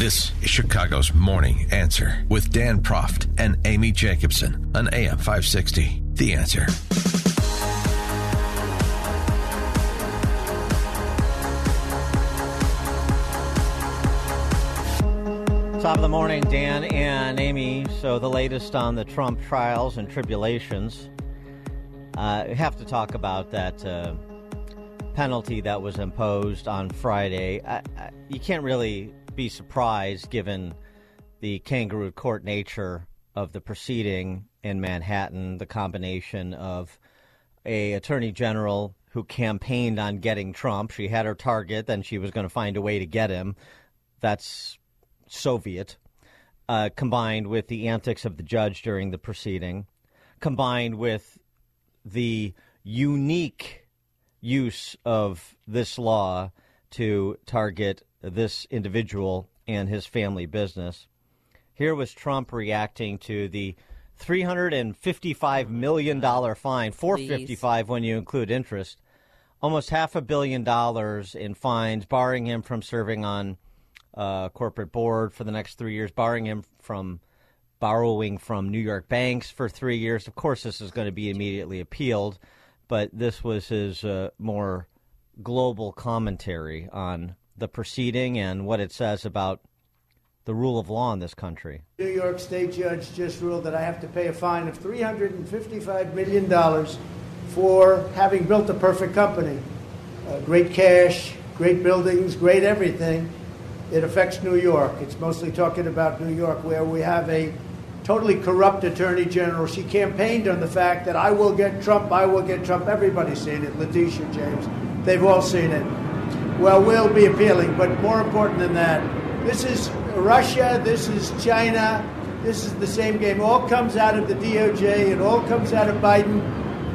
This is Chicago's Morning Answer with Dan Proft and Amy Jacobson on AM 560. The Answer. Top of the morning, Dan and Amy. So, the latest on the Trump trials and tribulations. Uh, we have to talk about that uh, penalty that was imposed on Friday. I, I, you can't really be surprised given the kangaroo court nature of the proceeding in Manhattan, the combination of a attorney general who campaigned on getting Trump. She had her target, then she was going to find a way to get him. That's Soviet. Uh, combined with the antics of the judge during the proceeding, combined with the unique use of this law to target this individual and his family business. Here was Trump reacting to the $355 million fine, 455 when you include interest, almost half a billion dollars in fines, barring him from serving on a corporate board for the next three years, barring him from borrowing from New York banks for three years. Of course, this is going to be immediately appealed, but this was his uh, more global commentary on the proceeding and what it says about the rule of law in this country. New York State judge just ruled that I have to pay a fine of $355 million for having built a perfect company. Uh, great cash, great buildings, great everything. It affects New York. It's mostly talking about New York, where we have a totally corrupt attorney general. She campaigned on the fact that I will get Trump, I will get Trump. Everybody's seen it. Letitia James, they've all seen it. Well, we'll be appealing, but more important than that, this is Russia, this is China, this is the same game. All comes out of the DOJ, it all comes out of Biden.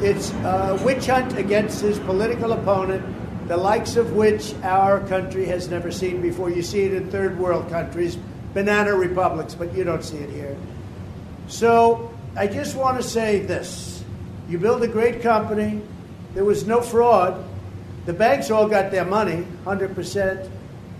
It's a witch hunt against his political opponent, the likes of which our country has never seen before. You see it in third world countries, banana republics, but you don't see it here. So I just want to say this you build a great company, there was no fraud. The banks all got their money, 100%.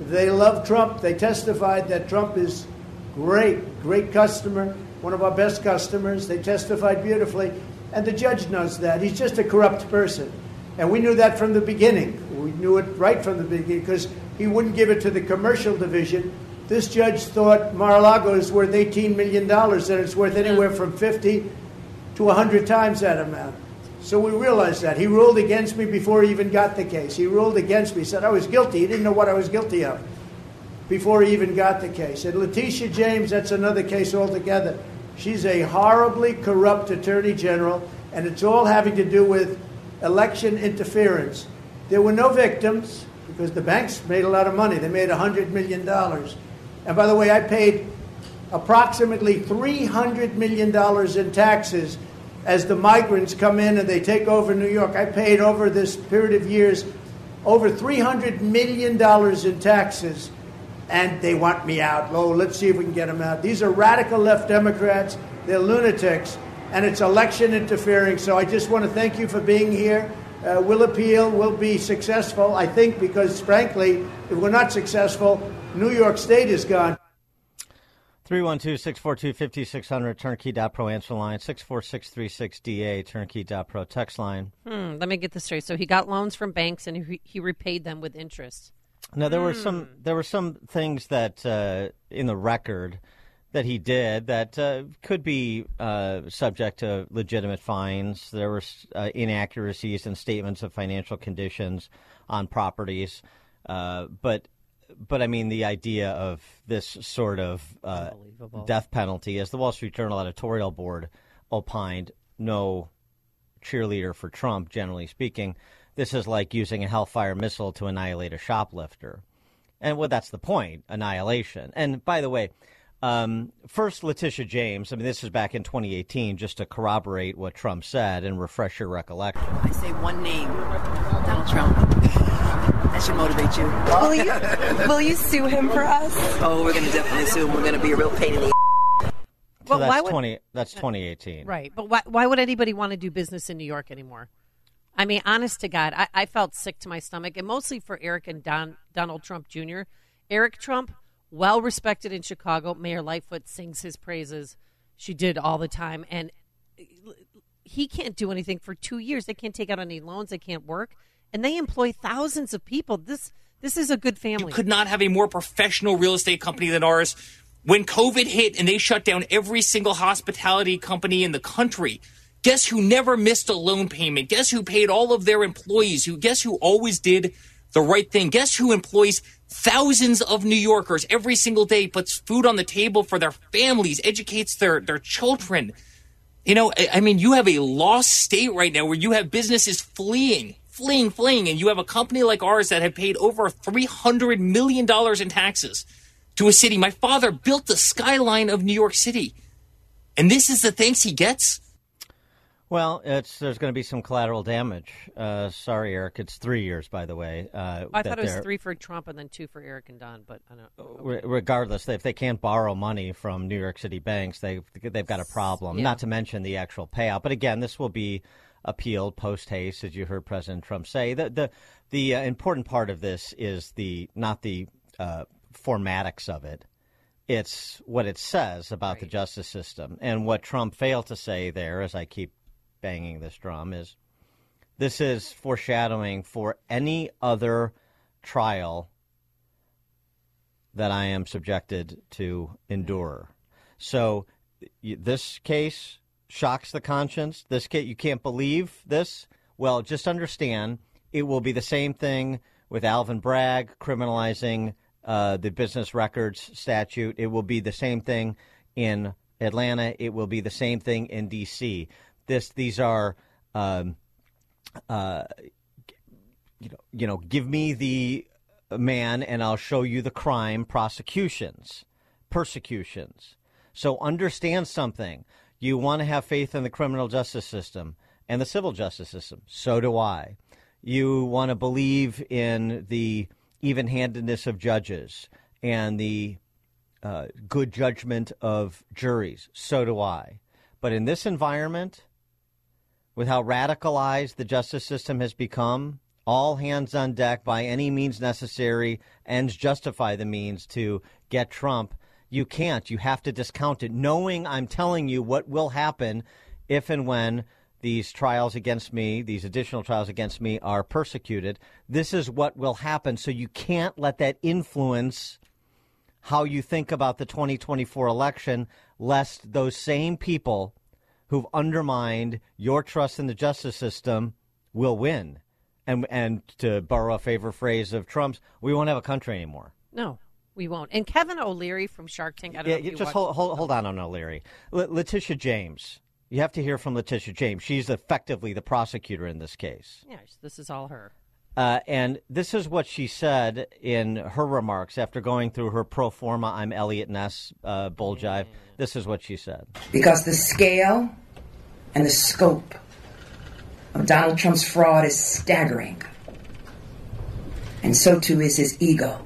They love Trump. They testified that Trump is great, great customer, one of our best customers. They testified beautifully. And the judge knows that. He's just a corrupt person. And we knew that from the beginning. We knew it right from the beginning because he wouldn't give it to the commercial division. This judge thought Mar-a-Lago is worth $18 million and it's worth anywhere from 50 to 100 times that amount. So we realized that. He ruled against me before he even got the case. He ruled against me. Said I was guilty. He didn't know what I was guilty of before he even got the case. And Letitia James, that's another case altogether. She's a horribly corrupt attorney general, and it's all having to do with election interference. There were no victims because the banks made a lot of money. They made $100 million. And by the way, I paid approximately $300 million in taxes as the migrants come in and they take over New York. I paid over this period of years over $300 million in taxes, and they want me out. Oh, let's see if we can get them out. These are radical left Democrats, they're lunatics, and it's election interfering. So I just want to thank you for being here. Uh, we'll appeal, we'll be successful, I think, because frankly, if we're not successful, New York State is gone. 312 642 5600, turnkey.pro answer line, 64636DA, turnkey.pro text line. Hmm, let me get this straight. So he got loans from banks and he, he repaid them with interest. Now there were some there were some things that uh, in the record that he did that uh, could be uh, subject to legitimate fines. There were uh, inaccuracies in statements of financial conditions on properties, uh, but but I mean, the idea of this sort of uh, death penalty, as the Wall Street Journal editorial board opined, no cheerleader for Trump, generally speaking. This is like using a Hellfire missile to annihilate a shoplifter. And well, that's the point annihilation. And by the way, um, first, Letitia James. I mean, this is back in 2018, just to corroborate what Trump said and refresh your recollection. I say one name Donald Trump. That should motivate you. Will you, will you sue him for us? Oh, we're going to definitely sue him. We're going to be a real pain in the So Well, that's why would- 20. That's 2018. Right. But why, why would anybody want to do business in New York anymore? I mean, honest to God, I, I felt sick to my stomach, and mostly for Eric and Don, Donald Trump Jr. Eric Trump, well respected in Chicago. Mayor Lightfoot sings his praises. She did all the time. And he can't do anything for two years. They can't take out any loans. They can't work. And they employ thousands of people. This this is a good family. You could not have a more professional real estate company than ours. When COVID hit and they shut down every single hospitality company in the country, guess who never missed a loan payment? Guess who paid all of their employees? Who guess who always did the right thing? Guess who employs thousands of New Yorkers every single day, puts food on the table for their families, educates their their children? You know, I- I mean, you have a lost state right now where you have businesses fleeing, fleeing, fleeing, and you have a company like ours that had paid over $300 million in taxes to a city. My father built the skyline of New York City. And this is the thanks he gets? Well, it's there's going to be some collateral damage. Uh, sorry, Eric. It's three years, by the way. Uh, I thought it was three for Trump and then two for Eric and Don, but I don't. re- regardless, if they can't borrow money from New York City banks, they they've got a problem. Yeah. Not to mention the actual payout. But again, this will be appealed post haste, as you heard President Trump say. The the the uh, important part of this is the not the uh, formatics of it. It's what it says about the justice system, and what Trump failed to say there, as I keep banging this drum, is this is foreshadowing for any other trial that I am subjected to endure. So this case shocks the conscience. This kid, you can't believe this. Well, just understand it will be the same thing with Alvin Bragg criminalizing uh, the business records statute. It will be the same thing in Atlanta. It will be the same thing in D.C. This, these are. Um, you know, you know, give me the man and I'll show you the crime prosecutions, persecutions. So understand something. You want to have faith in the criminal justice system and the civil justice system. So do I. You want to believe in the even handedness of judges and the uh, good judgment of juries. So do I. But in this environment, with how radicalized the justice system has become, all hands on deck by any means necessary, ends justify the means to get Trump. You can't. You have to discount it, knowing I'm telling you what will happen if and when these trials against me, these additional trials against me, are persecuted. This is what will happen. So you can't let that influence how you think about the 2024 election, lest those same people who've undermined your trust in the justice system will win. And, and to borrow a favorite phrase of Trump's, we won't have a country anymore. No, we won't. And Kevin O'Leary from Shark Tank. I don't Yeah, know you you just watched- hold, hold, hold on on O'Leary. Le- Letitia James. You have to hear from Letitia James. She's effectively the prosecutor in this case. Yeah, this is all her. Uh, and this is what she said in her remarks after going through her pro forma I'm Eliot Ness uh, bull jive. This is what she said. Because the scale and the scope of Donald Trump's fraud is staggering. And so too is his ego.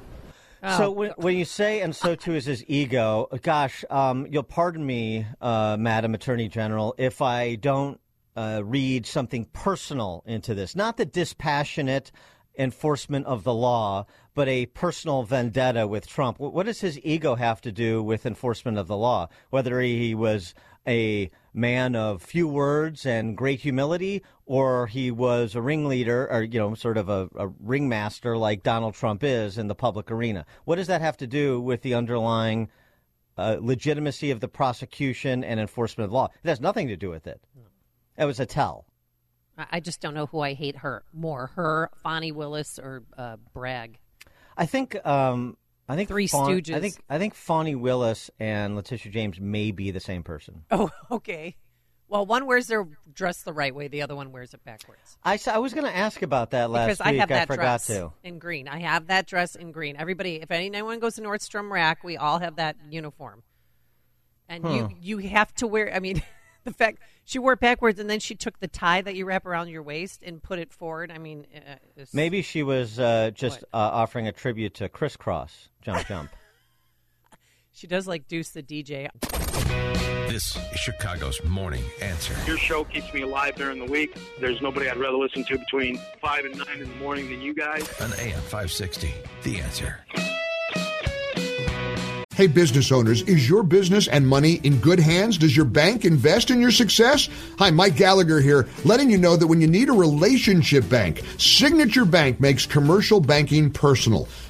So when, when you say, and so too is his ego, gosh, um, you'll pardon me, uh, Madam Attorney General, if I don't uh, read something personal into this. Not the dispassionate enforcement of the law, but a personal vendetta with Trump. What does his ego have to do with enforcement of the law? Whether he was a man of few words and great humility, or he was a ringleader, or you know, sort of a, a ringmaster like Donald Trump is in the public arena. What does that have to do with the underlying uh, legitimacy of the prosecution and enforcement of law? It has nothing to do with it. It was a tell. I I just don't know who I hate her more, her, Fani Willis, or uh, Bragg. I think. Um, I think Three Fawn- Stooges. I think I think Fani Willis and Letitia James may be the same person. Oh, okay. Well, one wears their dress the right way, the other one wears it backwards. I I was going to ask about that last because I have that forgot dress to. in green. I have that dress in green. Everybody, if anyone goes to Nordstrom Rack, we all have that uniform. And you hmm. you have to wear. I mean, the fact she wore it backwards and then she took the tie that you wrap around your waist and put it forward. I mean, uh, Maybe she was uh, just uh, offering a tribute to Kris Kross Jump Jump. she does like Deuce the DJ. This is Chicago's Morning Answer. Your show keeps me alive during the week. There's nobody I'd rather listen to between 5 and 9 in the morning than you guys. On AM 560. The Answer. Hey, business owners, is your business and money in good hands? Does your bank invest in your success? Hi, Mike Gallagher here, letting you know that when you need a relationship bank, Signature Bank makes commercial banking personal.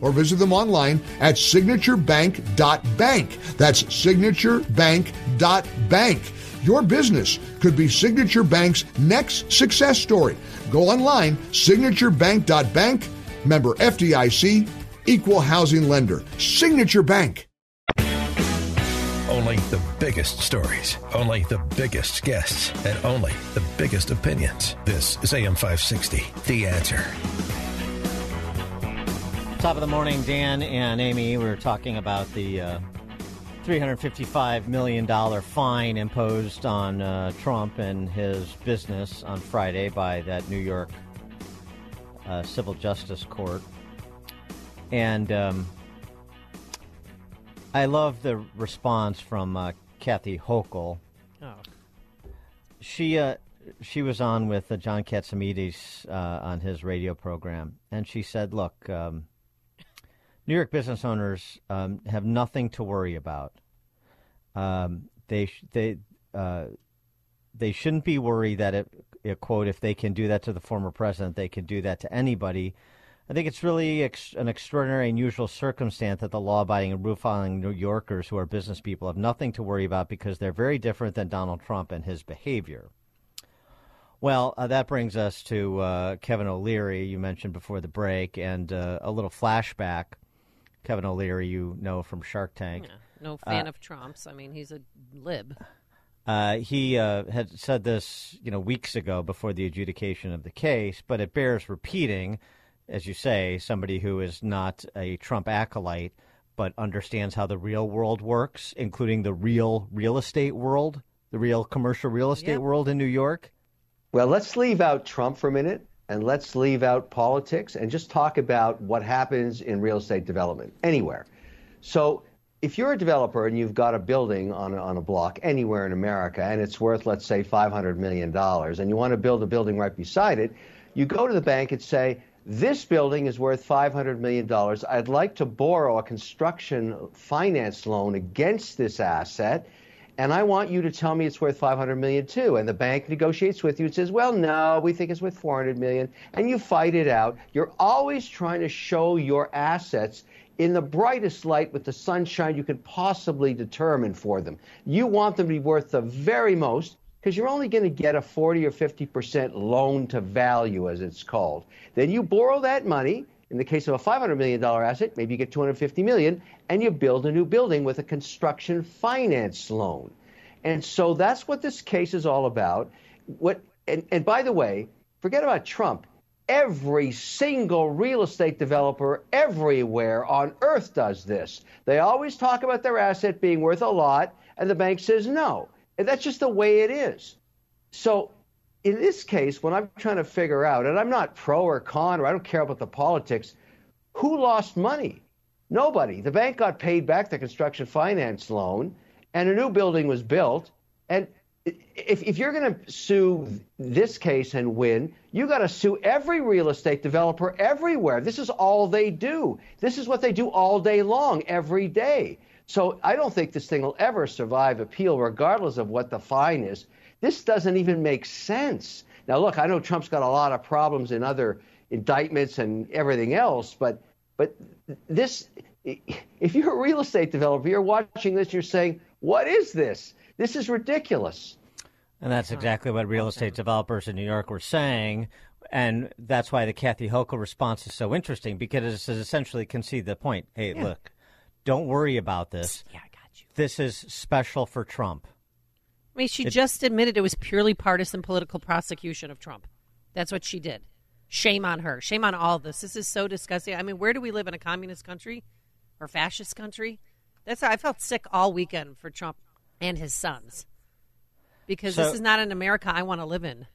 or visit them online at signaturebank.bank. That's signaturebank.bank. Your business could be Signature Bank's next success story. Go online, signaturebank.bank, member FDIC, equal housing lender. Signature Bank. Only the biggest stories, only the biggest guests, and only the biggest opinions. This is AM 560. The Answer. Top of the morning, Dan and Amy. We were talking about the uh, $355 million fine imposed on uh, Trump and his business on Friday by that New York uh, Civil Justice Court. And um, I love the response from uh, Kathy Hochul. Oh. She uh, she was on with uh, John Catsimatidis uh, on his radio program, and she said, "Look, um, New York business owners um, have nothing to worry about. Um, they sh- they uh, they shouldn't be worried that it, it quote if they can do that to the former president, they can do that to anybody." I think it's really ex- an extraordinary, unusual circumstance that the law-abiding and rule-following New Yorkers who are business people have nothing to worry about because they're very different than Donald Trump and his behavior. Well, uh, that brings us to uh, Kevin O'Leary, you mentioned before the break, and uh, a little flashback. Kevin O'Leary, you know from Shark Tank. Yeah, no fan of Trump's. I mean, he's a lib. Uh, he uh, had said this, you know, weeks ago before the adjudication of the case, but it bears repeating, as you say, somebody who is not a Trump acolyte but understands how the real world works, including the real real estate world, the real commercial real estate Yep. world in New York. Well, let's leave out Trump for a minute and let's leave out politics and just talk about what happens in real estate development anywhere. So, if you're a developer and you've got a building on a, on a block anywhere in America and it's worth, let's say, $500 million, and you want to build a building right beside it, you go to the bank and say, this building is worth $500 million. I'd like to borrow a construction finance loan against this asset and I want you to tell me it's worth 500 million too. And the bank negotiates with you and says, "Well, no, we think it's worth 400 million." And you fight it out. You're always trying to show your assets in the brightest light with the sunshine you could possibly determine for them. You want them to be worth the very most because you're only going to get a 40 or 50% loan to value as it's called. Then you borrow that money in the case of a $500 million asset, maybe you get 250 million and you build a new building with a construction finance loan. And so that's what this case is all about. What and, and by the way, forget about Trump. Every single real estate developer everywhere on earth does this. They always talk about their asset being worth a lot, and the bank says no. And that's just the way it is. So in this case, when I'm trying to figure out, and I'm not pro or con, or I don't care about the politics, who lost money? Nobody. The bank got paid back the construction finance loan, and a new building was built. And if, if you're going to sue this case and win, you got to sue every real estate developer everywhere. This is all they do. This is what they do all day long, every day. So I don't think this thing will ever survive appeal, regardless of what the fine is. This doesn't even make sense. Now, look, I know Trump's got a lot of problems in other indictments and everything else, but but this, if you're a real estate developer, you're watching this, you're saying, what is this? This is ridiculous. And that's exactly what real estate developers in New York were saying. And that's why the Kathy Hochul response is so interesting because it essentially concede the point. Hey, Yeah. look, don't worry about this. Yeah, I got you. This is special for Trump. I mean, she just admitted it was purely partisan political prosecution of Trump. That's what she did. Shame on her. Shame on all this. This is so disgusting. I mean, where do we live in a communist country or fascist country? That's I felt sick all weekend for Trump and his sons because So- this is not an America I want to live in.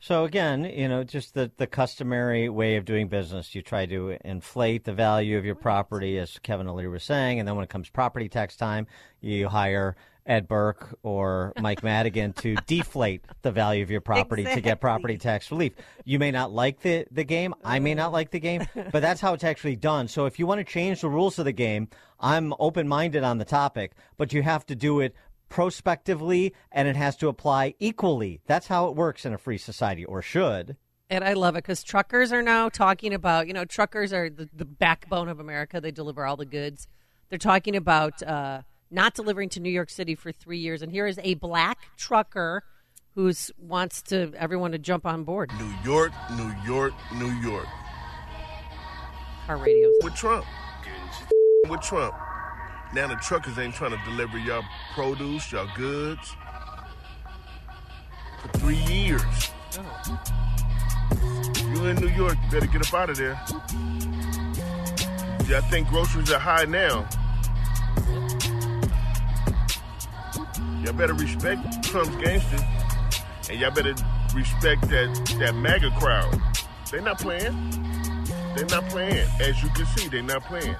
So again, you know, just the, the customary way of doing business. You try to inflate the value of your property, as Kevin O'Leary was saying, and then when it comes property tax time, you hire Ed Burke or Mike Madigan to deflate the value of your property to get property tax relief. You may not like the, the game. I may not like the game, but that's how it's actually done. So if you want to change the rules of the game, I'm open minded on the topic, but you have to do it prospectively and it has to apply equally. That's how it works in a free society, or should. And I love it because truckers are now talking about, you know, truckers are the, the backbone of America. They deliver all the goods. They're talking about uh, not delivering to New York City for three years. And here is a black trucker who wants to everyone to jump on board. New York, New York, New York. Our radios. With Trump. With Trump. Now the truckers ain't trying to deliver y'all produce, y'all goods. For three years. Oh. You in New York, you better get up out of there. Yeah, I think groceries are high now. Y'all better respect Trump's gangsters. And y'all better respect that, that MAGA crowd. They're not playing. They're not playing. As you can see, they're not playing.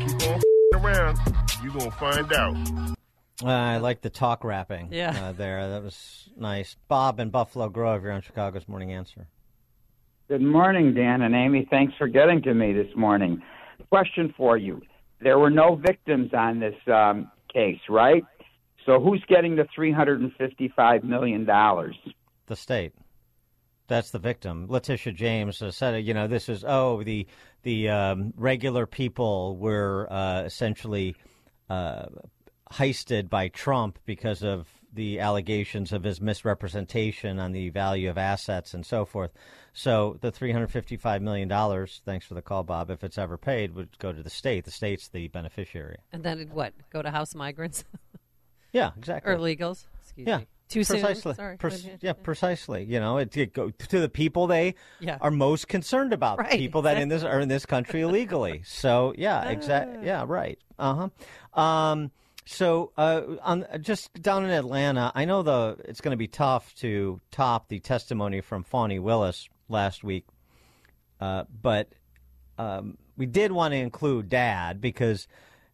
Keep on around. You gonna find out. Uh, I like the talk rapping Yeah. uh, there. That was nice. Bob in Buffalo Grove, you're on Chicago's Morning Answer. Good morning, Dan and Amy. Thanks for getting to me this morning. Question for you. There were no victims on this um, case, right? So who's getting the $355 million? The state. That's the victim. Letitia James uh, said, you know, this is, oh, the, the um, regular people were uh, essentially uh, heisted by Trump because of the allegations of his misrepresentation on the value of assets and so forth. So the $355 million, thanks for the call, Bob, if it's ever paid, would go to the state. The state's the beneficiary. And then it'd what? Go to house migrants Yeah, exactly. or illegals? Excuse Yeah. me. Too precisely. soon. Sorry. Pres- yeah, precisely. You know, it, it go to the people they Yeah. are most concerned about. Right, People that in this are in this country illegally. So yeah, exactly. Yeah, right. Uh huh. Um. So uh, on just down in Atlanta, I know the it's going to be tough to top the testimony from Fani Willis last week, uh, but um, we did want to include Dad because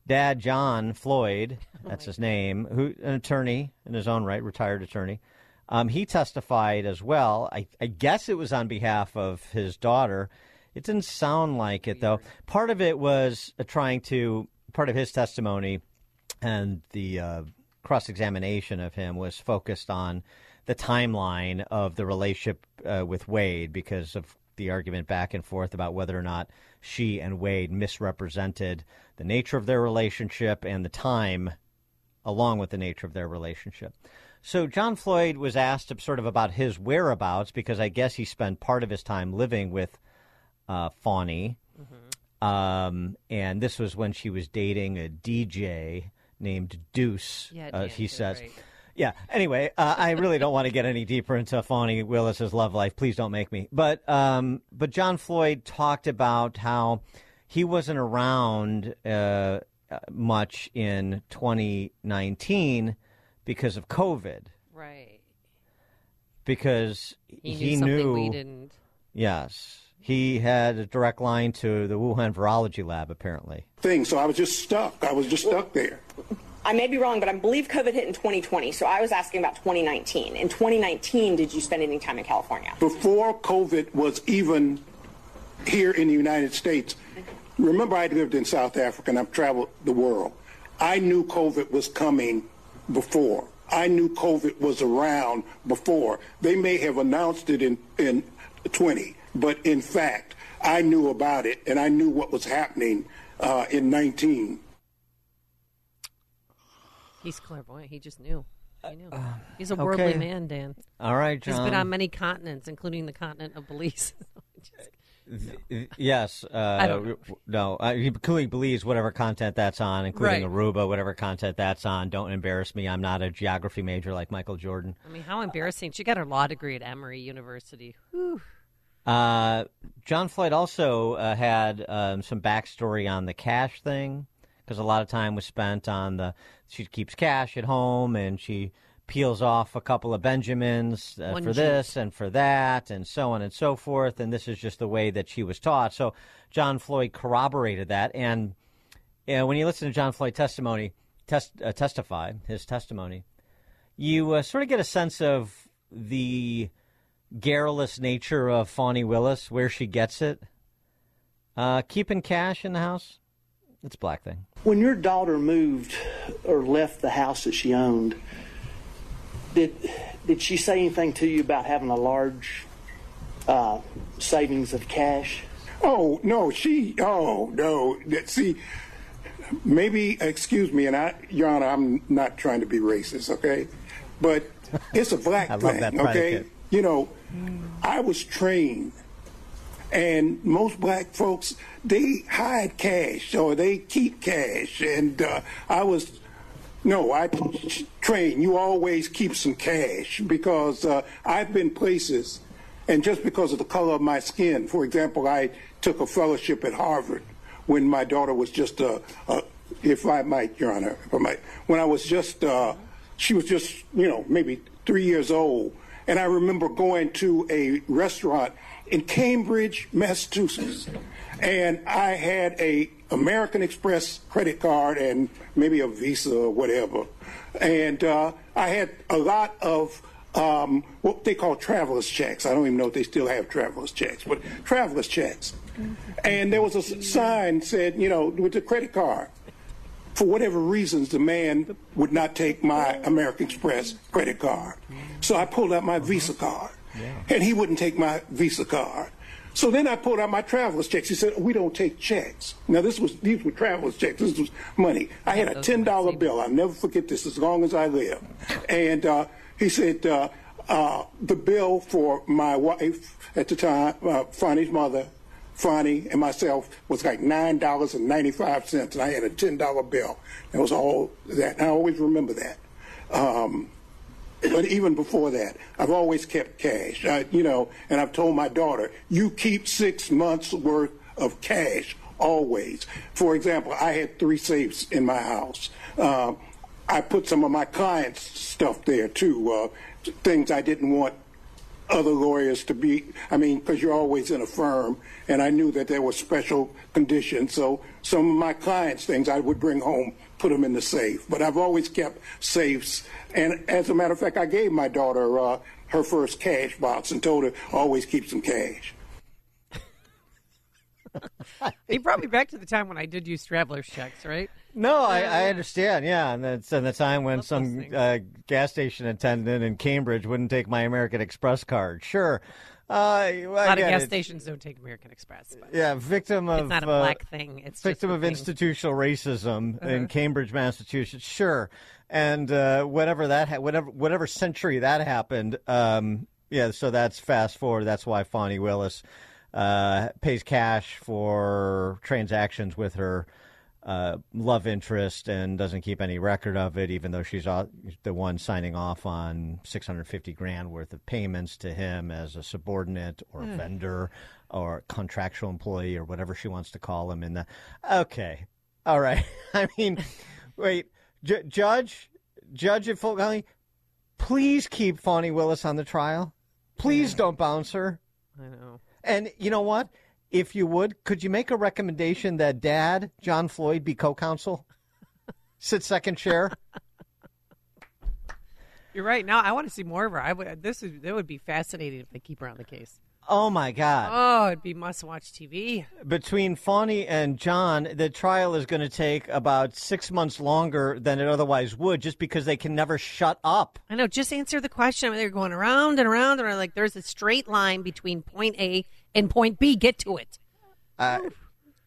Dad John Floyd, that's his name, who an attorney in his own right, retired attorney. Um, he testified as well. I, I guess it was on behalf of his daughter. It didn't sound like it though. Part of it was trying to part of his testimony and the uh, cross examination of him was focused on the timeline of the relationship uh, with Wade because of the argument back and forth about whether or not she and Wade misrepresented the nature of their relationship and the time along with the nature of their relationship. So John Floyd was asked sort of about his whereabouts because I guess he spent part of his time living with uh, Fani. Um, and this was when she was dating a DJ named Deuce. Yeah, uh, he says. great. Yeah. Anyway, uh, I really don't want to get any deeper into Fani Willis's love life. Please don't make me. But um, but John Floyd talked about how he wasn't around uh, uh, much in 2019 because of COVID. Right. Because He he, knew something knew we didn't. Yes. He had a direct line to the Wuhan Virology Lab, apparently. thing. So I was just stuck. I was just stuck there. I may be wrong, but I believe COVID hit in 2020. So I was asking about 2019. In 2019, did you spend any time in California? Before COVID was even here in the United States, remember I lived in South Africa and I've traveled the world. I knew COVID was coming before. I knew COVID was around before. They may have announced it in, in 20, but in fact, I knew about it and I knew what was happening uh, in 19. He's clairvoyant. He just knew. He knew. He's a okay. worldly man, Dan. All right, John. He's been on many continents, including the continent of Belize. Yes. Uh, don't know. No, uh, he clearly believes whatever content that's on, including Right. Aruba, whatever content that's on. Don't embarrass me. I'm not a geography major like Michael Jordan. I mean, how embarrassing. She got her law degree at Emory University. Whew. Uh, John Floyd also uh, had um, some backstory on the cash thing because a lot of time was spent on the. She keeps cash at home and she peels off a couple of Benjamins uh, for G. this and for that and so on and so forth. And this is just the way that she was taught. So John Floyd corroborated that. And uh, when you listen to John Floyd testimony, test, uh, testify his testimony, you uh, sort of get a sense of the garrulous nature of Fani Willis, where she gets it. Uh, keeping cash in the house, it's a black thing. When your daughter moved or left the house that she owned, did did she say anything to you about having a large uh, savings of cash? Oh no, she. Oh no. That- See, maybe excuse me, and I, Your Honor, I'm not trying to be racist, okay? But it's a black I love thing, that okay? You know, I was trained, and most black folks they hide cash or they keep cash, and uh, I was. No, I train. You always keep some cash because uh, I've been places, and just because of the color of my skin, for example, I took a fellowship at Harvard when my daughter was just a, a if I might, Your Honor, if I might, when I was just, uh, she was just, you know, maybe three years old, and I remember going to a restaurant in Cambridge, Massachusetts, and I had a American Express credit card and maybe a Visa or whatever, and uh, I had a lot of um, what they call traveler's checks. I don't even know if they still have traveler's checks, but traveler's checks. And there was a sign said, you know, with the credit card. For whatever reasons, the man would not take my American Express credit card. So I pulled out my Visa card, and he wouldn't take my Visa card. So then I pulled out my traveler's checks. He said, "We don't take checks." Now this was these were traveler's checks. This was money. I had a ten dollar bill. I'll never forget this as long as I live. And uh, he said, uh, uh, "The bill for my wife at the time, uh, Fani's mother, Fani and myself was like nine dollars and ninety five cents, and I had a ten dollar bill. That was all that. And I always remember that. Um, but even before that, I've always kept cash. I, you know, and I've told my daughter, you keep six months worth of cash always. For example, I had three safes in my house. Um, I put some of my clients' stuff there too, uh, things I didn't want other lawyers to be, I mean, because you're always in a firm, and I knew that there were special conditions. So some of my clients' things I would bring home, put them in the safe. But I've always kept safes. And as a matter of fact, I gave my daughter uh, her first cash box and told her always keep some cash. He brought me back to the time when I did use traveler's checks, right? No, I, I understand. Yeah, and that's in the time when some uh, gas station attendant in Cambridge wouldn't take my American Express card. Sure. Uh, A lot of gas it. stations don't take American Express. Yeah, victim of It's not a uh, black thing. It's victim of thing. institutional racism Uh-huh. in Cambridge, Massachusetts. Sure, and uh, whatever that ha- whatever whatever century that happened. Um, yeah, so that's fast forward. That's why Fani Willis uh, pays cash for transactions with her uh, love interest and doesn't keep any record of it, even though she's uh, the one signing off on 650 grand worth of payments to him as a subordinate or a Hmm. vendor or contractual employee or whatever she wants to call him. In the okay, all right. I mean, wait, J- judge, judge at Fulton County, please keep Fani Willis on the trial. Please don't bounce her. I know. And you know what? If you would, could you make a recommendation that Dad, John Floyd, be co-counsel? Sit second chair. You're right. Now I want to see more of her. I would. This is. That would be fascinating if they keep her on the case. Oh my God! Oh, it'd be must-watch TV. Between Fani and John, the trial is going to take about six months longer than it otherwise would, just because they can never shut up. I know. Just answer the question. They're going around and around, and like there's a straight line between point A and point B. Get to it. Uh,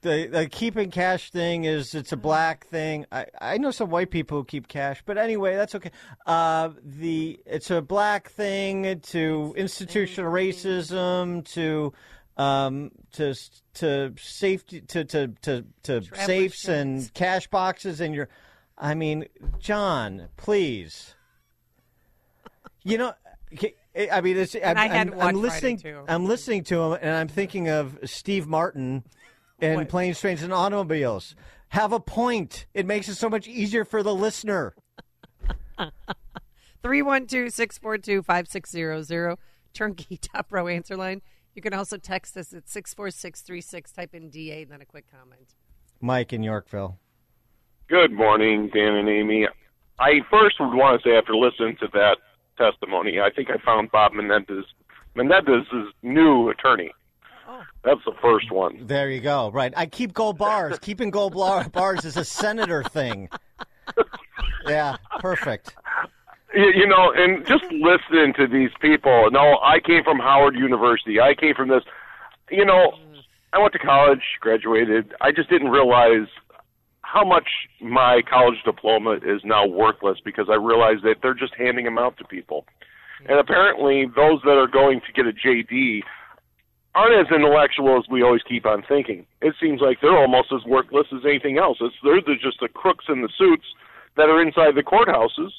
the the keeping cash thing is it's a black thing. I, I know some white people who keep cash, but anyway, that's okay. Uh, the it's a black thing to institutional racism to um, to to safety to to to, to safes and cash boxes and your. I mean, John, please. You know. I mean, it's, I'm, I had I'm, I'm listening. Too. I'm listening to him, and I'm thinking of Steve Martin in What? Planes, Trains, and Automobiles. Have a point. It makes it so much easier for the listener. 312-642-5600. Turnkey Top Row answer line. You can also text us at 64636. Type in DA, and then a quick comment. Mike in Yorkville. Good morning, Dan and Amy. I first would want to say, after listening to that testimony, I think I found Bob Menendez Menendez's new attorney. Oh. That's the first one. There you go. Right. I keep gold bars. Keeping gold bar- bars is a senator thing. Yeah, perfect. You, you know, and just listening to these people. No, I came from Howard University. I came from this. You know, I went to college, graduated. I just didn't realize how much my college diploma is now worthless because I realized that they're just handing them out to people. And apparently, those that are going to get a JD aren't as intellectual as we always keep on thinking. It seems like they're almost as worthless as anything else. It's they're the, just the crooks in the suits that are inside the courthouses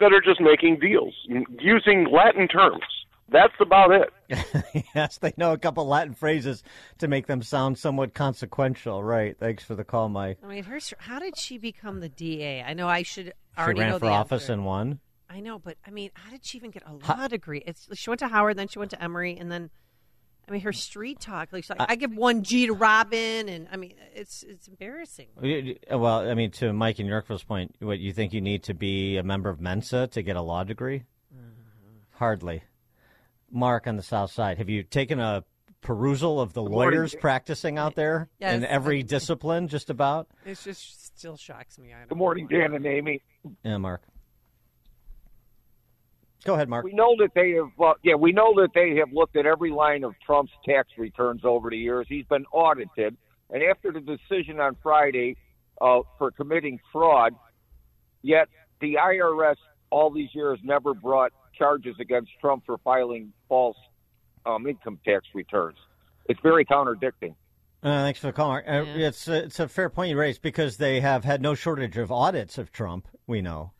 that are just making deals using Latin terms. That's about it. yes, they know a couple Latin phrases to make them sound somewhat consequential. Right. Thanks for the call, Mike. I mean, her. How did she become the DA? I know I should She already ran know for the office answer. and won. I know, but I mean, how did she even get a law degree? It's she went to Howard, then she went to Emory, and then I mean, her street talk. Like, like I give one G to Robin, and I mean, it's it's embarrassing. Uh, well, I mean, to Mike and Yorkville's point, what you think you need to be a member of Mensa to get a law degree? Mm-hmm. Hardly. Mark on the South Side, have you taken a perusal of the morning. lawyers practicing out there in every discipline, just about? It just still shocks me. I don't Good morning, Dan and Amy. Yeah, Mark. Go ahead, Mark. We know that they have, uh, yeah, we know that they have looked at every line of Trump's tax returns over the years. He's been audited, and after the decision on Friday uh, for committing fraud, yet the IRS all these years never brought charges against Trump for filing false um, income tax returns. It's very contradicting. Uh, thanks for the call, Mark. Uh, it's, uh, it's a fair point you raised because they have had no shortage of audits of Trump, we know.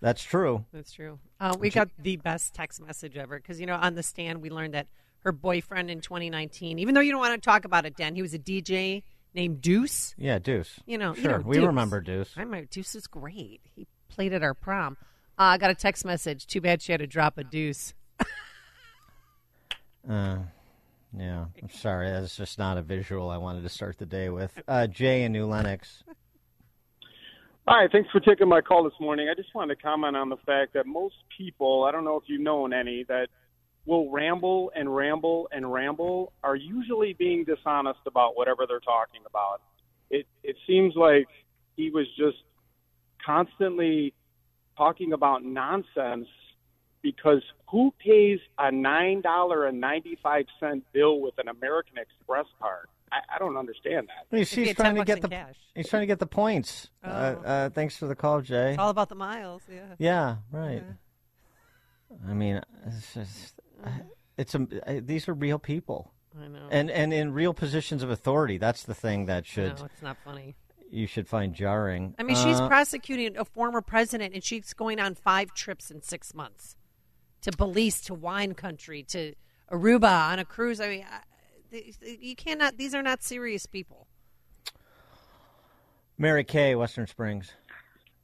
That's true. That's true. Uh, we got the best text message ever because you know on the stand we learned that her boyfriend in 2019, even though you don't want to talk about it, Dan, he was a DJ named Deuce. Yeah, Deuce. You know, sure. you know, we Deuce. remember Deuce. I remember Deuce is great. He played at our prom. Uh, I got a text message. Too bad she had to drop a deuce. Uh, yeah, I'm sorry. That's just not a visual I wanted to start the day with. Uh, Jay in New Lenox. Hi, thanks for taking my call this morning. I just wanted to comment on the fact that most people, I don't know if you've known any, that will ramble and ramble and ramble are usually being dishonest about whatever they're talking about. It it seems like he was just constantly talking about nonsense because who pays a nine dollar and ninety five cent bill with an American Express card? I, I don't understand that. He's, he's trying to get the he's trying to get the points. Uh, Oh. uh, thanks for the call, Jay. It's all about the miles. Yeah. Yeah, right. I mean, it's just, it's a, uh, these are real people. I know. And and in real positions of authority. That's the thing that should No, it's not funny. You should find jarring. I mean, she's Uh, prosecuting a former president, and she's going on five trips in six months to Belize, to wine country, to Aruba on a cruise. I mean, you cannot. These are not serious people. Mary Kay, Western Springs.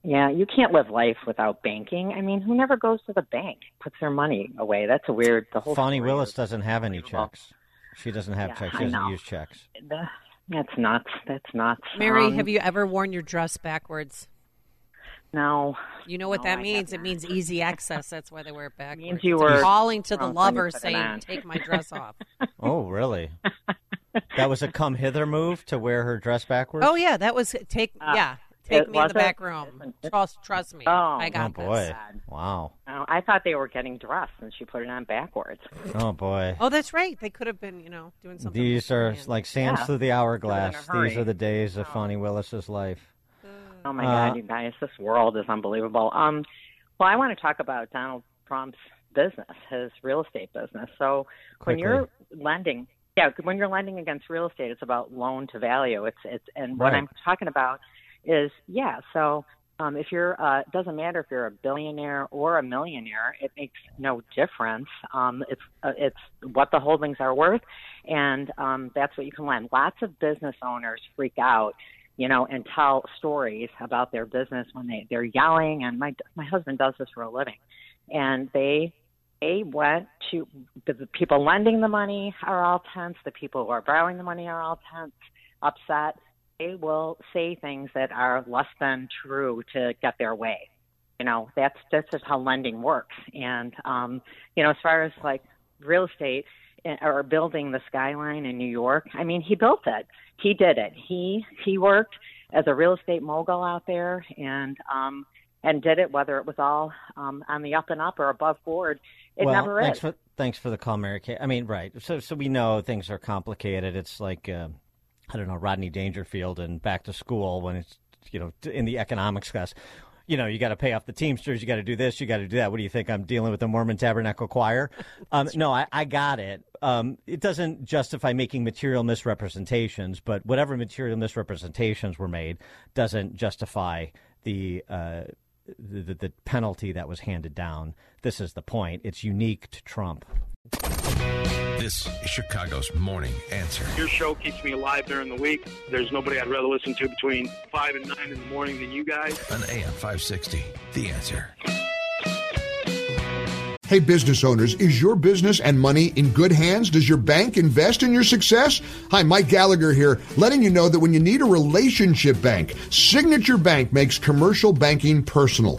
Yeah, you can't live life without banking. I mean, who never goes to the bank, puts their money away? That's a weird. The whole Fani Willis doesn't have any checks. She doesn't have Yeah, checks. She doesn't use checks. The- That's nuts. That's nuts. Mary, Um, have you ever worn your dress backwards? No. You know what No, that I means? It means easy access. That's why they wear it backwards. means you were calling to the drunk when you lover saying, "Take my dress off." Oh, really? that was a come hither move to wear her dress backwards. oh yeah, that was take. Uh, yeah, take it- me in the back room. Trust, trust me. Oh, I Oh got boy! this. Wow. No, I thought they were getting dressed, and she put it on backwards. Oh boy. Oh, that's right. They could have been, you know, doing something. These are like sands Yeah. through the hourglass. These are the days of Fani Willis's life. Oh my Uh, God, you guys, this world is unbelievable. Um, well, I want to talk about Donald Trump's business, his real estate business. So when you're lending, yeah, when you're lending against real estate, it's about loan to value. It's it's and what I'm talking about is yeah. So um, if you're, uh, it doesn't matter if you're a billionaire or a millionaire, it makes no difference. Um, it's uh, it's what the holdings are worth, and um, that's what you can lend. Lots of business owners freak out you know, and tell stories about their business when they they're yelling. And my my husband does this for a living, and they they went to the, the people lending the money are all tense. The people who are borrowing the money are all tense, upset. They will say things that are less than true to get their way. You know, that's that's just how lending works. And um, you know, as far as like real estate eh, or building the skyline in New York, I mean, he built it. He did it. He he worked as a real estate mogul out there and um and did it whether it was all um on the up and up or above board. It well, never thanks is. for thanks for the call, Mary Kay. I mean, right. So so we know things are complicated. It's like uh, I don't know Rodney Dangerfield and Back to School when it's you know in the economics class. You know, you got to pay off the Teamsters. You got to do this. You got to do that. What do you think? I'm dealing with the Mormon Tabernacle Choir. Um, no, I, I got it. Um, it doesn't justify making material misrepresentations, but whatever material misrepresentations were made doesn't justify the uh, the, the, the penalty that was handed down. This is the point. It's unique to Trump. This is Chicago's Morning Answer. Your show keeps me alive during the week. There's nobody I'd rather listen to between 5 and 9 in the morning than you guys. On AM 560. The Answer. Hey, business owners, is your business and money in good hands? Does your bank invest in your success? Hi, Mike Gallagher here, letting you know that when you need a relationship bank, Signature Bank makes commercial banking personal.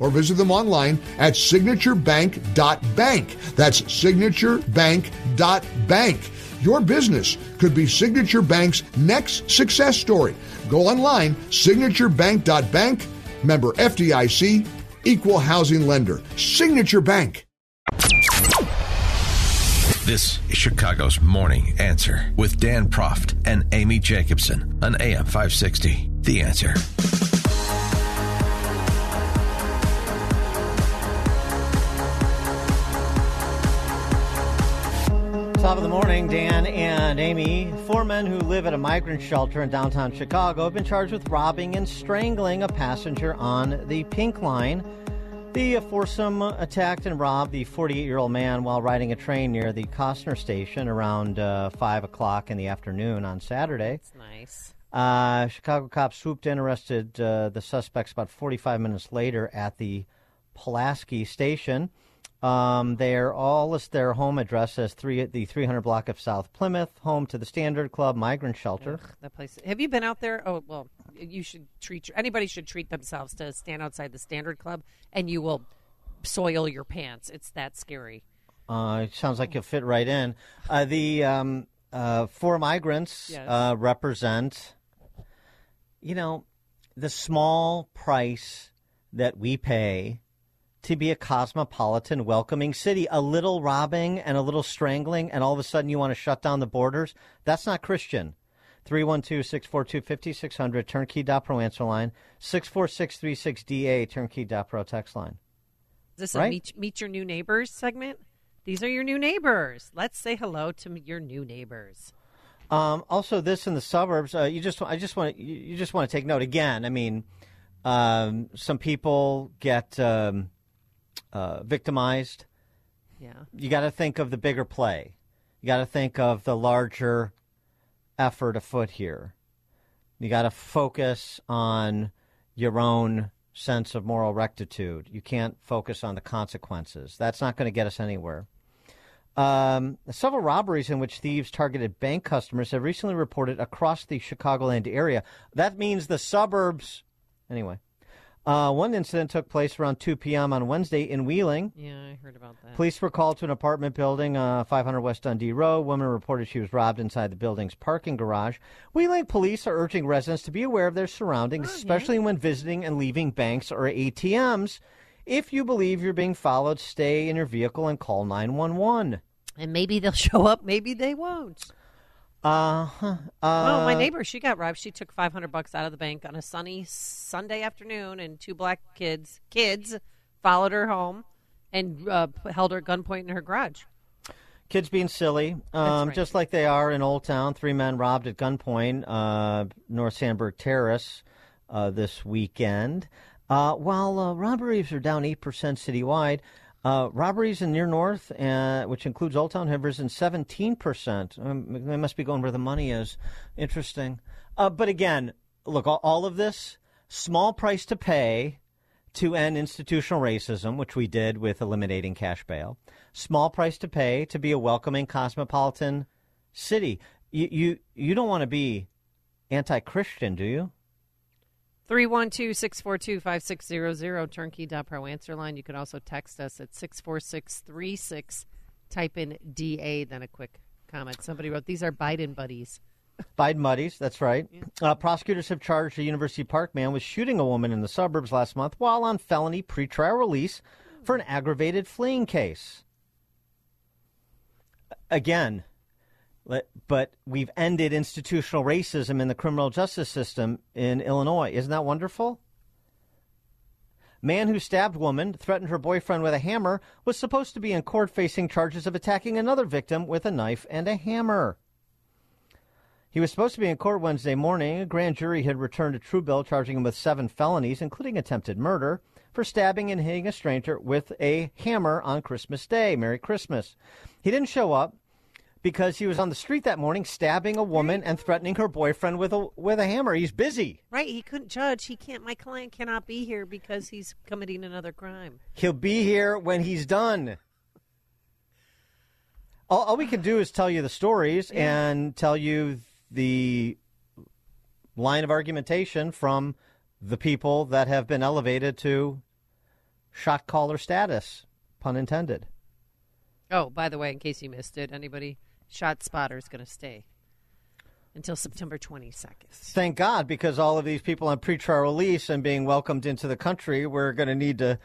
or visit them online at signaturebank.bank. That's signaturebank.bank. Your business could be Signature Bank's next success story. Go online, signaturebank.bank, member FDIC, equal housing lender. Signature Bank. This is Chicago's Morning Answer with Dan Proft and Amy Jacobson on AM 560. The Answer. Top of the morning, Dan and Amy. Four men who live at a migrant shelter in downtown Chicago have been charged with robbing and strangling a passenger on the Pink Line. The foursome attacked and robbed the 48 year old man while riding a train near the Kostner station around uh, 5 o'clock in the afternoon on Saturday. That's nice. Uh, Chicago cops swooped in, arrested uh, the suspects about 45 minutes later at the Pulaski station. Um, they're all list their home address as three the 300 block of South Plymouth, home to the Standard Club migrant shelter. That place. Have you been out there? Oh well, you should treat anybody should treat themselves to stand outside the Standard Club, and you will soil your pants. It's that scary. Uh, it sounds like you'll fit right in. Uh, the um, uh, four migrants Yes. uh, represent, you know, the small price that we pay to be a cosmopolitan, welcoming city. A little robbing and a little strangling, and all of a sudden you want to shut down the borders. That's not Christian. 312 642 5600, turnkey.pro answer line, 64636DA, turnkey.pro text line. Is this a meet, meet your new neighbors segment? These are your new neighbors. Let's say hello to your new neighbors. Um, also, this in the suburbs, uh, you just I just want you just want to take note again. I mean, Um, some people get um, uh, victimized. Yeah. You got to think of the bigger play. You got to think of the larger effort afoot here. You got to focus on your own sense of moral rectitude. You can't focus on the consequences. That's not going to get us anywhere. Um, several robberies in which thieves targeted bank customers have recently reported across the Chicagoland area. That means the suburbs. Anyway, uh, one incident took place around 2 p.m. on Wednesday in Wheeling. Yeah, I heard about that. Police were called to an apartment building, uh, 500 West Dundee Road. Woman reported she was robbed inside the building's parking garage. Wheeling police are urging residents to be aware of their surroundings, especially when visiting and leaving banks or ATMs. If you believe you're being followed, stay in your vehicle and call 911. And maybe they'll show up, maybe they won't. Uh huh. Uh, well, my neighbor, she got robbed. She took 500 bucks out of the bank on a sunny Sunday afternoon, and two black kids kids followed her home and uh, held her at gunpoint in her garage. Kids being silly, um, right. just like they are in Old Town. Three men robbed at gunpoint, uh, North Sandburg Terrace, uh, this weekend. Uh, while uh, robberies are down 8% citywide, uh, robberies in near north, uh, which includes Old Town, have risen 17%. Um, they must be going where the money is. Interesting. Uh, but again, look, all, all of this, small price to pay to end institutional racism, which we did with eliminating cash bail. Small price to pay to be a welcoming cosmopolitan city. You you, you don't want to be anti-Christian, do you? 312 642 5600, turnkey.pro answer line. You can also text us at 64636. Type in DA, then a quick comment. Somebody wrote, These are Biden buddies. Biden buddies, that's right. Uh, prosecutors have charged a University Park man with shooting a woman in the suburbs last month while on felony pretrial release for an aggravated fleeing case. Again, but we've ended institutional racism in the criminal justice system in Illinois. Isn't that wonderful? Man who stabbed woman, threatened her boyfriend with a hammer, was supposed to be in court facing charges of attacking another victim with a knife and a hammer. He was supposed to be in court Wednesday morning. A grand jury had returned a true bill charging him with seven felonies, including attempted murder, for stabbing and hitting a stranger with a hammer on Christmas Day. Merry Christmas. He didn't show up because he was on the street that morning stabbing a woman and threatening her boyfriend with a with a hammer. He's busy. Right, he couldn't judge. He can't. My client cannot be here because he's committing another crime. He'll be here when he's done. All, all we can do is tell you the stories and tell you the line of argumentation from the people that have been elevated to shot caller status, pun intended. Oh, by the way, in case you missed it, anybody, Shot Spotter is going to stay until September 22nd. Thank God, because all of these people on pretrial release and being welcomed into the country, we're going to need to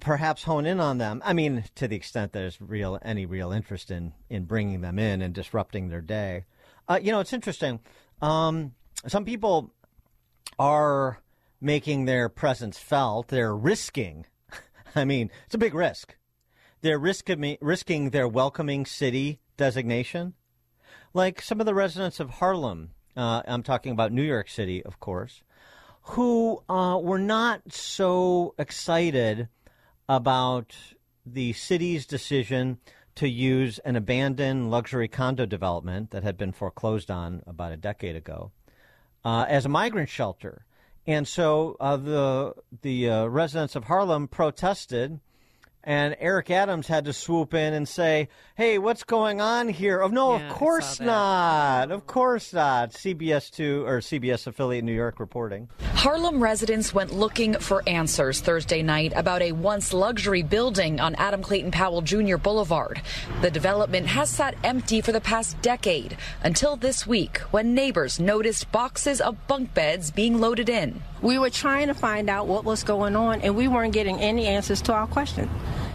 perhaps hone in on them. I mean, to the extent there's real any real interest in in bringing them in and disrupting their day. Uh, you know, it's interesting. Um, some people are making their presence felt. They're risking. I mean, it's a big risk. They're risking risking their welcoming city designation. Like some of the residents of Harlem, uh, I'm talking about New York City, of course, who uh, were not so excited about the city's decision to use an abandoned luxury condo development that had been foreclosed on about a decade ago uh, as a migrant shelter. And so uh, the the uh, residents of Harlem protested, and Eric Adams had to swoop in and say, "Hey, what's going on here?" Oh no, Yeah, of course not. Of course not. CBS two or CBS affiliate New York reporting. Harlem residents went looking for answers Thursday night about a once luxury building on Adam Clayton Powell Jr. Boulevard. The development has sat empty for the past decade until this week when neighbors noticed boxes of bunk beds being loaded in. We were trying to find out what was going on, and we weren't getting any answers to our question.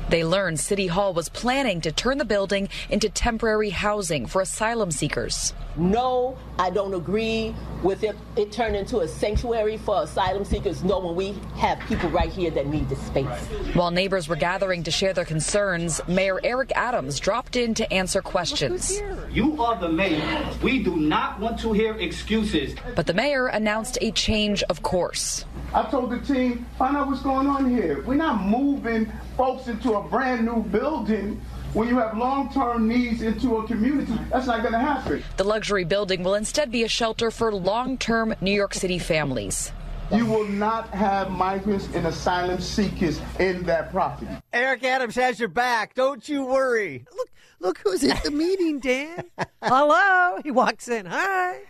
They learned City Hall was planning to turn the building into temporary housing for asylum seekers. No, I don't agree with it. It turned into a sanctuary for asylum seekers. No, when we have people right here that need the space. While neighbors were gathering to share their concerns, Mayor Eric Adams dropped in to answer questions. You are the mayor. We do not want to hear excuses. But the mayor announced a change of course. I told the team, find out what's going on here. We're not moving folks into a brand new building when you have long term needs into a community. That's not going to happen. The luxury building will instead be a shelter for long term New York City families. You will not have migrants and asylum seekers in that property. Eric Adams has your back. Don't you worry. Look, look who's at the meeting, Dan. Hello. He walks in. Hi.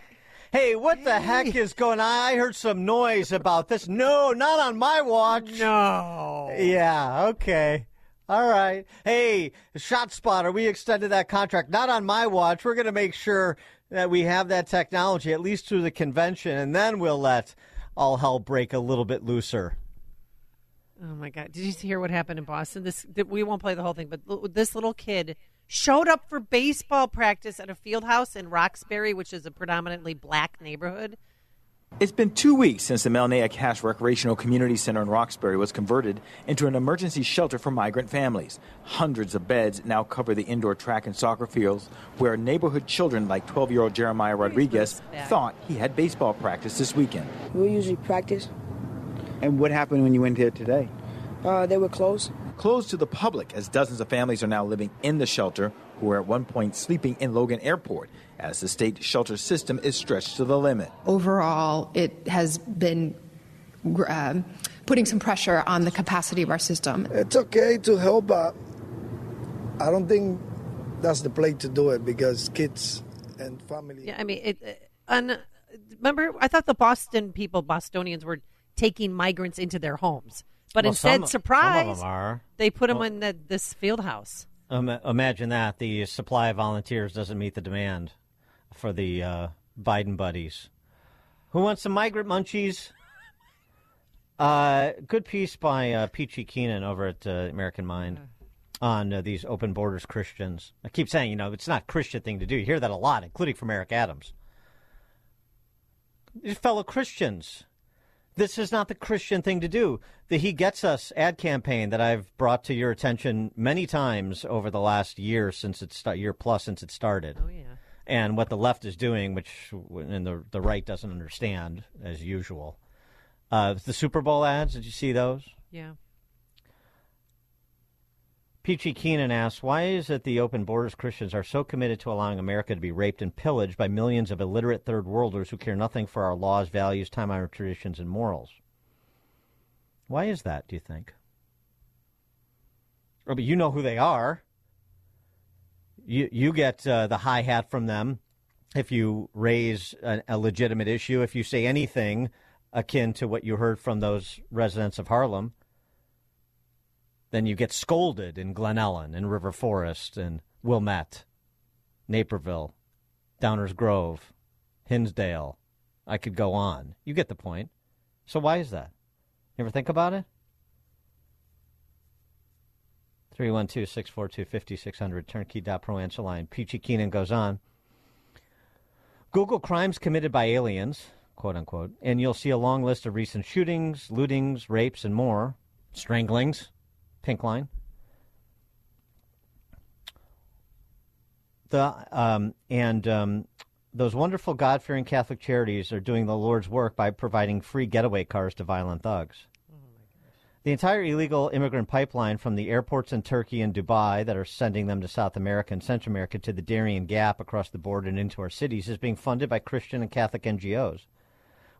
Hey, what the heck is going on? I heard some noise about this. No, not on my watch. No. Yeah, okay. All right. Hey, Shot Spotter, we extended that contract. Not on my watch. We're going to make sure that we have that technology, at least through the convention, and then we'll let all hell break a little bit looser. Oh my God! Did you hear what happened in Boston? This we won't play the whole thing, but this little kid showed up for baseball practice at a field house in Roxbury, which is a predominantly black neighborhood. It's been two weeks since the Melnea Cass Recreational Community Center in Roxbury was converted into an emergency shelter for migrant families. Hundreds of beds now cover the indoor track and soccer fields where neighborhood children like 12 year old Jeremiah Rodriguez thought he had baseball practice this weekend. We usually practice. And what happened when you went here today? Uh, they were closed. Closed to the public as dozens of families are now living in the shelter who were at one point sleeping in Logan Airport as the state shelter system is stretched to the limit. Overall, it has been uh, putting some pressure on the capacity of our system. It's okay to help, but I don't think that's the place to do it because kids and family. Yeah, I mean, it, uh, remember, I thought the Boston people, Bostonians, were taking migrants into their homes. But well, instead, some, surprise, some they put them well, in the, this field house. Um, imagine that. The supply of volunteers doesn't meet the demand for the uh, Biden buddies. Who wants some migrant munchies? Uh, good piece by uh, Peachy Keenan over at uh, American Mind on uh, these open borders Christians. I keep saying, you know, it's not a Christian thing to do. You hear that a lot, including from Eric Adams. These fellow Christians. This is not the Christian thing to do. The He Gets Us ad campaign that I've brought to your attention many times over the last year since it's year plus since it started. Oh yeah. And what the left is doing, which and the the right doesn't understand as usual. Uh, the Super Bowl ads, did you see those? Yeah. Peachy Keenan asks, why is it the open borders Christians are so committed to allowing America to be raped and pillaged by millions of illiterate third worlders who care nothing for our laws, values, time honored traditions, and morals? Why is that, do you think? Oh, but you know who they are. You, you get uh, the high hat from them if you raise a, a legitimate issue, if you say anything akin to what you heard from those residents of Harlem then you get scolded in Glen Ellyn and River Forest and Wilmette, Naperville, Downers Grove, Hinsdale. I could go on. You get the point. So why is that? You ever think about it? 312 642 5600, turnkey.pro. Peachy Keenan goes on. Google crimes committed by aliens, quote unquote, and you'll see a long list of recent shootings, lootings, rapes, and more, stranglings, Pink Line. The um, and um, those wonderful God-fearing Catholic charities are doing the Lord's work by providing free getaway cars to violent thugs. The entire illegal immigrant pipeline from the airports in Turkey and Dubai that are sending them to South America and Central America to the Darien Gap across the border and into our cities is being funded by Christian and Catholic NGOs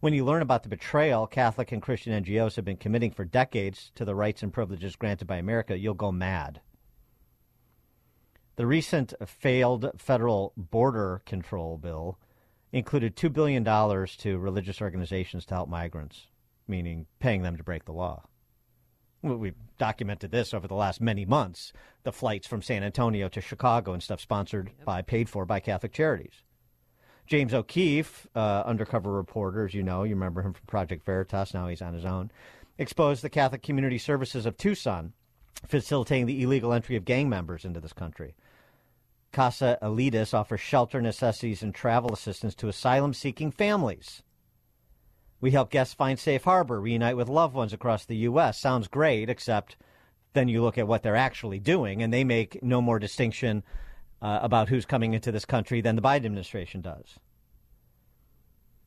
when you learn about the betrayal Catholic and Christian NGOs have been committing for decades to the rights and privileges granted by America, you'll go mad. The recent failed federal border control bill included $2 billion to religious organizations to help migrants, meaning paying them to break the law. We've documented this over the last many months the flights from San Antonio to Chicago and stuff sponsored by, paid for by Catholic charities. James O'Keefe, uh, undercover reporter, as you know, you remember him from Project Veritas, now he's on his own, exposed the Catholic Community Services of Tucson facilitating the illegal entry of gang members into this country. Casa Alitas offers shelter, necessities, and travel assistance to asylum seeking families. We help guests find safe harbor, reunite with loved ones across the U.S. Sounds great, except then you look at what they're actually doing, and they make no more distinction uh, about who's coming into this country than the Biden administration does.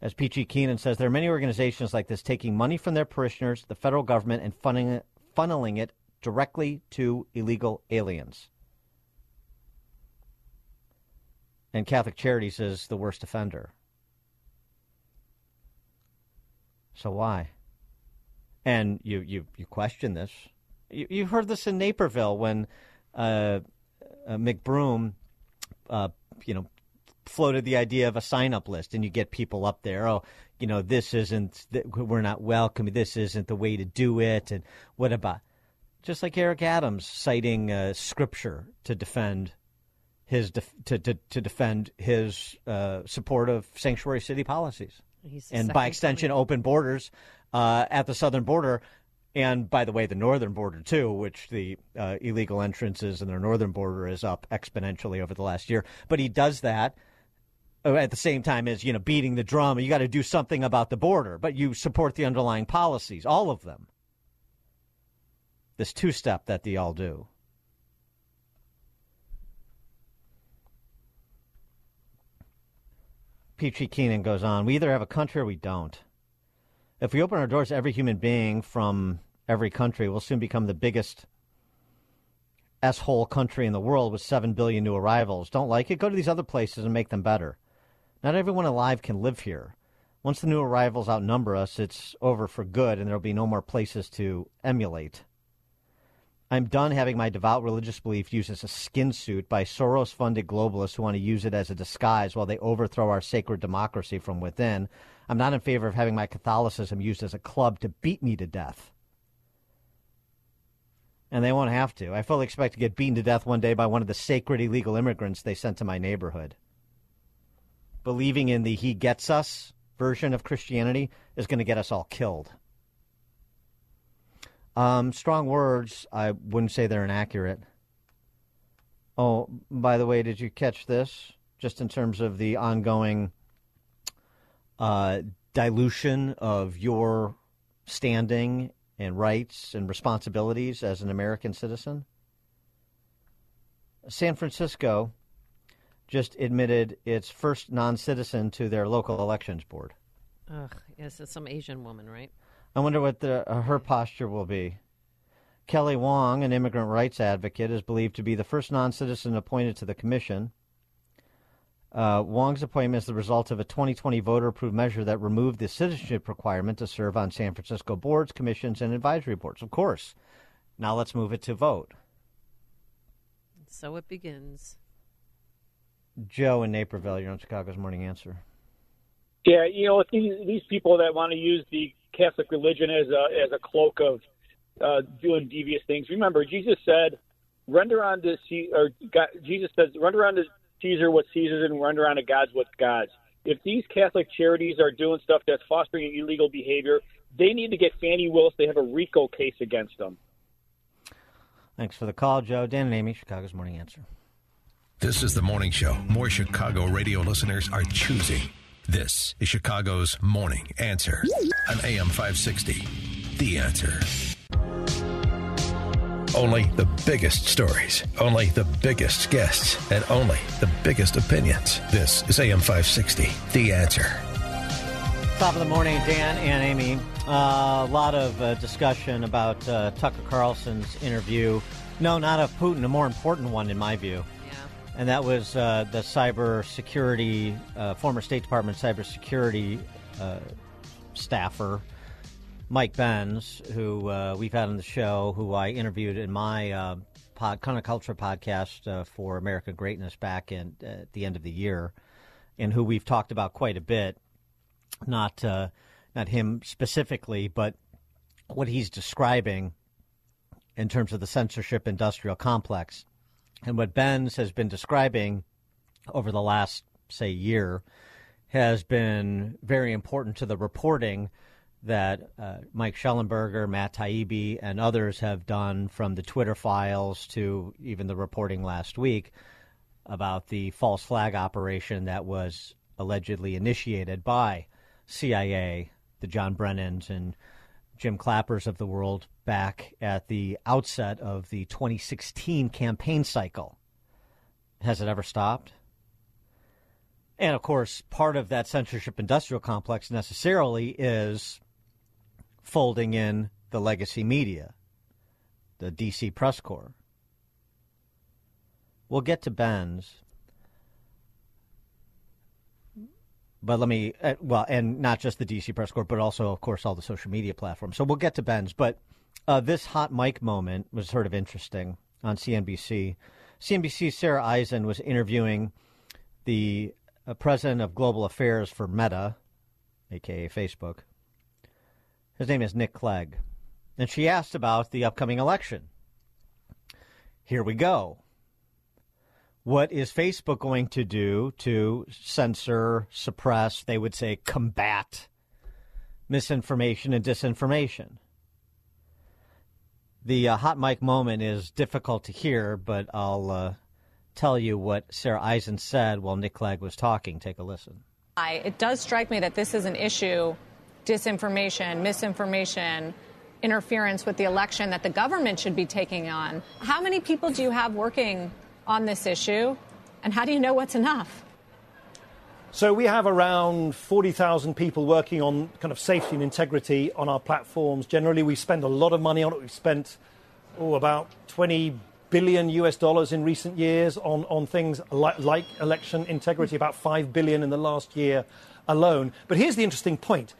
As Peachy Keenan says, there are many organizations like this taking money from their parishioners, the federal government, and it, funneling it directly to illegal aliens. And Catholic Charities is the worst offender. So why? And you, you, you question this. You, you heard this in Naperville when uh, uh, McBroom, uh, you know, floated the idea of a sign-up list, and you get people up there. Oh, you know, this isn't. We're not welcome. This isn't the way to do it. And what about? Just like Eric Adams citing uh, scripture to defend his def- to, to to defend his uh, support of sanctuary city policies, and by extension, coming. open borders uh, at the southern border. And by the way, the northern border too, which the uh, illegal entrances in the northern border is up exponentially over the last year. But he does that uh, at the same time as you know beating the drum. You got to do something about the border, but you support the underlying policies, all of them. This two-step that they all do. Peachy Keenan goes on. We either have a country or we don't. If we open our doors to every human being from every country, we'll soon become the biggest S-hole country in the world with 7 billion new arrivals. Don't like it? Go to these other places and make them better. Not everyone alive can live here. Once the new arrivals outnumber us, it's over for good, and there'll be no more places to emulate. I'm done having my devout religious belief used as a skin suit by Soros funded globalists who want to use it as a disguise while they overthrow our sacred democracy from within. I'm not in favor of having my Catholicism used as a club to beat me to death. And they won't have to. I fully expect to get beaten to death one day by one of the sacred illegal immigrants they sent to my neighborhood. Believing in the he gets us version of Christianity is going to get us all killed. Um, strong words, I wouldn't say they're inaccurate. Oh, by the way, did you catch this? Just in terms of the ongoing uh, dilution of your standing and rights and responsibilities as an American citizen? San Francisco just admitted its first non citizen to their local elections board. Ugh, yes, it's some Asian woman, right? I wonder what the, uh, her posture will be. Kelly Wong, an immigrant rights advocate, is believed to be the first non citizen appointed to the commission. Uh, Wong's appointment is the result of a 2020 voter approved measure that removed the citizenship requirement to serve on San Francisco boards, commissions, and advisory boards. Of course. Now let's move it to vote. So it begins. Joe in Naperville, you're on Chicago's Morning Answer. Yeah, you know, these, these people that want to use the Catholic religion as a as a cloak of uh, doing devious things. Remember, Jesus said, "Render unto C- or God, Jesus says, render unto Caesar what Caesar's and render unto God's what God's." If these Catholic charities are doing stuff that's fostering illegal behavior, they need to get Fani Willis. They have a RICO case against them. Thanks for the call, Joe. Dan and Amy, Chicago's Morning Answer. This is the morning show more Chicago radio listeners are choosing. This is Chicago's Morning Answer on AM 560. The Answer. Only the biggest stories, only the biggest guests, and only the biggest opinions. This is AM 560. The Answer. Top of the morning, Dan and Amy. Uh, a lot of uh, discussion about uh, Tucker Carlson's interview. No, not of Putin, a more important one in my view and that was uh, the cybersecurity, uh, former State Department cybersecurity uh, staffer, Mike Benz, who uh, we've had on the show, who I interviewed in my uh, pod, Culture podcast uh, for American Greatness back in, at the end of the year, and who we've talked about quite a bit. Not uh, not him specifically, but what he's describing in terms of the censorship industrial complex and what Benz has been describing over the last, say, year has been very important to the reporting that uh, Mike Shellenberger, Matt Taibbi, and others have done from the Twitter files to even the reporting last week about the false flag operation that was allegedly initiated by CIA, the John Brennans and Jim Clappers of the world back at the outset of the 2016 campaign cycle. Has it ever stopped? And of course, part of that censorship industrial complex necessarily is folding in the legacy media, the DC press corps. We'll get to Benz. But let me, uh, well, and not just the DC press corps, but also, of course, all the social media platforms. So we'll get to Benz. But uh, this hot mic moment was sort of interesting on CNBC. CNBC's Sarah Eisen was interviewing the uh, president of global affairs for Meta, aka Facebook. His name is Nick Clegg. And she asked about the upcoming election. Here we go. What is Facebook going to do to censor, suppress, they would say combat misinformation and disinformation? The uh, hot mic moment is difficult to hear, but I'll uh, tell you what Sarah Eisen said while Nick Clegg was talking. Take a listen. It does strike me that this is an issue disinformation, misinformation, interference with the election that the government should be taking on. How many people do you have working on this issue, and how do you know what's enough? So we have around 40,000 people working on kind of safety and integrity on our platforms. Generally, we spend a lot of money on it. We've spent oh, about 20 billion US dollars in recent years on, on things like, like election integrity, about 5 billion in the last year alone. But here's the interesting point.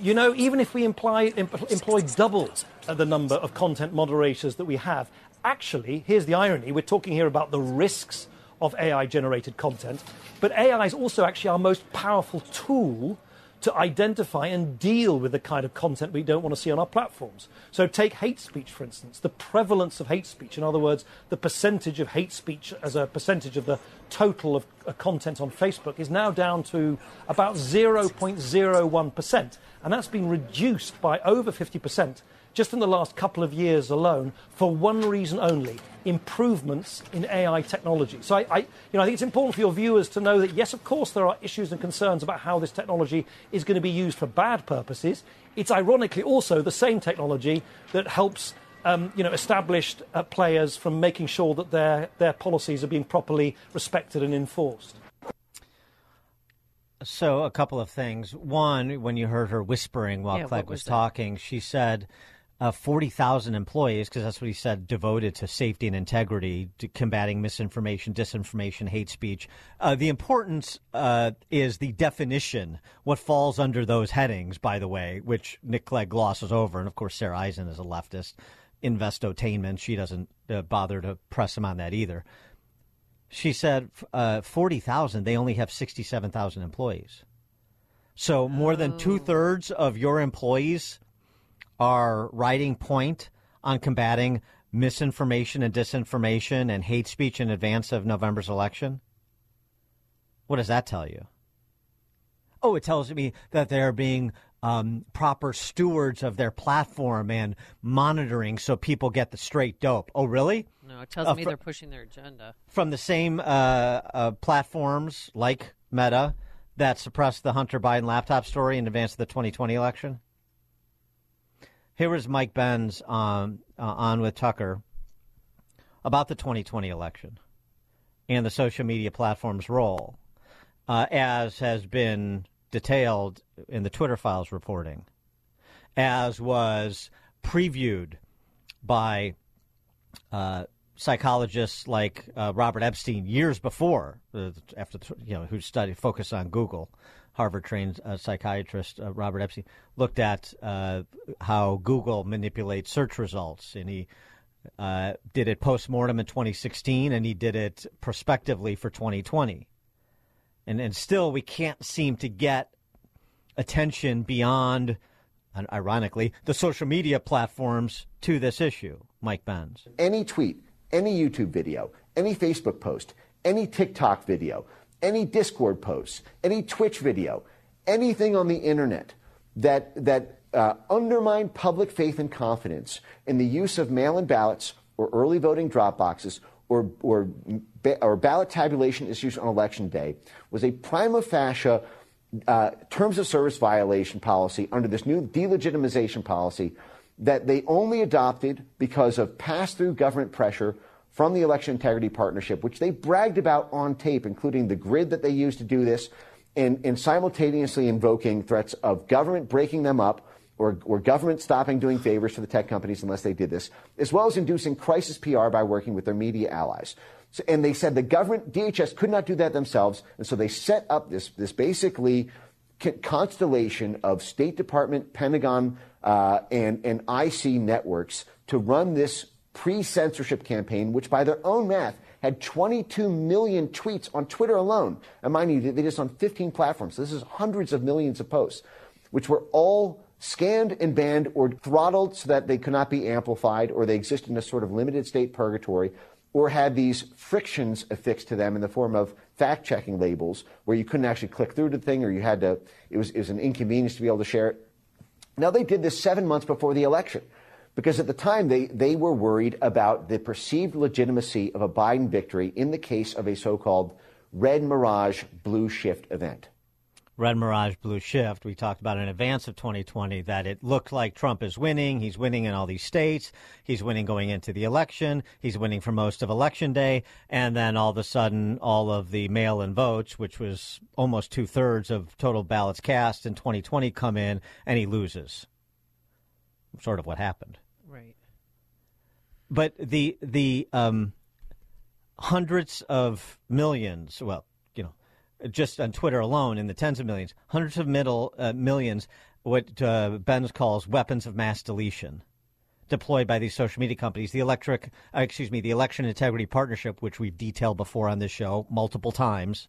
You know, even if we imply, employ double the number of content moderators that we have, actually, here's the irony we're talking here about the risks of AI generated content, but AI is also actually our most powerful tool to identify and deal with the kind of content we don't want to see on our platforms. So, take hate speech, for instance, the prevalence of hate speech, in other words, the percentage of hate speech as a percentage of the total of uh, content on Facebook is now down to about 0.01%. And that's been reduced by over 50% just in the last couple of years alone for one reason only improvements in AI technology. So I, I, you know, I think it's important for your viewers to know that, yes, of course, there are issues and concerns about how this technology is going to be used for bad purposes. It's ironically also the same technology that helps um, you know, established uh, players from making sure that their, their policies are being properly respected and enforced. So, a couple of things. One, when you heard her whispering while Yeah, Clegg was, was talking, she said uh, 40,000 employees, because that's what he said, devoted to safety and integrity, to combating misinformation, disinformation, hate speech. Uh, the importance uh, is the definition, what falls under those headings, by the way, which Nick Clegg glosses over. And of course, Sarah Eisen is a leftist. Investotainment, she doesn't uh, bother to press him on that either. She said uh, 40,000, they only have 67,000 employees. So more than two thirds of your employees are riding point on combating misinformation and disinformation and hate speech in advance of November's election? What does that tell you? Oh, it tells me that they're being um, proper stewards of their platform and monitoring so people get the straight dope. Oh, really? No, it tells Uh, me fr- they're pushing their agenda. from the same uh, uh, platforms like Meta that suppressed the Hunter Biden laptop story in advance of the 2020 election? Here was Mike Benz um, uh, on with Tucker about the 2020 election and the social media platform's role, uh, as has been detailed in the Twitter files reporting, as was previewed by uh, psychologists like uh, Robert Epstein years before, uh, after you know, who studied focused on Google. Harvard trained uh, psychiatrist uh, Robert Epstein looked at uh, how Google manipulates search results, and he uh, did it post mortem in 2016, and he did it prospectively for 2020. And and still, we can't seem to get attention beyond, ironically, the social media platforms to this issue. Mike Benz. any tweet, any YouTube video, any Facebook post, any TikTok video, any Discord post, any Twitch video, anything on the internet that that uh, undermine public faith and confidence in the use of mail-in ballots or early voting drop boxes or, or, or ballot tabulation issues on election day was a prima facie uh, terms of service violation policy under this new delegitimization policy that they only adopted because of pass through government pressure from the Election Integrity Partnership, which they bragged about on tape, including the grid that they used to do this, and, and simultaneously invoking threats of government breaking them up or, or government stopping doing favors for the tech companies unless they did this, as well as inducing crisis PR by working with their media allies. So, and they said the government, DHS, could not do that themselves, and so they set up this, this basically constellation of State Department, Pentagon, uh, and, and IC networks to run this pre censorship campaign, which by their own math had 22 million tweets on Twitter alone. And mind you, they did this on 15 platforms. So this is hundreds of millions of posts, which were all scanned and banned or throttled so that they could not be amplified or they existed in a sort of limited state purgatory or had these frictions affixed to them in the form of fact checking labels where you couldn't actually click through the thing or you had to, it was, it was an inconvenience to be able to share it. Now, they did this seven months before the election because at the time they, they were worried about the perceived legitimacy of a Biden victory in the case of a so called red mirage blue shift event. Red Mirage Blue Shift. We talked about in advance of 2020 that it looked like Trump is winning. He's winning in all these states. He's winning going into the election. He's winning for most of election day. And then all of a sudden, all of the mail in votes, which was almost two thirds of total ballots cast in 2020, come in and he loses. Sort of what happened. Right. But the, the, um, hundreds of millions, well, you know, just on Twitter alone in the tens of millions, hundreds of middle uh, millions, what uh, Benz calls weapons of mass deletion deployed by these social media companies. The electric, uh, excuse me, the election integrity partnership, which we've detailed before on this show multiple times.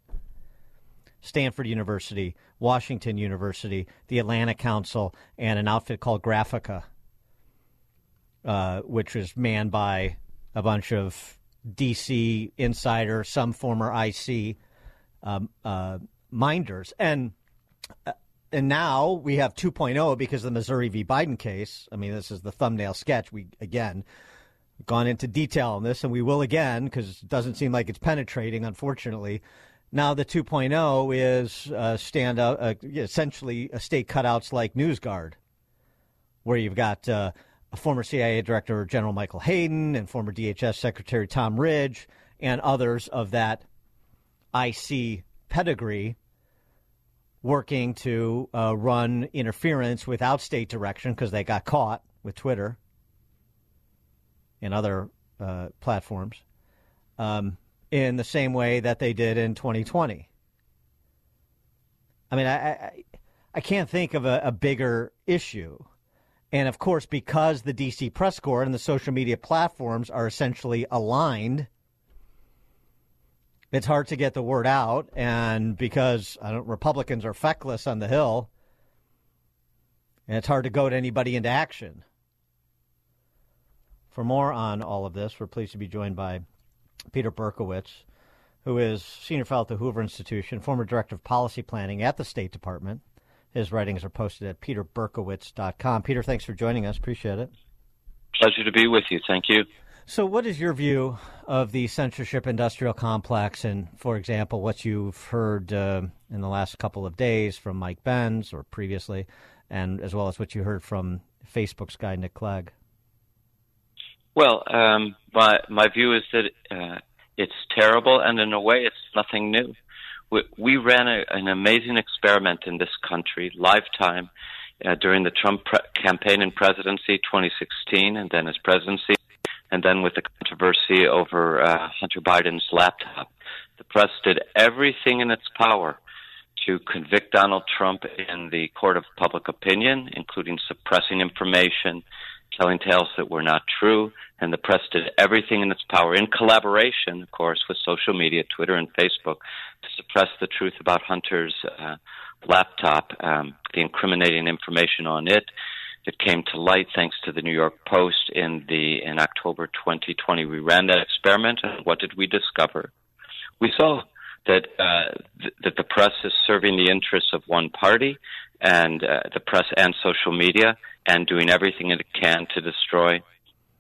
Stanford University, Washington University, the Atlantic Council, and an outfit called Graphika, uh, which was manned by a bunch of DC insider, some former IC um, uh, minders. And uh, and now we have 2.0 because of the Missouri v. Biden case. I mean, this is the thumbnail sketch. We again gone into detail on this, and we will again because it doesn't seem like it's penetrating, unfortunately. Now the 2.0 is uh, stand out, uh, essentially a state cutouts like NewsGuard, where you've got uh, former CIA Director General Michael Hayden and former DHS Secretary Tom Ridge and others of that IC pedigree working to uh, run interference without state direction because they got caught with Twitter and other uh, platforms um, in the same way that they did in 2020. I mean, I, I, I can't think of a, a bigger issue. And of course, because the DC press corps and the social media platforms are essentially aligned it's hard to get the word out, and because Republicans are feckless on the Hill, and it's hard to goad anybody into action. For more on all of this, we're pleased to be joined by Peter Berkowitz, who is senior fellow at the Hoover Institution, former director of policy planning at the State Department. His writings are posted at peterberkowitz.com. Peter, thanks for joining us. Appreciate it. Pleasure to be with you. Thank you. So, what is your view of the censorship industrial complex, and, for example, what you've heard uh, in the last couple of days from Mike Benz or previously, and as well as what you heard from Facebook's guy Nick Clegg? Well, um, my my view is that uh, it's terrible, and in a way, it's nothing new. We, ran a, an amazing experiment in this country, lifetime, uh, during the Trump pre- campaign and presidency, 2016, and then his presidency and then with the controversy over uh, Hunter Biden's laptop. The press did everything in its power to convict Donald Trump in the court of public opinion, including suppressing information, telling tales that were not true, and the press did everything in its power, in collaboration, of course, with social media, Twitter and Facebook, to suppress the truth about Hunter's uh, laptop, um, the incriminating information on it, it came to light thanks to the New York Post in the in October 2020. We ran that experiment, and what did we discover? We saw that uh, th- that the press is serving the interests of one party, and uh, the press and social media, and doing everything it can to destroy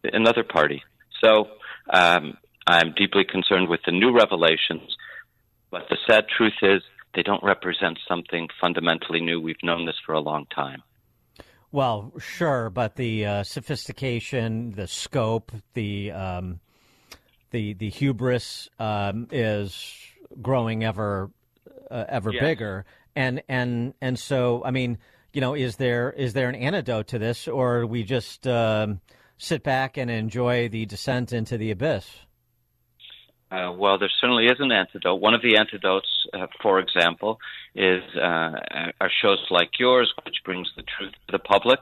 another party. So um, I'm deeply concerned with the new revelations. But the sad truth is, they don't represent something fundamentally new. We've known this for a long time. Well, sure, but the uh, sophistication, the scope, the um, the the hubris um, is growing ever uh, ever Yes. bigger, and and and so I mean, you know, is there is there an antidote to this, or we just um, sit back and enjoy the descent into the abyss? Uh, well, there certainly is an antidote. One of the antidotes, uh, for example, is uh, are shows like yours, which brings the truth to the public.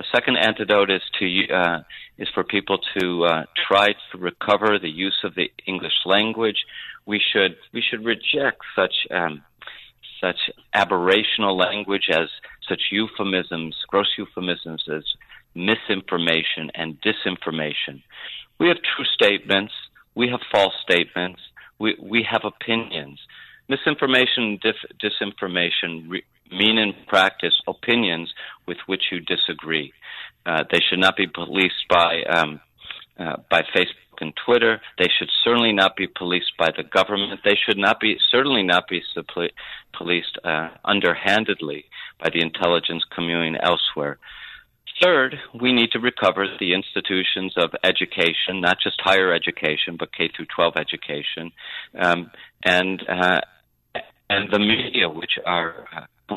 A second antidote is to uh, is for people to uh, try to recover the use of the English language. We should we should reject such um, such aberrational language as such euphemisms, gross euphemisms as misinformation and disinformation. We have true statements. We have false statements. We, we have opinions. Misinformation and dif- disinformation re- mean in practice opinions with which you disagree. Uh, they should not be policed by um, uh, by Facebook and Twitter. They should certainly not be policed by the government. They should not be certainly not be suppli- policed uh, underhandedly by the intelligence community elsewhere. Third, we need to recover the institutions of education, not just higher education, but K through 12 education, um, and uh, and the media, which are uh,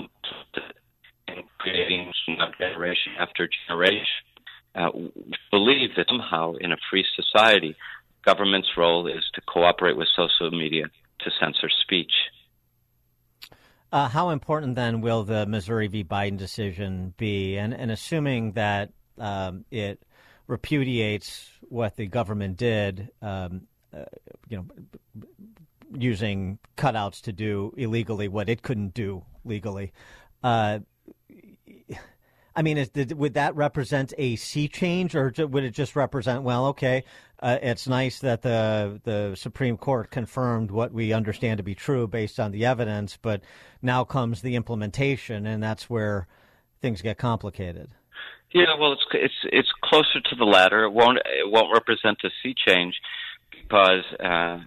in creating generation after generation. Uh, believe that somehow in a free society, government's role is to cooperate with social media to censor speech. Uh, how important then will the Missouri v. Biden decision be? And, and assuming that um, it repudiates what the government did, um, uh, you know, using cutouts to do illegally what it couldn't do legally. Uh, I mean, is, did, would that represent a sea change, or would it just represent, well, okay, uh, it's nice that the the Supreme Court confirmed what we understand to be true based on the evidence, but now comes the implementation, and that's where things get complicated. Yeah, well, it's it's it's closer to the latter. It won't it won't represent a sea change because uh,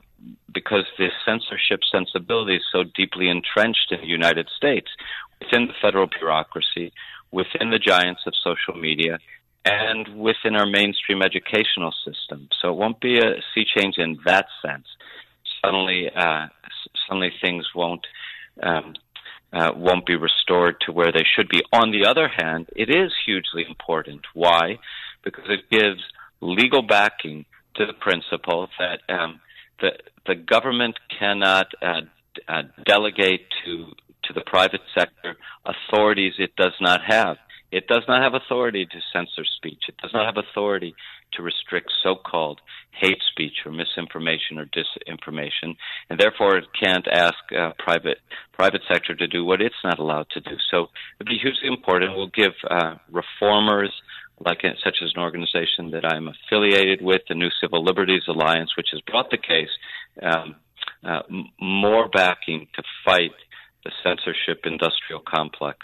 because the censorship sensibility is so deeply entrenched in the United States within the federal bureaucracy, within the giants of social media, and within our mainstream educational system. So it won't be a sea change in that sense. Suddenly, uh, suddenly things won't. Um, uh, won't be restored to where they should be. On the other hand, it is hugely important. Why? Because it gives legal backing to the principle that um, the the government cannot uh, uh, delegate to to the private sector authorities it does not have. It does not have authority to censor speech. It does not have authority to restrict so-called hate speech or misinformation or disinformation, and therefore it can't ask uh, private private sector to do what it's not allowed to do. So it'd be hugely important. We'll give uh, reformers like uh, such as an organization that I'm affiliated with, the New Civil Liberties Alliance, which has brought the case, um, uh, more backing to fight the censorship industrial complex.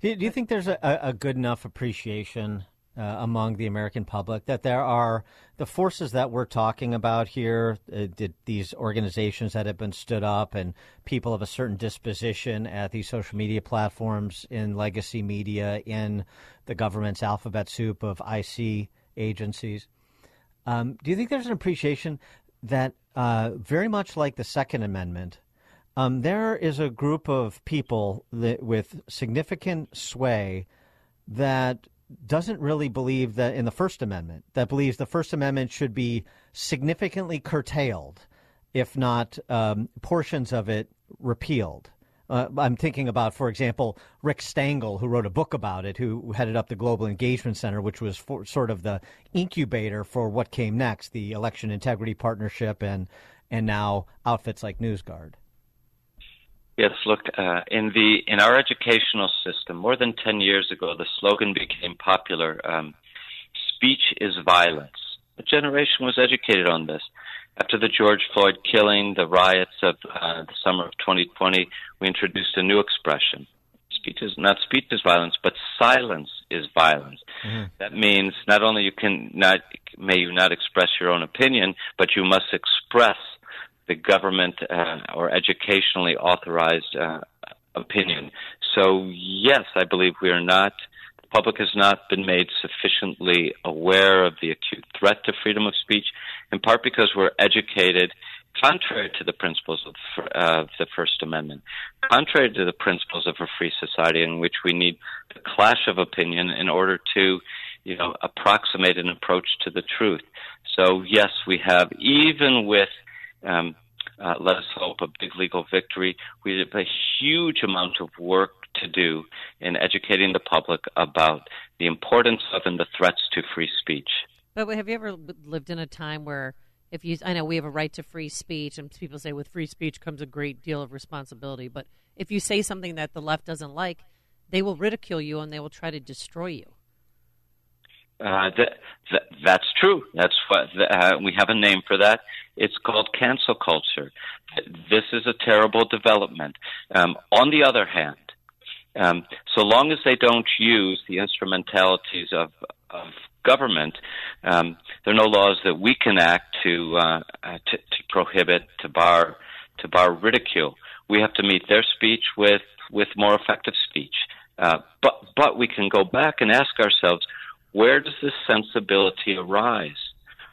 Do you think there's a, a good enough appreciation uh, among the American public that there are the forces that we're talking about here, uh, did these organizations that have been stood up and people of a certain disposition at these social media platforms, in legacy media, in the government's alphabet soup of IC agencies? Um, do you think there's an appreciation that, uh, very much like the Second Amendment, um, there is a group of people that, with significant sway that doesn't really believe that in the First Amendment, that believes the First Amendment should be significantly curtailed, if not um, portions of it repealed. Uh, I'm thinking about, for example, Rick Stengel, who wrote a book about it, who headed up the Global Engagement Center, which was for, sort of the incubator for what came next, the Election Integrity Partnership, and and now outfits like NewsGuard. Yes, look, uh, in the in our educational system, more than ten years ago, the slogan became popular: um, "Speech is violence." A generation was educated on this. After the George Floyd killing, the riots of uh, the summer of 2020, we introduced a new expression: "Speech is not speech is violence, but silence is violence." That means not only you can not may you not express your own opinion, but you must express the government uh, or educationally authorized uh, opinion. So, yes, I believe we are not, the public has not been made sufficiently aware of the acute threat to freedom of speech, in part because we're educated contrary to the principles of, uh, the First Amendment, contrary to the principles of a free society in which we need the clash of opinion in order to, you know, approximate an approach to the truth. So yes, we have, even with um, uh, let us hope, a big legal victory. We have a huge amount of work to do in educating the public about the importance of and the threats to free speech. But have you ever lived in a time where, if you, I know we have a right to free speech, and people say with free speech comes a great deal of responsibility. But if you say something that the left doesn't like, they will ridicule you and they will try to destroy you. Uh, that, that, that's true. That's what uh, we have a name for that. It's called cancel culture. This is a terrible development. Um, on the other hand, um, so long as they don't use the instrumentalities of, of government, um, there are no laws that we can act to, uh, uh, to, to prohibit, to bar, to bar ridicule. We have to meet their speech with with more effective speech. Uh, but but we can go back and ask ourselves where does this sensibility arise?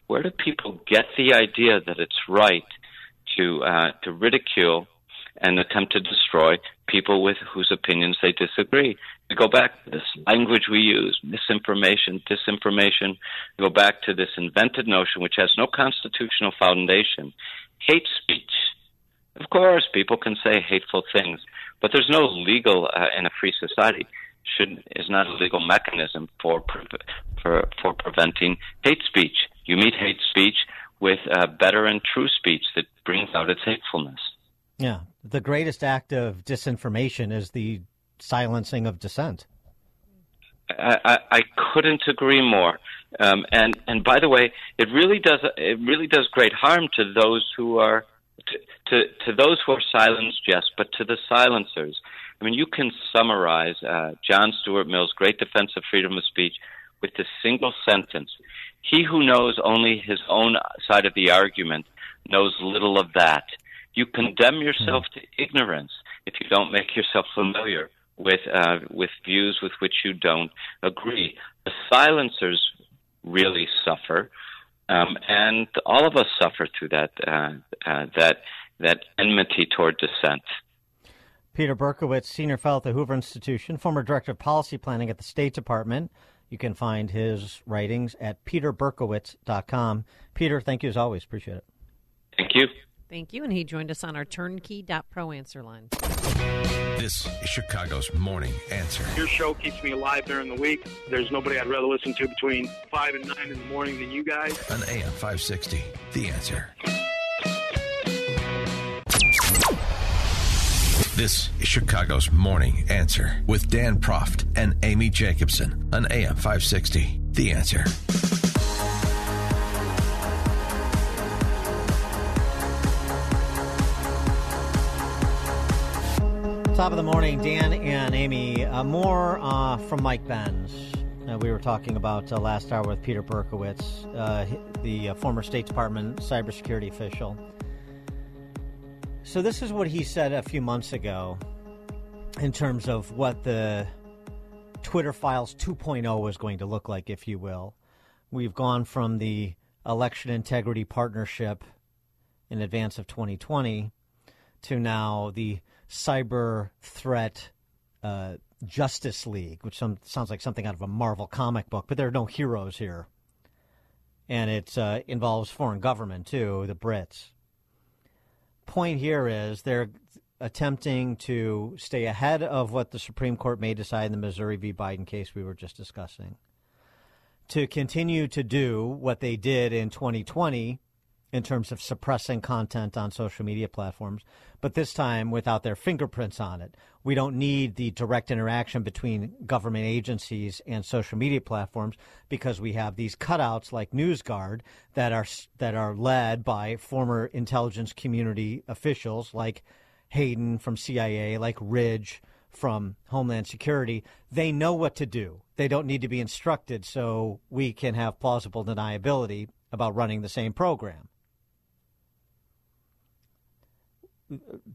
Where do people get the idea that it's right to uh, to ridicule and attempt to destroy people with whose opinions they disagree? We go back to this language we use, misinformation, disinformation. We go back to this invented notion, which has no constitutional foundation, hate speech. Of course, people can say hateful things, but there's no legal uh, in a free society should is not a legal mechanism for for for preventing hate speech. You meet hate speech with uh, better and true speech that brings out its hatefulness. Yeah, the greatest act of disinformation is the silencing of dissent. I, I, I couldn't agree more. Um, and and by the way, it really does it really does great harm to those who are to, to, to those who are silenced, yes, but to the silencers. I mean, you can summarize uh, John Stuart Mill's great defense of freedom of speech with this single sentence He who knows only his own side of the argument knows little of that. You condemn yourself to ignorance if you don't make yourself familiar with uh, with views with which you don't agree. The silencers really suffer, um, and all of us suffer through that uh, uh, that that enmity toward dissent. Peter Berkowitz, Senior Fellow at the Hoover Institution, former Director of Policy Planning at the State Department. You can find his writings at peterberkowitz.com. Peter, thank you as always. Appreciate it. Thank you. Thank you. And he joined us on our turnkey.pro answer line. This is Chicago's Morning Answer. Your show keeps me alive during the week. There's nobody I'd rather listen to between 5 and 9 in the morning than you guys. On AM 560, The Answer. This is Chicago's Morning Answer with Dan Proft and Amy Jacobson on AM 560. The Answer. Top of the morning, Dan and Amy. Uh, more uh, from Mike Benz. Uh, we were talking about uh, last hour with Peter Berkowitz, uh, the uh, former State Department cybersecurity official. So this is what he said a few months ago in terms of what the Twitter Files 2.0 was going to look like, if you will. We've gone from the election integrity partnership in advance of 2020 to now the cyber threat uh, Justice League, which some, sounds like something out of a Marvel comic book, but there are no heroes here. And it uh, involves foreign government, too, the Brits point here is they're attempting to stay ahead of what the Supreme Court may decide in the Missouri v. Biden case we were just discussing, to continue to do what they did in 2020 in terms of suppressing content on social media platforms, but this time without their fingerprints on it. We don't need the direct interaction between government agencies and social media platforms because we have these cutouts like NewsGuard that are that are led by former intelligence community officials like Hayden from CIA, like Ridge from Homeland Security. They know what to do. They don't need to be instructed so we can have plausible deniability about running the same program.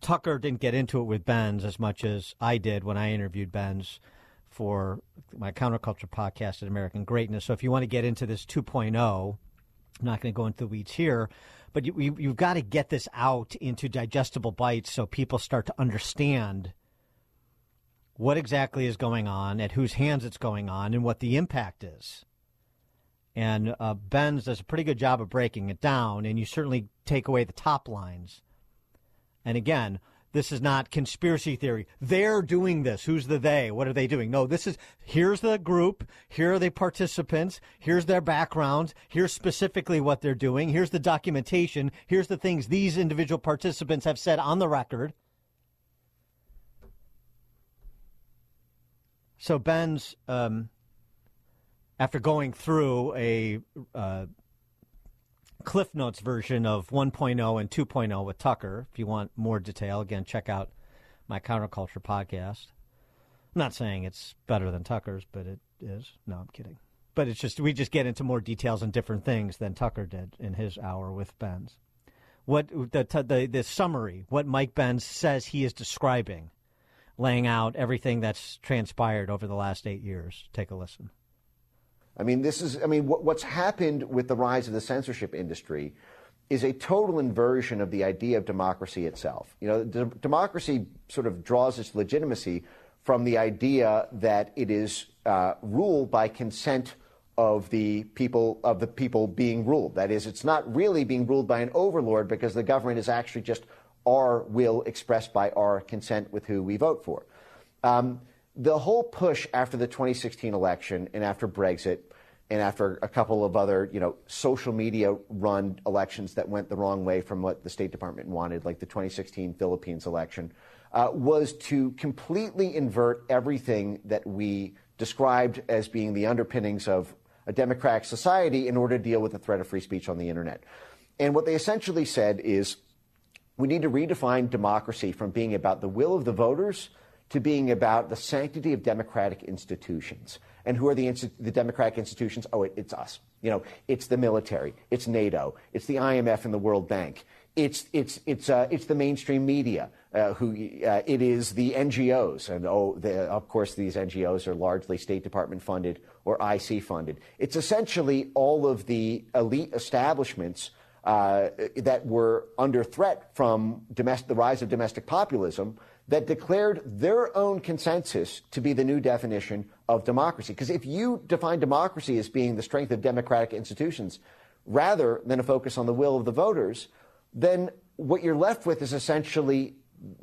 Tucker didn't get into it with Benz as much as I did when I interviewed Benz for my counterculture podcast at American Greatness. So if you want to get into this 2.0, I'm not going to go into the weeds here, but you, you, you've got to get this out into digestible bites so people start to understand what exactly is going on, at whose hands it's going on, and what the impact is. And uh, Benz does a pretty good job of breaking it down, and you certainly take away the top lines. And again, this is not conspiracy theory. They're doing this. Who's the they? What are they doing? No, this is here's the group, here are the participants, here's their backgrounds, here's specifically what they're doing, here's the documentation, here's the things these individual participants have said on the record. So Benz, um, after going through a uh, Cliff Notes version of 1.0 and 2.0 with Tucker. If you want more detail, again, check out my counterculture podcast. I'm not saying it's better than Tucker's, but it is. No, I'm kidding. But it's just we just get into more details and different things than Tucker did in his hour with Benz. What the the the summary, what Mike Benz says he is describing, laying out everything that's transpired over the last eight years. Take a listen. I mean, this is, I mean, what, what's happened with the rise of the censorship industry is a total inversion of the idea of democracy itself. You know, democracy sort of draws its legitimacy from the idea that it is uh, ruled by consent of the people of the people being ruled. That is, it's not really being ruled by an overlord because the government is actually just our will expressed by our consent with who we vote for. Um, the whole push after the 2016 election and after Brexit and after a couple of other, you know, social media run elections that went the wrong way from what the State Department wanted, like the 2016 Philippines election, uh, was to completely invert everything that we described as being the underpinnings of a democratic society in order to deal with the threat of free speech on the internet. And what they essentially said is we need to redefine democracy from being about the will of the voters to being about the sanctity of democratic institutions. And who are the, the democratic institutions? Oh, it, it's us. You know, it's the military, it's NATO, it's the IMF and the World Bank, it's it's it's uh, it's the mainstream media. Uh, who uh, it is the NGOs, and oh, the, of course, these NGOs are largely State Department funded or IC funded. It's essentially all of the elite establishments uh, that were under threat from domestic, the rise of domestic populism that declared their own consensus to be the new definition of democracy. Because if you define democracy as being the strength of democratic institutions rather than a focus on the will of the voters, then what you're left with is essentially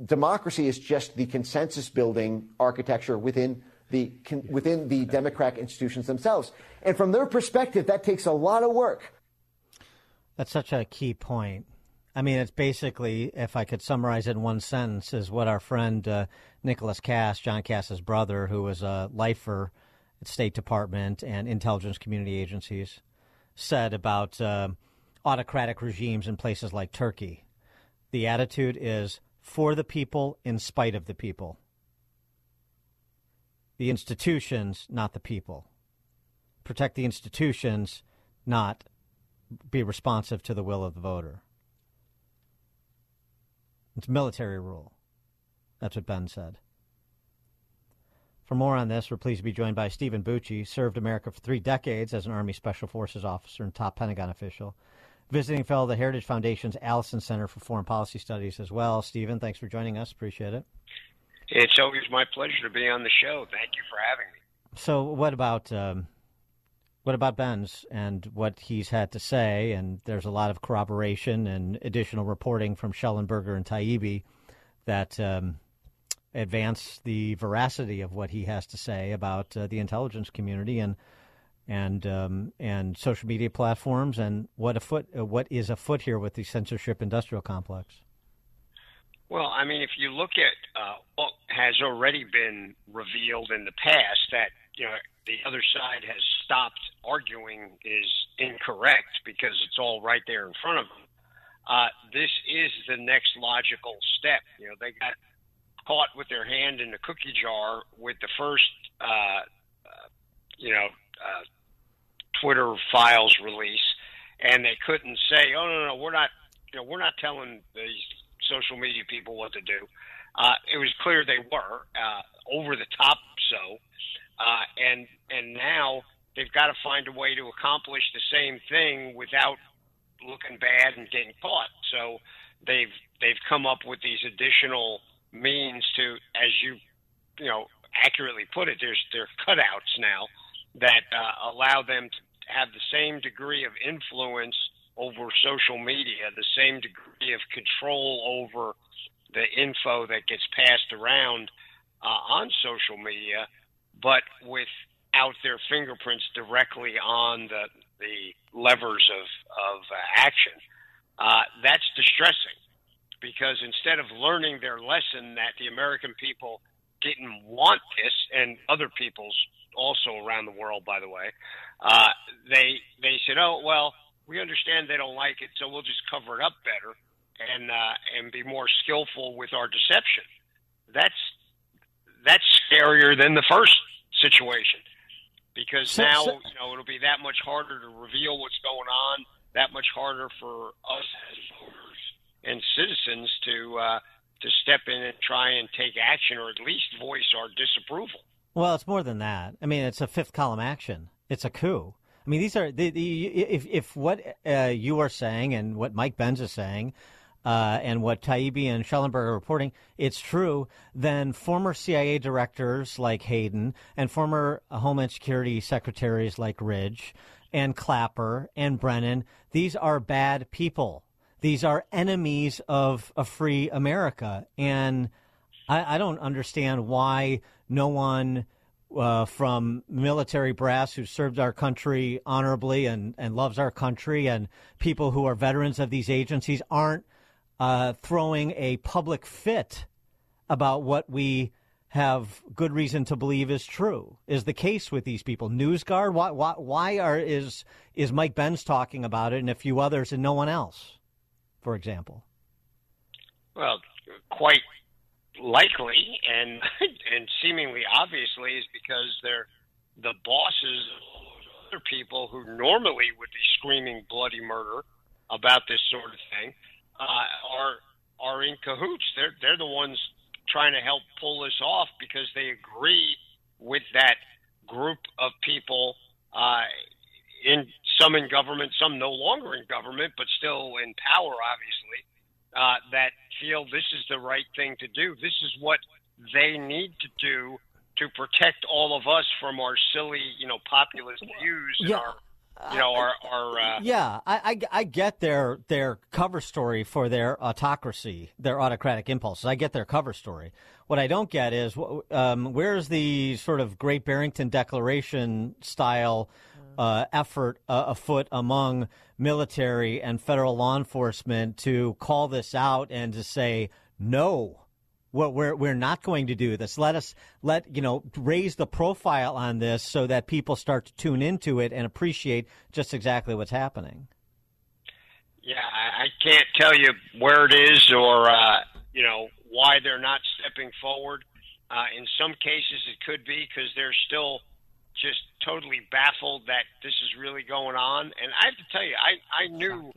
democracy is just the consensus building architecture within the within the democratic institutions themselves. And from their perspective, that takes a lot of work. That's such a key point. I mean, it's basically, if I could summarize it in one sentence, is what our friend uh, Nicholas Cass, John Cass's brother, who was a lifer at State Department and intelligence community agencies, said about uh, autocratic regimes in places like Turkey. The attitude is for the people in spite of the people. The institutions, not the people. Protect the institutions, not be responsive to the will of the voter. It's military rule. That's what Ben said. For more on this, we're pleased to be joined by Steven Bucci, served America for three decades as an Army Special Forces officer and top Pentagon official. Visiting fellow of the Heritage Foundation's Allison Center for Foreign Policy Studies as well. Steven, thanks for joining us. Appreciate it. It's always my pleasure to be on the show. Thank you for having me. So, what about um, what about Benz and what he's had to say? And there's a lot of corroboration and additional reporting from Shellenberger and Taibbi that um, advance the veracity of what he has to say about uh, the intelligence community and and um, and social media platforms and what afoot uh, what is afoot here with the censorship industrial complex. Well, I mean, if you look at uh, what has already been revealed in the past, that you know the other side has stopped arguing is incorrect because it's all right there in front of them. Uh, this is the next logical step. You know, they got caught with their hand in the cookie jar with the first, uh, uh, you know, uh, Twitter files release, and they couldn't say, "Oh no, no, we're not, you know, we're not telling these social media people what to do." Uh, it was clear they were uh, over the top, so, uh, and and now they've got to find a way to accomplish the same thing without looking bad and getting caught. So they've they've come up with these additional means to, as you you know accurately put it, there's there are cutouts now that uh, allow them to have the same degree of influence over social media, the same degree of control over the info that gets passed around uh, on social media, but without their fingerprints directly on the the levers of of uh, action. Uh, that's distressing because instead of learning their lesson that the American people didn't want this, and other peoples also around the world, by the way, uh, they they said, "Oh well, we understand they don't like it, so we'll just cover it up better and uh, and be more skillful with our deception." That's that's scarier than the first situation because So- now so- you know it'll be that much harder to reveal what's going on, that much harder for us as voters and citizens to uh, to step in and try and take action or at least voice our disapproval. Well, it's more than that. I mean, it's a fifth column action. It's a coup. I mean, these are the, the if if what uh, you are saying and what Mike Benz is saying. Uh, and what Taibbi and Schellenberg are reporting, it's true, then former CIA directors like Hayden and former Homeland Security secretaries like Ridge and Clapper and Brennan, these are bad people. These are enemies of a free America. And I, I don't understand why no one uh, from military brass who served our country honorably and, and loves our country and people who are veterans of these agencies aren't uh, throwing a public fit about what we have good reason to believe is true is the case with these people. NewsGuard, why, why, why are is is Mike Benz talking about it and a few others and no one else, for example? Well, quite likely and and seemingly obviously is because they're the bosses of other people who normally would be screaming bloody murder about this sort of thing uh, are are in cahoots. They're they're the ones trying to help pull this off because they agree with that group of people uh, in some in government, some no longer in government, but still in power, obviously, uh, that feel this is the right thing to do. This is what they need to do to protect all of us from our silly, you know, populist views and our, you know, our, our uh, Yeah, I, I, I get their their cover story for their autocracy, their autocratic impulses. I get their cover story. What I don't get is um, where's the sort of Great Barrington Declaration style uh, effort uh, afoot among military and federal law enforcement to call this out and to say no. What we're we're not going to do this. Let us let you know raise the profile on this so that people start to tune into it and appreciate just exactly what's happening. Yeah, I, I can't tell you where it is or uh, you know why they're not stepping forward. Uh, in some cases, it could be because they're still just totally baffled that this is really going on. And I have to tell you, I I knew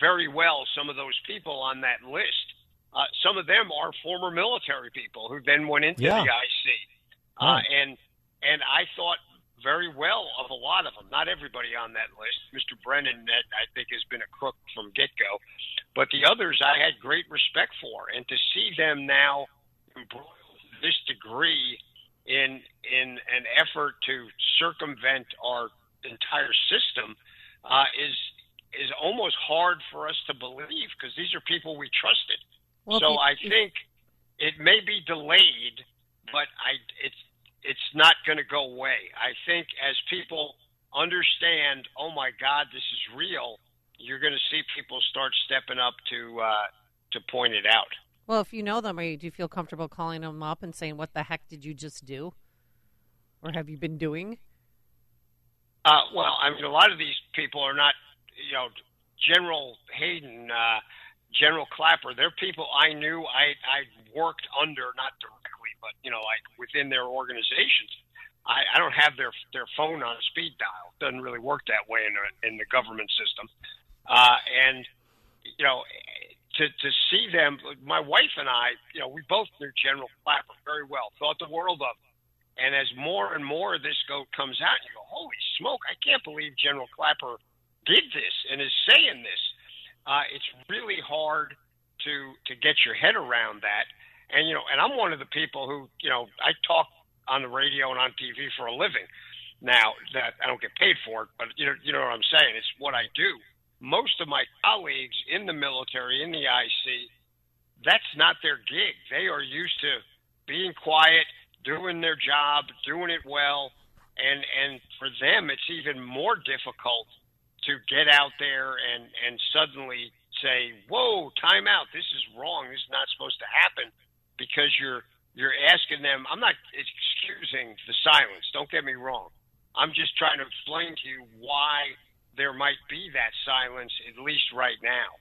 very well some of those people on that list. Uh, some of them are former military people who then went into Yeah. the IC, uh, Right. and and I thought very well of a lot of them. Not everybody on that list. Mr. Brennan, that I think has been a crook from get go, but the others I had great respect for, and to see them now embroiled to this degree in in an effort to circumvent our entire system uh, is is almost hard for us to believe because these are people we trusted. Well, so you- I think it may be delayed, but I it's it's not going to go away. I think as people understand, oh my God, this is real, you're going to see people start stepping up to uh, to point it out. Well, if you know them, are you, do you feel comfortable calling them up and saying, "What the heck did you just do?" Or have you been doing? Uh, well, I mean, a lot of these people are not, you know, General Hayden uh, General Clapper, they're people I knew I I worked under, not directly, but you know, like within their organizations. I, I don't have their their phone on speed dial. It doesn't really work that way in the, in the government system. Uh, and you know, to to see them, my wife and I, you know, we both knew General Clapper very well, thought the world of him. And as more and more of this go comes out, you go, holy smoke! I can't believe General Clapper did this and is saying this uh, it's really hard to to get your head around that. And you know, and I'm one of the people who you know I talk on the radio and on TV for a living. Now that I don't get paid for it, but you know you know what I'm saying. It's what I do. Most of my colleagues in the military, in the IC, that's not their gig. They are used to being quiet, doing their job, doing it well, and and for them it's even more difficult to get out there and and suddenly say, "Whoa, time out! This is wrong. This is not supposed to happen," because you're you're asking them. I'm not excusing the silence. Don't get me wrong. I'm just trying to explain to you why there might be that silence, at least right now.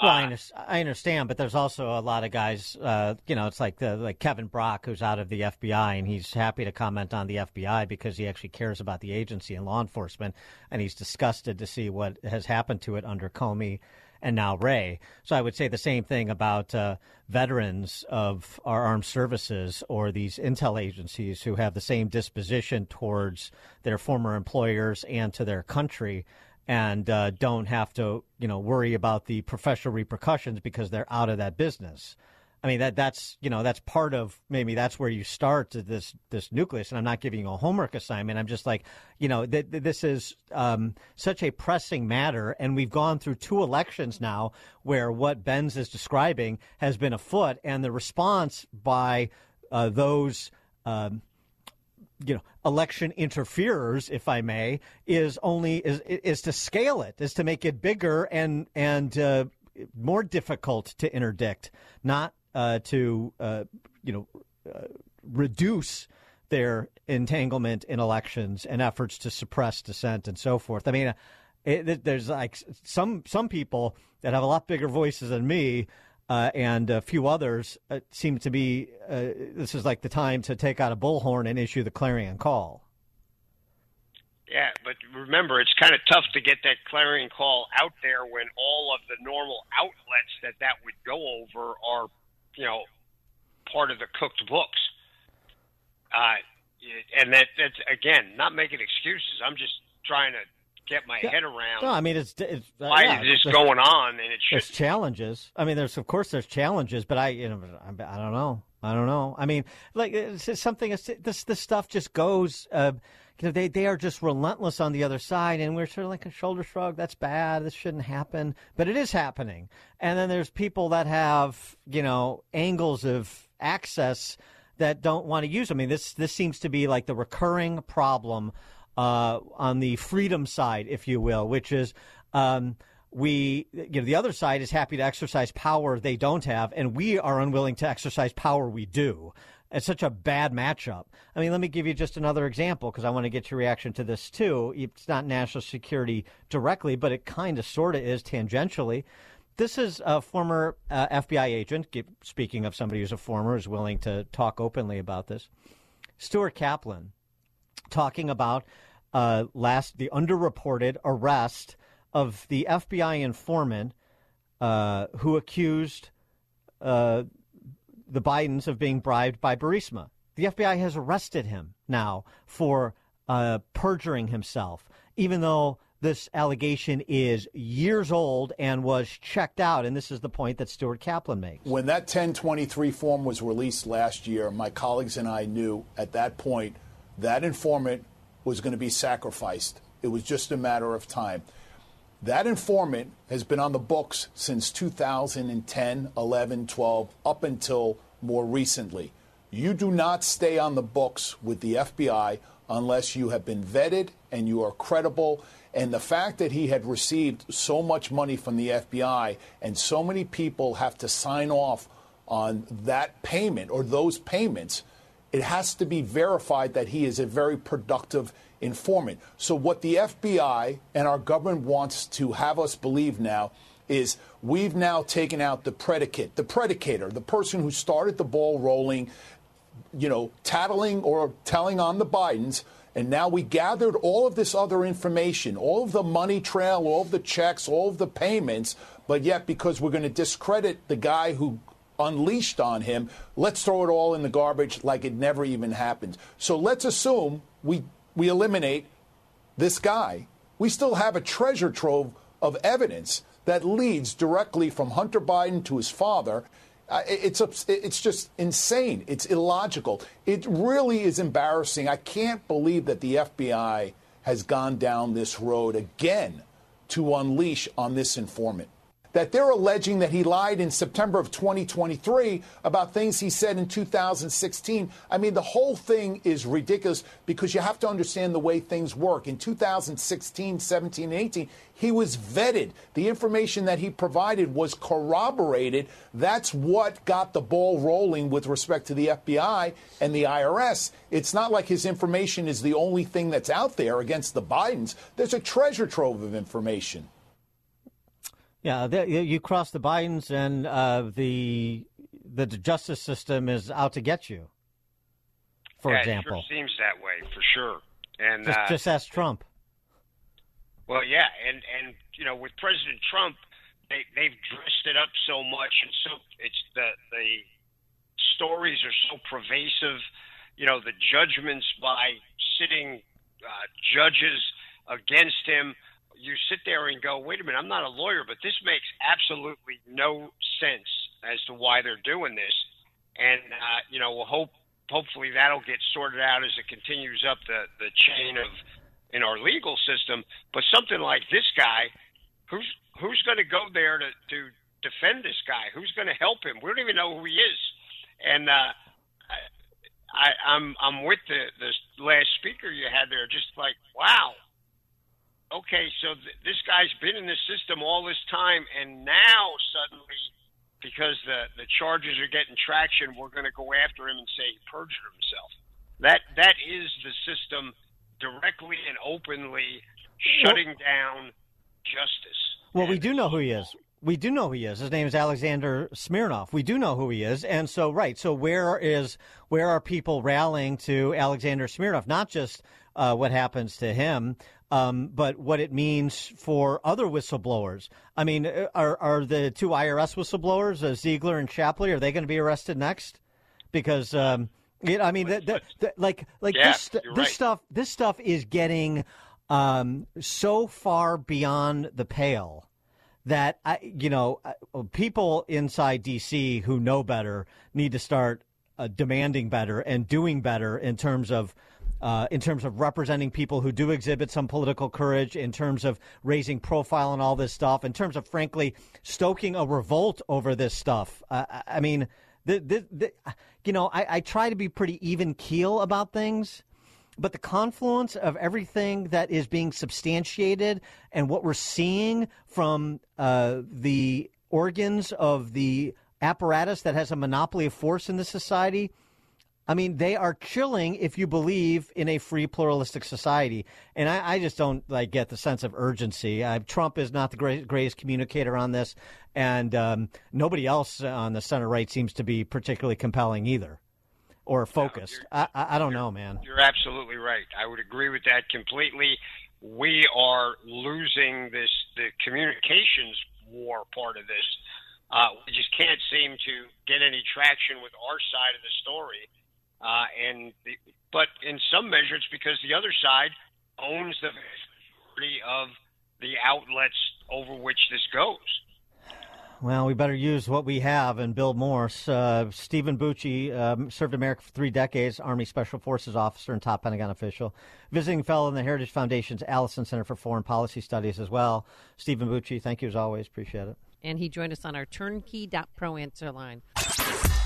Well, I, I, understand, but there's also a lot of guys. Uh, you know, it's like the, like Kevin Brock, who's out of the FBI, and he's happy to comment on the FBI because he actually cares about the agency and law enforcement, and he's disgusted to see what has happened to it under Comey and now Wray. So I would say the same thing about uh, veterans of our armed services or these intel agencies who have the same disposition towards their former employers and to their country and uh, don't have to, you know, worry about the professional repercussions because they're out of that business. I mean that that's you know that's part of maybe that's where you start this this nucleus. And I'm not giving you a homework assignment. I'm just like you know th- this is um, such a pressing matter, and we've gone through two elections now where what Benz is describing has been afoot, and the response by uh, those. Um, you know election interferers if i may is only is is to scale it is to make it bigger and and uh, more difficult to interdict not uh, to uh, you know uh, reduce their entanglement in elections and efforts to suppress dissent and so forth. I mean it, there's like some some people that have a lot bigger voices than me uh, and a few others uh, seem to be uh, this is like the time to take out a bullhorn and issue the clarion call. Yeah, but remember, it's kind of tough to get that clarion call out there when all of the normal outlets that that would go over are, you know, part of the cooked books. Uh, and that that's again not making excuses. I'm just trying to get my yeah. head around. No, I mean it's, it's uh, why yeah, is this going on, and it There's challenges. I mean, there's of course there's challenges, but I you know I, I don't know. I don't know. I mean, like it's something. This this stuff just goes. Uh, you know, they they are just relentless on the other side, and we're sort of like a shoulder shrug. That's bad. This shouldn't happen, but it is happening. And then there's people that have you know angles of access that don't want to use. I mean, this this seems to be like the recurring problem uh, on the freedom side, if you will, which is um, we, you know, the other side is happy to exercise power they don't have, and we are unwilling to exercise power we do. It's such a bad matchup. I mean, let me give you just another example because I want to get your reaction to this too. It's not national security directly, but it kind of sort of is tangentially. This is a former uh, FBI agent, speaking of somebody who's a former, is willing to talk openly about this. Stuart Kaplan talking about uh, last the underreported arrest of the FBI informant uh, who accused uh, the Bidens of being bribed by Burisma. The FBI has arrested him now for uh, perjuring himself, even though this allegation is years old and was checked out. And this is the point that Stuart Kaplan makes. When that 1023 form was released last year, my colleagues and I knew at that point that informant was going to be sacrificed. It was just a matter of time. That informant has been on the books since 2010, 11, 12, up until more recently. You do not stay on the books with the FBI unless you have been vetted and you are credible. And the fact that he had received so much money from the FBI and so many people have to sign off on that payment or those payments it has to be verified that he is a very productive informant. So, what the FBI and our government wants to have us believe now is we've now taken out the predicate, the predicator, the person who started the ball rolling, you know, tattling or telling on the Bidens. And now we gathered all of this other information, all of the money trail, all of the checks, all of the payments. But yet, because we're going to discredit the guy who unleashed on him, let's throw it all in the garbage like it never even happened. So let's assume we, we eliminate this guy. We still have a treasure trove of evidence that leads directly from Hunter Biden to his father. Uh, it's it's just insane. It's illogical. It really is embarrassing. I can't believe that the FBI has gone down this road again to unleash on this informant that they're alleging that he lied in September of 2023 about things he said in 2016. I mean, the whole thing is ridiculous because you have to understand the way things work. In 2016, 17, 18, he was vetted. The information that he provided was corroborated. That's what got the ball rolling with respect to the FBI and the IRS. It's not like his information is the only thing that's out there against the Bidens. There's a treasure trove of information. Yeah, you cross the Bidens, and uh, the the justice system is out to get you. For yeah, example, it sure seems that way for sure. And just, uh, just ask Trump. Well, yeah, and and you know, with President Trump, they they've dressed it up so much, and so it's the the stories are so pervasive. You know, the judgments by sitting uh, judges against him you sit there and go, wait a minute, I'm not a lawyer, but this makes absolutely no sense as to why they're doing this. And, uh, you know, we'll hope, hopefully that'll get sorted out as it continues up the, the chain of, in our legal system. But something like this guy, who's, who's going to go there to, to defend this guy? Who's going to help him? We don't even know who he is. And, uh, I, I'm I'm with the the last speaker you had there. Just like wow, okay, so th- this guy's been in the system all this time, and now suddenly, because the the charges are getting traction, we're going to go after him and say he perjured himself. That that is the system directly and openly shutting down justice. Well, we do know who he is. We do know who he is. His name is Alexander Smirnov. We do know who he is, and so right. So where is where are people rallying to Alexander Smirnov? Not just uh, what happens to him, um, but what it means for other whistleblowers. I mean, uh, are are the two IRS whistleblowers, uh, Ziegler and Shapley, are they going to be arrested next? Because um, it, I mean, like like yeah, this this right. stuff this stuff is getting um, so far beyond the pale that I, you know, uh, people inside DC who know better need to start uh, demanding better and doing better in terms of uh, in terms of representing people who do exhibit some political courage, in terms of raising profile and all this stuff, in terms of, frankly, stoking a revolt over this stuff. Uh, I mean, the, the, the, you know, I, I try to be pretty even keel about things but the confluence of everything that is being substantiated and what we're seeing from uh, the organs of the apparatus that has a monopoly of force in this society I mean, they are chilling if you believe in a free pluralistic society, and I, I just don't like get the sense of urgency. Uh, Trump is not the great, greatest communicator on this, and um, nobody else on the center right seems to be particularly compelling either, or focused. No, I, I don't know, man. You're absolutely right. I would agree with that completely. We are losing this the communications war part of this. Uh, we just can't seem to get any traction with our side of the story uh, and the, but in some measure, it's because the other side owns the majority of the outlets over which this goes. Well, we better use what we have and build more. Uh, Steven Bucci um, served America for three decades, Army Special Forces officer and top Pentagon official, visiting fellow in the Heritage Foundation's Allison Center for Foreign Policy Studies as well. Steven Bucci, thank you as always. Appreciate it. And he joined us on our turnkey.pro answer line.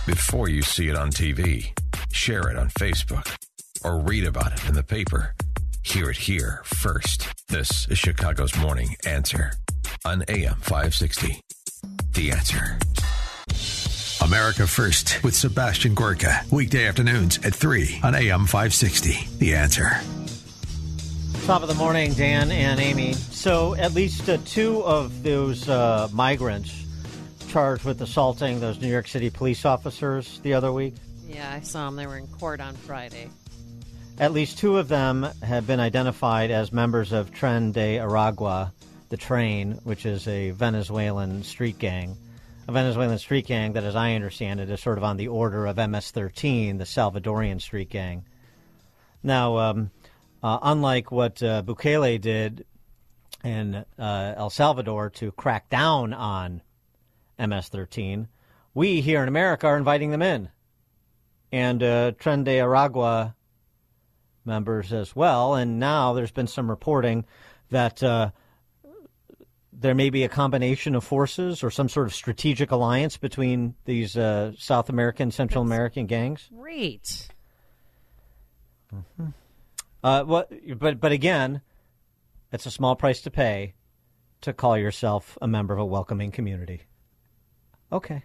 Before you see it on TV share it on Facebook, or read about it in the paper. Hear it here first. This is Chicago's Morning Answer on AM 560. The Answer. America First with Sebastian Gorka. Weekday afternoons at 3 on AM 560. The Answer. Top of the morning, Dan and Amy. So, at least uh, two of those uh, migrants charged with assaulting those New York City police officers the other week. Yeah, I saw them. They were in court on Friday. At least two of them have been identified as members of Tren de Aragua, the train, which is a Venezuelan street gang. A Venezuelan street gang that, as I understand it, is sort of on the order of MS 13, the Salvadorian street gang. Now, um, uh, unlike what uh, Bukele did in uh, El Salvador to crack down on MS 13, we here in America are inviting them in. And uh, Tren de Aragua members as well. And now there's been some reporting that uh, there may be a combination of forces or some sort of strategic alliance between these uh, South American, Central That's American gangs. Great. Mm-hmm. Uh, what, but but again, it's a small price to pay to call yourself a member of a welcoming community. Okay.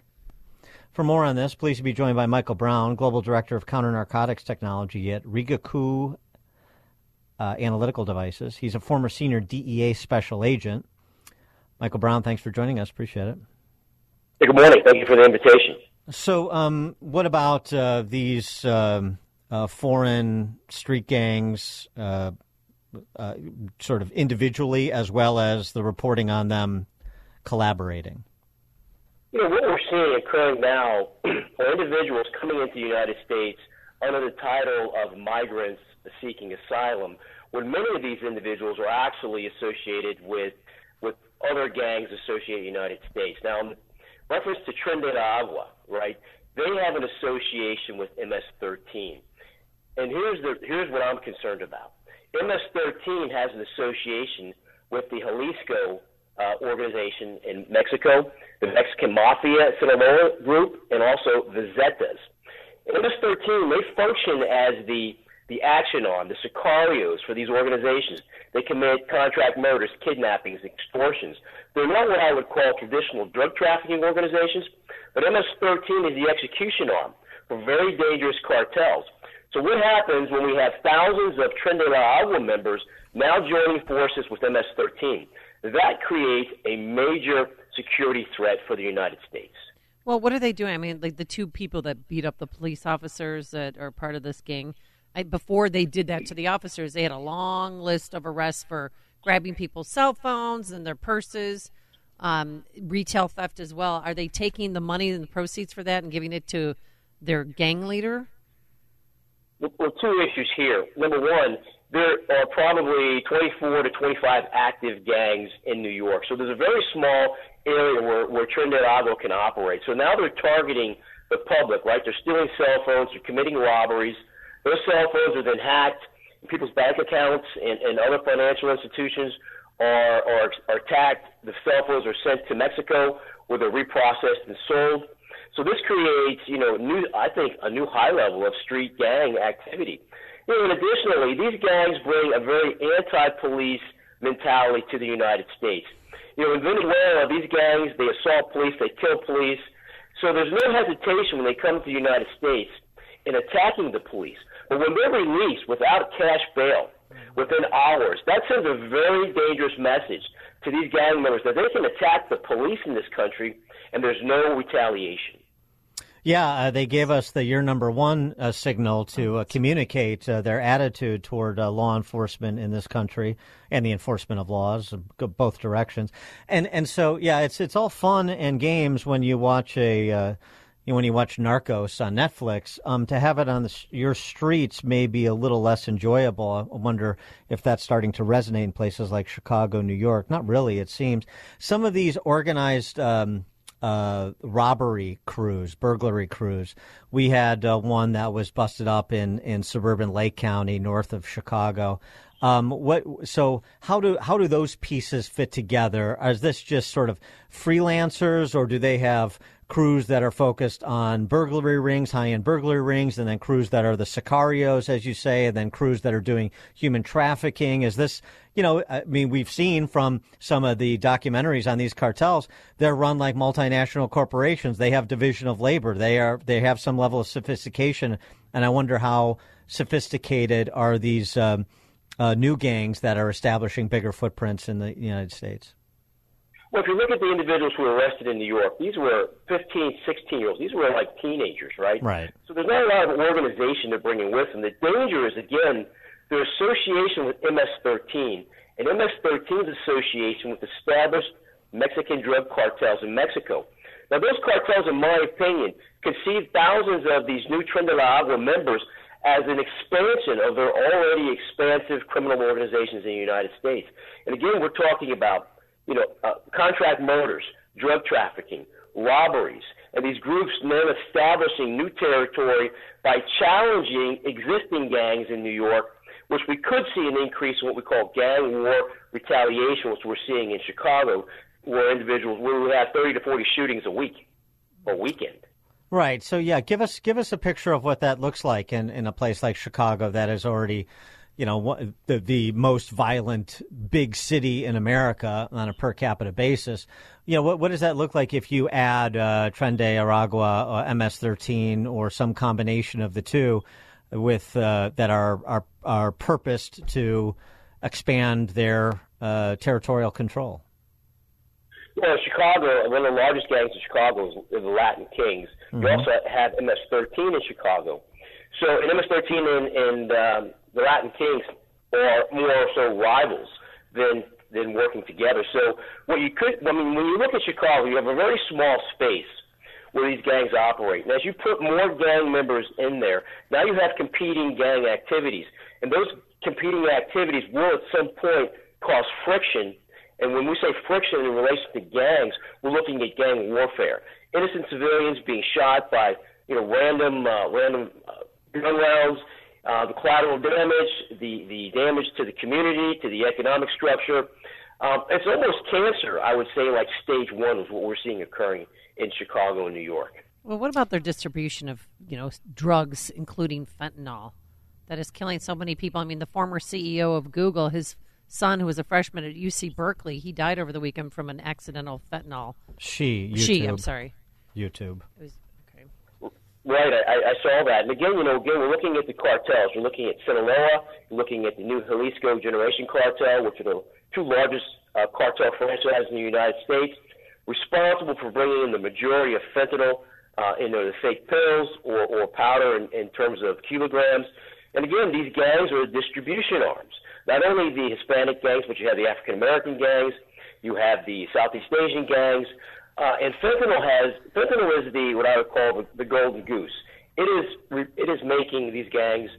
For more on this, please be joined by Michael Brown, Global Director of Counter Narcotics Technology at Rigaku uh, Analytical Devices. He's a former senior DEA special agent. Michael Brown, thanks for joining us. Appreciate it. Hey, good morning. Thank you for the invitation. So, um, what about uh, these um, uh, foreign street gangs, uh, uh, sort of individually, as well as the reporting on them collaborating? You know, what we're seeing occurring now are individuals coming into the United States under the title of migrants seeking asylum, when many of these individuals are actually associated with with other gangs associated in the United States. Now, in reference to Tren de Aragua, right? They have an association with MS-13, and here's the here's what I'm concerned about. MS-13 has an association with the Jalisco uh, organization in Mexico, the Mexican Mafia Sinaloa group, and also the Zetas. MS-13 they function as the the action arm, the sicarios for these organizations. They commit contract murders, kidnappings, extortions. They're not what I would call traditional drug trafficking organizations, but MS-13 is the execution arm for very dangerous cartels. So what happens when we have thousands of Tren de Aragua members now joining forces with MS-13? That creates a major security threat for the United States. Well, what are they doing? I mean, like the two people that beat up the police officers that are part of this gang, I, before they did that to the officers, they had a long list of arrests for grabbing people's cell phones and their purses, um, retail theft as well. Are they taking the money and the proceeds for that and giving it to their gang leader? Well, two issues here. Number one, there are probably 24 to 25 active gangs in New York. So there's a very small area where, where Tren can operate. So now they're targeting the public, right? They're stealing cell phones, they're committing robberies. Those cell phones are then hacked. People's bank accounts and, and other financial institutions are, are, are attacked. The cell phones are sent to Mexico where they're reprocessed and sold. So this creates, you know, new, I think, a new high level of street gang activity. You know, and additionally, these gangs bring a very anti-police mentality to the United States. You know, in Venezuela, these gangs, they assault police, they kill police. So there's no hesitation when they come to the United States in attacking the police. But when they're released without cash bail, within hours, that sends a very dangerous message to these gang members that they can attack the police in this country and there's no retaliation. Yeah, uh, they gave us the year number one uh, signal to uh, communicate uh, their attitude toward uh, law enforcement in this country and the enforcement of laws, both directions. And and so yeah, it's it's all fun and games when you watch a. Uh, when you watch Narcos on Netflix, um, to have it on the, your streets may be a little less enjoyable. I wonder if that's starting to resonate in places like Chicago, New York. Not really, it seems. Some of these organized um, uh, robbery crews, burglary crews. We had uh, one that was busted up in, in suburban Lake County, north of Chicago. Um, what? So how do how do those pieces fit together? Is this just sort of freelancers, or do they have crews that are focused on burglary rings, high end burglary rings, and then crews that are the sicarios, as you say, and then crews that are doing human trafficking? Is this, you know, I mean, we've seen from some of the documentaries on these cartels, they're run like multinational corporations. They have division of labor. They are, they have some level of sophistication. And I wonder how sophisticated are these, um, uh, new gangs that are establishing bigger footprints in the United States? Well, if you look at the individuals who were arrested in New York, these were 15, 16 year olds. These were like teenagers, right? Right. So there's not a lot of organization they're bringing with them. The danger is, again, their association with MS-13 and MS-13's association with established Mexican drug cartels in Mexico. Now, those cartels, in my opinion, conceive thousands of these new Tren members as an expansion of their already expansive criminal organizations in the United States. And again, we're talking about you know, uh, contract murders, drug trafficking, robberies, and these groups then establishing new territory by challenging existing gangs in New York, which we could see an increase in what we call gang war retaliation, which we're seeing in Chicago, where individuals where we have 30 to 40 shootings a week or weekend. Right. So yeah, give us give us a picture of what that looks like in, in a place like Chicago that is already you know, the, the most violent big city in America on a per capita basis. You know, what, what does that look like if you add uh, Tren de Aragua or MS-13 or some combination of the two with uh, that are, are, are purposed to expand their uh, territorial control? Well, Chicago, one of the largest gangs in Chicago is the Latin Kings. Mm-hmm. You also have MS-13 in Chicago. So, in MS-13 and, and um, the Latin Kings are more so rivals than than working together. So what you could, I mean, when you look at Chicago, you have a very small space where these gangs operate. And as you put more gang members in there, now you have competing gang activities, and those competing activities will at some point cause friction. And when we say friction in relation to gangs, we're looking at gang warfare. Innocent civilians being shot by you know random uh, random uh, gun rounds uh, the collateral damage, the, the damage to the community, to the economic structure. Um, it's almost cancer, I would say, like stage one is what we're seeing occurring in Chicago and New York. Well, what about their distribution of, you know, drugs, including fentanyl, that is killing so many people? I mean, the former CEO of Google, his son, who was a freshman at UC Berkeley, he died over the weekend from an accidental fentanyl. She, YouTube. She, I'm sorry. YouTube. It was okay. Right, I, I saw that. And again, you know, again, we're looking at the cartels. We're looking at Sinaloa, we're looking at the new Jalisco Generation Cartel, which are the two largest uh, cartel franchises in the United States, responsible for bringing in the majority of fentanyl uh, in the fake pills or, or powder in, in terms of kilograms. And again, these gangs are distribution arms. Not only the Hispanic gangs, but you have the African American gangs, you have the Southeast Asian gangs, uh, and fentanyl has fentanyl is the what I would call the, the golden goose. It is it is making these gangs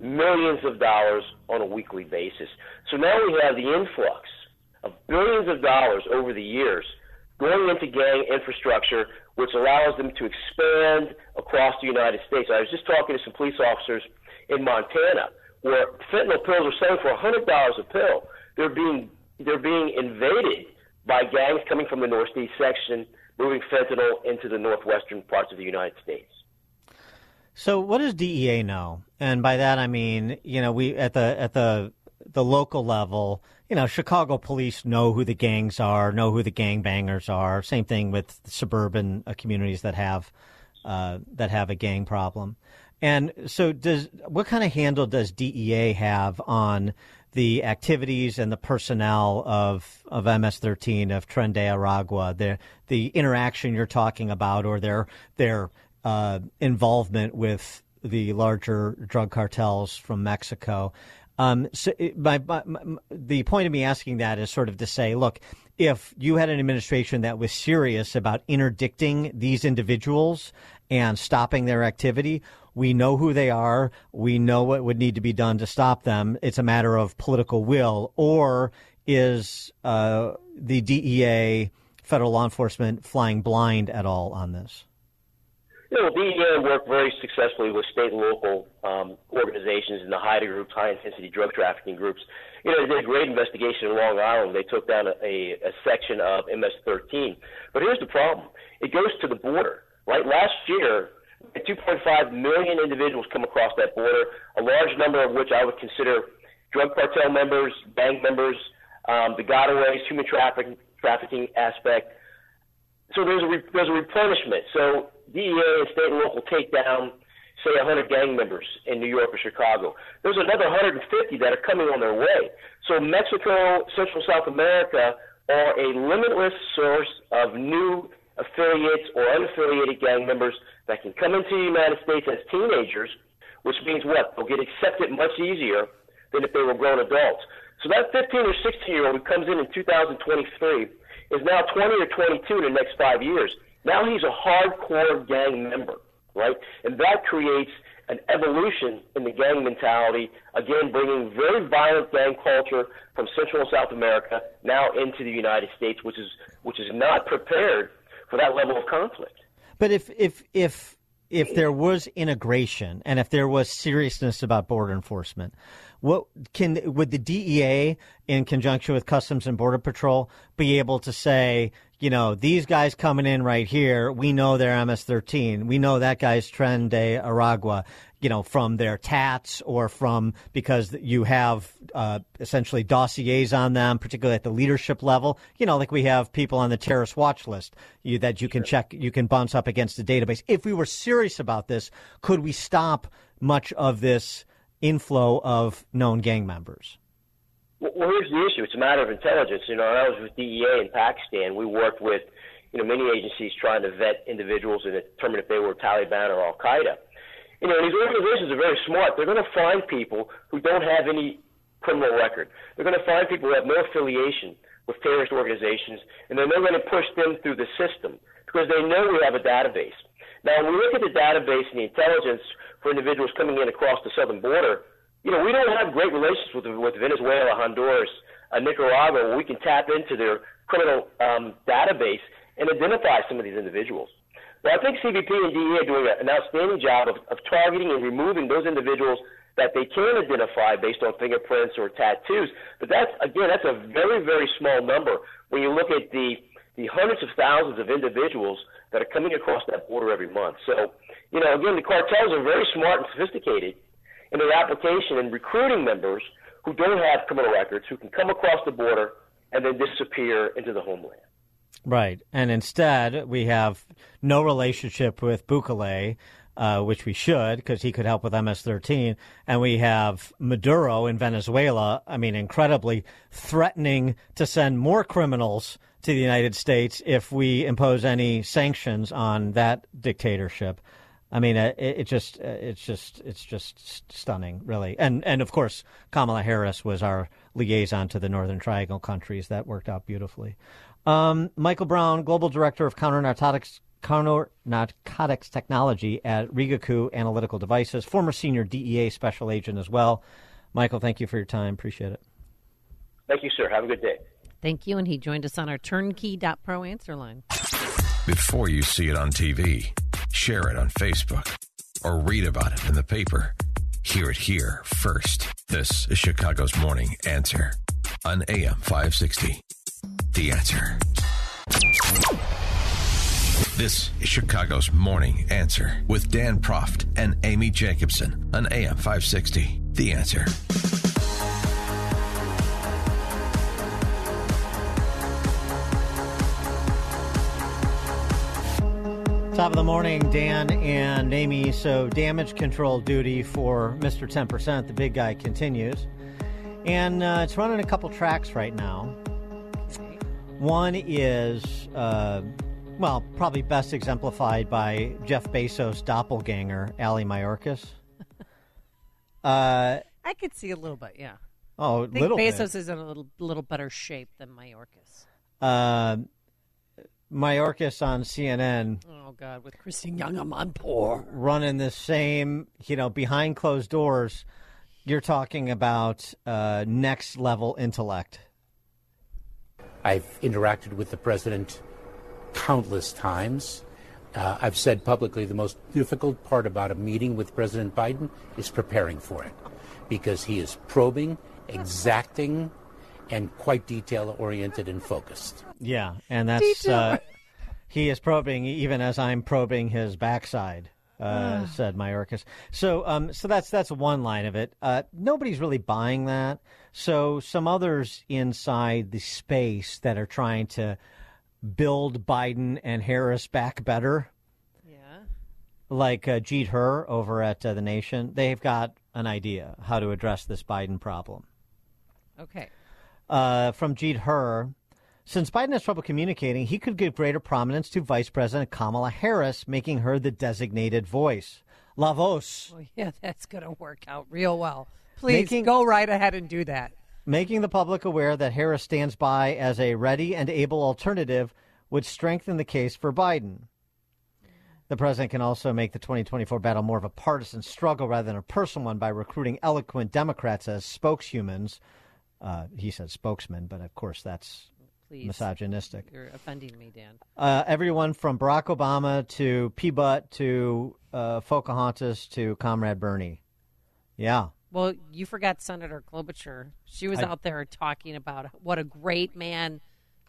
millions of dollars on a weekly basis. So now we have the influx of billions of dollars over the years going into gang infrastructure, which allows them to expand across the United States. I was just talking to some police officers in Montana where fentanyl pills are selling for $100 a pill. They're being they're being invaded by gangs coming from the northeast section, moving fentanyl into the northwestern parts of the United States. So, what does DEA know? And by that, I mean, you know, we at the at the the local level, you know, Chicago police know who the gangs are, know who the gangbangers are. Same thing with suburban uh, communities that have uh, that have a gang problem. And so, does what kind of handle does DEA have on the activities and the personnel of, of MS-13 of Tren de Aragua, the the interaction you're talking about, or their their uh, involvement with the larger drug cartels from Mexico. Um, so my, my, my, the point of me asking that is sort of to say, look, if you had an administration that was serious about interdicting these individuals and stopping their activity, we know who they are. We know what would need to be done to stop them. It's a matter of political will. Or is uh, the DEA, federal law enforcement, flying blind at all on this? You know, DEA worked very successfully with state and local um, organizations in the HIDTA groups, high intensity drug trafficking groups. You know, they did a great investigation in Long Island. They took down a, a, a section of MS 13. But here's the problem it goes to the border, right? Last year, 2.5 million individuals come across that border, a large number of which I would consider drug cartel members, gang members, um, the gotaways, human trafficking, trafficking aspect. So there's a re- there's a replenishment. So DEA and state and local take down say 100 gang members in New York or Chicago. There's another 150 that are coming on their way. So Mexico, Central South America are a limitless source of new affiliates or unaffiliated gang members that can come into the United States as teenagers, which means what? They'll get accepted much easier than if they were grown adults. So that 15 or 16 year old who comes in in 2023 is now 20 or 22 in the next five years. Now he's a hardcore gang member, right? And that creates an evolution in the gang mentality, again, bringing very violent gang culture from Central and South America now into the United States, which is which is not prepared for that level of conflict. But if if if if there was integration and if there was seriousness about border enforcement, what can would the DEA in conjunction with Customs and Border Patrol be able to say, you know, these guys coming in right here, we know they're MS-13. We know that guy's Tren de Aragua, you know, from their tats or from because you have uh, essentially dossiers on them, particularly at the leadership level. You know, like we have people on the terrorist watch list you, that you can check, you can bounce up against the database. If we were serious about this, could we stop much of this inflow of known gang members? Well, here's the issue. It's a matter of intelligence. You know, I was with DEA in Pakistan. We worked with, you know, many agencies trying to vet individuals and determine if they were Taliban or Al Qaeda. You know, these organizations are very smart. They're going to find people who don't have any criminal record. They're going to find people who have no affiliation with terrorist organizations, and then they're going to push them through the system because they know we have a database. Now, when we look at the database and the intelligence for individuals coming in across the southern border, you know, we don't have great relations with with Venezuela, Honduras, uh, Nicaragua, we can tap into their criminal um, database and identify some of these individuals. Well, I think CBP and DEA are doing an outstanding job of, of targeting and removing those individuals that they can identify based on fingerprints or tattoos. But that's again, that's a very, very small number when you look at the the hundreds of thousands of individuals that are coming across that border every month. So, you know, again, the cartels are very smart and sophisticated in their application and recruiting members who don't have criminal records, who can come across the border and then disappear into the homeland. Right. And instead, we have no relationship with Bukele, uh, which we should, because he could help with MS 13. And we have Maduro in Venezuela, I mean, incredibly threatening to send more criminals to the United States if we impose any sanctions on that dictatorship. I mean, uh, it, it just, uh, it's just, it's just stunning, really. And and of course, Kamala Harris was our liaison to the Northern Triangle countries. That worked out beautifully. Um, Michael Brown, global director of counter narcotics. Counter narcotics technology at Rigaku Analytical Devices, former senior DEA special agent as well. Michael, thank you for your time. Appreciate it. Thank you, sir. Have a good day. Thank you. And he joined us on our turnkey.pro answer line. Before you see it on TV, share it on Facebook, or read about it in the paper. Hear it here first. This is Chicago's Morning Answer on AM 560. The Answer. This is Chicago's Morning Answer with Dan Proft and Amy Jacobson on AM 560. The Answer. Top of the morning, Dan and Amy. So, damage control duty for Mr. 10%, the big guy, continues. And uh, it's running a couple tracks right now. One is, uh, well, probably best exemplified by Jeff Bezos' doppelganger, Ali Mayorkas. Uh, I could see a little bit, yeah. Oh, I think little bit. Bezos is in a little little better shape than Mayorkas. Mayorkas on CNN Oh God, with Christiane Amanpour. running the same, you know, behind closed doors. You're talking about uh, next level intellect. I've interacted with the president countless times. Uh, I've said publicly the most difficult part about a meeting with President Biden is preparing for it because he is probing, exacting, and quite detail oriented and focused. Yeah, and that's uh, he is probing even as I'm probing his backside. Uh, Ah. said Mayorkas. So, um, so that's that's one line of it. Uh, nobody's really buying that. So, some others inside the space that are trying to build Biden and Harris back better. Yeah. like uh, Jeet Heer over at uh, the Nation, they've got an idea how to address this Biden problem. Okay. Uh, from Jeet Heer, since Biden has trouble communicating, he could give greater prominence to Vice President Kamala Harris, making her the designated voice. La voz. Yeah, that's going to work out real well. Please Making- go right ahead and do that. Making the public aware that Harris stands by as a ready and able alternative would strengthen the case for Biden. The president can also make the 2024 battle more of a partisan struggle rather than a personal one by recruiting eloquent Democrats as spokeshumans. Uh, he said spokesman, but of course that's Please. misogynistic. You're offending me, Dan. Uh, everyone from Barack Obama to P. Butt to uh, Pocahontas to Comrade Bernie. Yeah. Well, you forgot Senator Klobuchar. She was I- out there talking about what a great man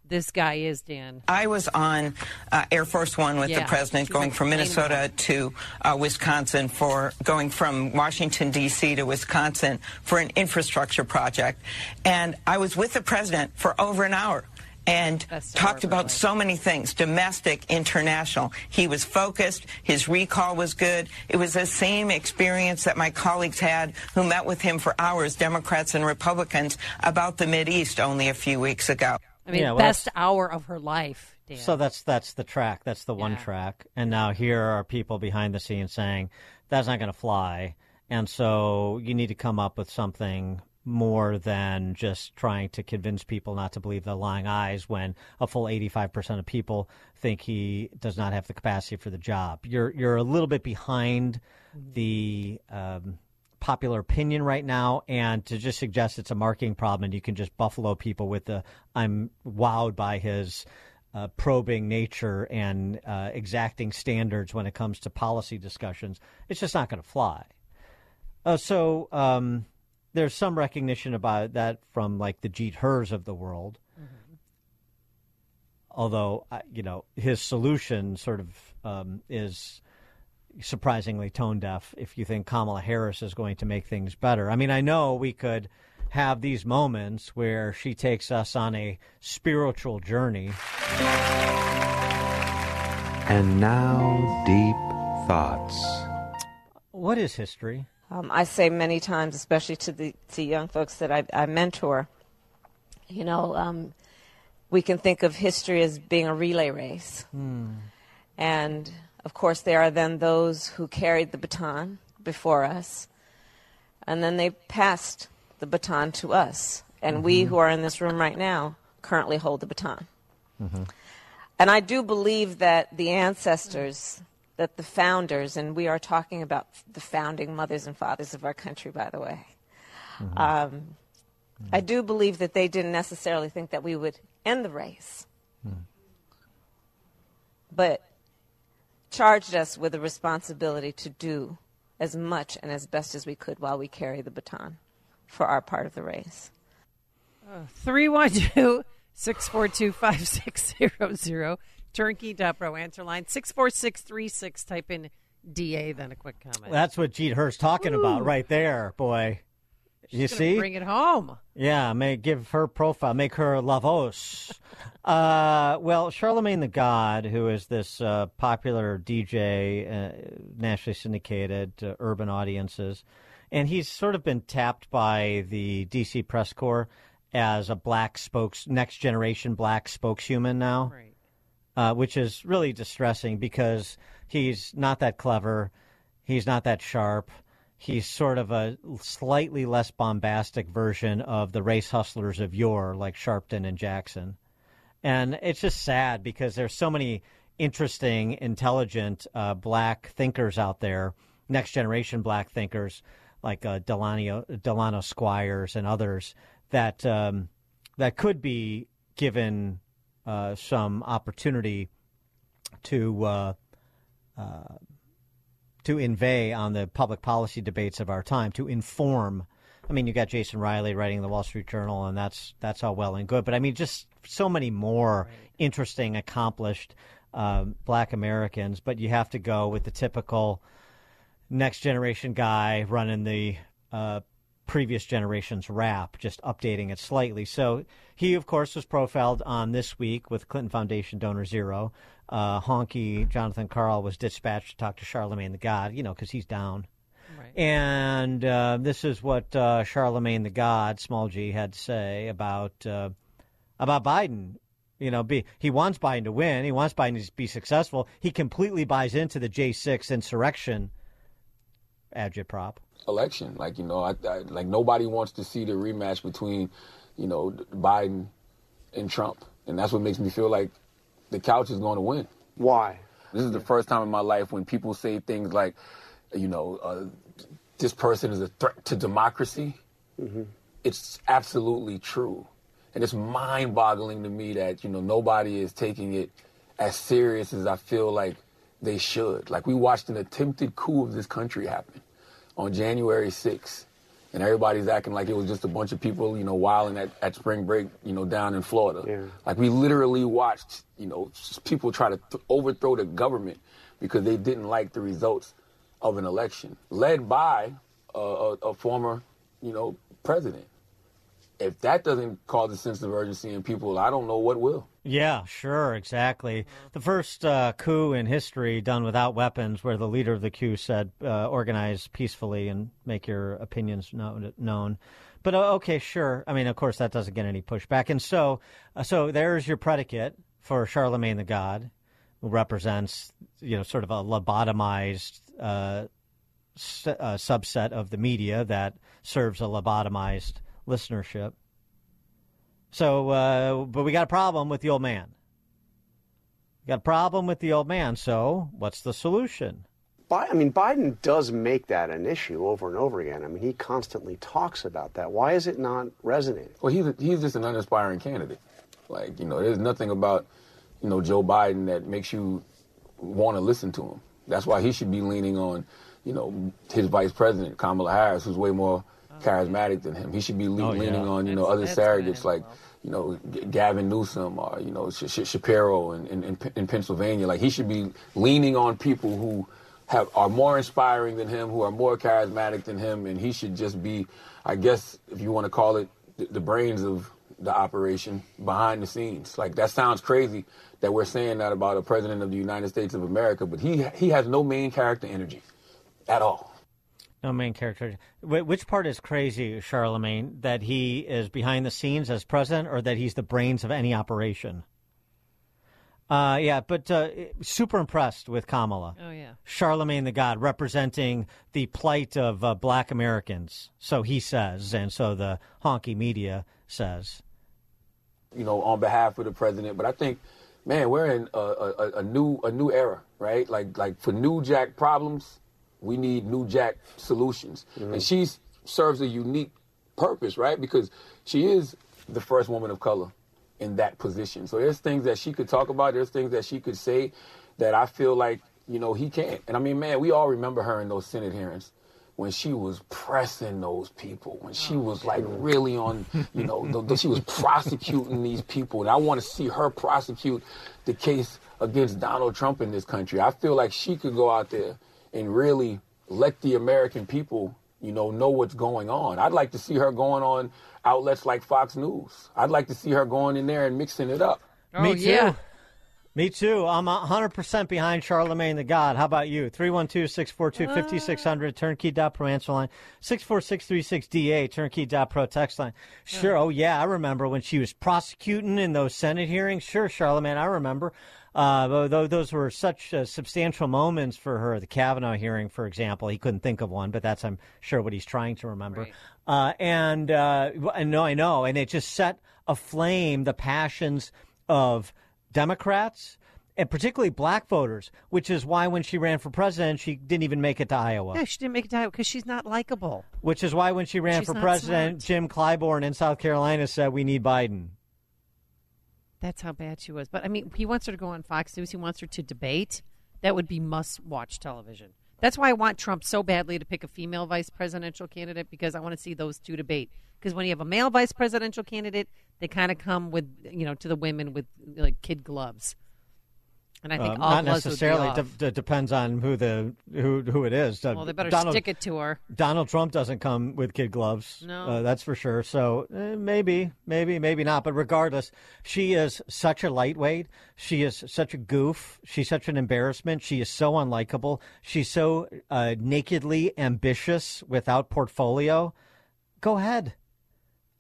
this guy is, Dan. I was on uh, Air Force One with Yeah, the president going from Minnesota to uh, Wisconsin for going from Washington, D.C. to Wisconsin for an infrastructure project. And I was with the president for over an hour and talked about so many things domestic, international. He was focused, his recall was good. It was the same experience that my colleagues had who met with him for hours, Democrats and Republicans, about the East only a few weeks ago. I mean, Yeah, well, best hour of her life, Dan. So that's that's the track. That's the one Yeah. track. And now here are people behind the scenes saying that's not going to fly. And so you need to come up with something more than just trying to convince people not to believe the lying eyes when a full 85% of people think he does not have the capacity for the job. You're you're a little bit behind the um, popular opinion right now, and to just suggest it's a marketing problem and you can just buffalo people with the I'm wowed by his uh, probing nature and uh, exacting standards when it comes to policy discussions, it's just not going to fly. Uh, so um, there's some recognition about that from like the Jeet Heers of the world. Although, uh, you know, his solution sort of um, is surprisingly tone deaf if you think Kamala Harris is going to make things better. I mean, I know we could have these moments where she takes us on a spiritual journey. And now, deep thoughts. What is history? Um, I say many times, especially to the to young folks that I, I mentor, you know, um, we can think of history as being a relay race. And of course, there are then those who carried the baton before us, and then they passed the baton to us. And we Mhm. who are in this room right now currently hold the baton. And I do believe that the ancestors, that the founders, and we are talking about the founding mothers and fathers of our country, by the way. Um, I do believe that they didn't necessarily think that we would end the race, but charged us with a responsibility to do as much and as best as we could while we carry the baton for our part of the race. 312 642 5600. Turnkey.pro answer line 64636. Type in DA, then a quick comment. That's what Jeet Heer's talking about right there, boy. You see? Bring it home. Yeah, may give her profile, make her Lavos. uh, well, Charlemagne the God, who is this uh, popular DJ, uh, nationally syndicated to urban audiences, and he's sort of been tapped by the DC press corps as a black spokes, next generation black spokeshuman now, uh, which is really distressing because he's not that clever, he's not that sharp. He's sort of a slightly less bombastic version of the race hustlers of yore, like Sharpton and Jackson. And it's just sad because there's so many interesting, intelligent uh, black thinkers out there, next generation black thinkers like uh, Delano, Delano Squires and others that um, that could be given uh, some opportunity to uh, uh, to inveigh on the public policy debates of our time, to inform. I mean, you got Jason Riley writing the Wall Street Journal, and that's that's all well and good. But I mean, just so many more interesting, accomplished um, Black Americans. But you have to go with the typical next generation guy running the uh, previous generation's rap, just updating it slightly. So he, of course, was profiled on this week with Clinton Foundation donor zero. Uh, honky Jonathan Karl was dispatched to talk to Charlemagne the God, you know, because he's down. Right. And uh, this is what uh, Charlemagne the God, small g, had to say about uh, about Biden. You know, be, he wants Biden to win. He wants Biden to be successful. He completely buys into the J6 insurrection agitprop election. Like you know, I, I, like nobody wants to see the rematch between, you know, Biden and Trump, and that's what makes me feel like the couch is going to win. Why? This is the first time in my life when people say things like, you know, uh, this person is a threat to democracy. Mm-hmm. It's absolutely true, and it's mind-boggling to me that you know nobody is taking it as serious as I feel like they should. Like we watched an attempted coup of this country happen on January 6th, and everybody's acting like it was just a bunch of people, you know, wilding at, at spring break, you know, down in Florida. Yeah. Like we literally watched, you know, people try to th- overthrow the government because they didn't like the results of an election, led by a, a, a former, you know, president. If that doesn't cause a sense of urgency in people, I don't know what will. Yeah, sure, exactly. The first uh, coup in history done without weapons, where the leader of the coup said, uh, "Organize peacefully and make your opinions known." But uh, okay, sure. I mean, of course, that doesn't get any pushback. And so, uh, so there's your predicate for Charlemagne the God, who represents, you know, sort of a lobotomized uh, uh, subset of the media that serves a lobotomized listenership. So, uh, but we got a problem with the old man. We got a problem with the old man. So, what's the solution? Bi- I mean, Biden does make that an issue over and over again. I mean, he constantly talks about that. Why is it not resonating? Well, he's a, he's just an uninspiring candidate. Like you know, there's nothing about you know Joe Biden that makes you want to listen to him. That's why he should be leaning on you know his vice president Kamala Harris, who's way more charismatic than him. He should be le- Oh, yeah. leaning on you know other surrogates like you know G- Gavin Newsom or you know Sh- Sh- Shapiro in, in, in, P- in Pennsylvania. Like he should be leaning on people who have are more inspiring than him, who are more charismatic than him, and he should just be, I guess, if you want to call it, the, the brains of the operation behind the scenes. Like that sounds crazy that we're saying that about a president of the United States of America, but he he has no main character energy at all. No main character. Which part is crazy, Charlemagne? That he is behind the scenes as president, or that he's the brains of any operation? Uh, yeah, but uh, super impressed with Kamala. Oh, yeah. Charlemagne the God, representing the plight of uh, black Americans. So he says, and so the honky media says. you know, on behalf of the president. But I think, man, we're in a, a, a new a new era, right? Like like for new Jack problems, we need new Jack solutions, and mm-hmm. she serves a unique purpose, right? Because she is the first woman of color in that position. So there's things that she could talk about. There's things that she could say that I feel like you know he can't. And I mean, man, we all remember her in those Senate hearings when she was pressing those people, when she oh, was like really on, you know, the, the- she was prosecuting these people. And I want to see her prosecute the case against Donald Trump in this country. I feel like she could go out there and really let the American people, you know, know what's going on. I'd like to see her going on outlets like Fox News. I'd like to see her going in there and mixing it up. Oh, Me too. Me too. I'm 100% behind Charlemagne the God. How about you? 312 642 5600, uh. turnkey.pro answer line, 64636DA, turnkey.pro text line. Sure. Oh, yeah. I remember when she was prosecuting in those Senate hearings. Sure, Charlemagne, I remember. Uh, tho- tho- those were such uh, substantial moments for her. The Kavanaugh hearing, for example, he couldn't think of one, but that's, I'm sure, what he's trying to remember. Uh, and uh, I know, I know, and it just set aflame the passions of Democrats and particularly black voters, which is why when she ran for president, she didn't even make it to Iowa. No, she didn't make it to Iowa because she's not likable. Which is why when she ran She's for not president, Jim Clyburn in South Carolina said, "We need Biden." That's how bad she was. But I mean, he wants her to go on Fox News. He wants her to debate. That would be must-watch television. That's why I want Trump so badly to pick a female vice presidential candidate because I want to see those two debate. Because when you have a male vice presidential candidate, they kind of come with you know to the women with like kid gloves. And I think all not gloves would be necessarily. De- de- depends on who the who who it is. Uh, Well, they better Donald, stick it to her. Donald Trump doesn't come with kid gloves. No. uh, that's for sure. So eh, maybe, maybe, maybe not. But regardless, she is such a lightweight. She is such a goof. She's such an embarrassment. She is so unlikable. She's so uh, nakedly ambitious without portfolio. Go ahead.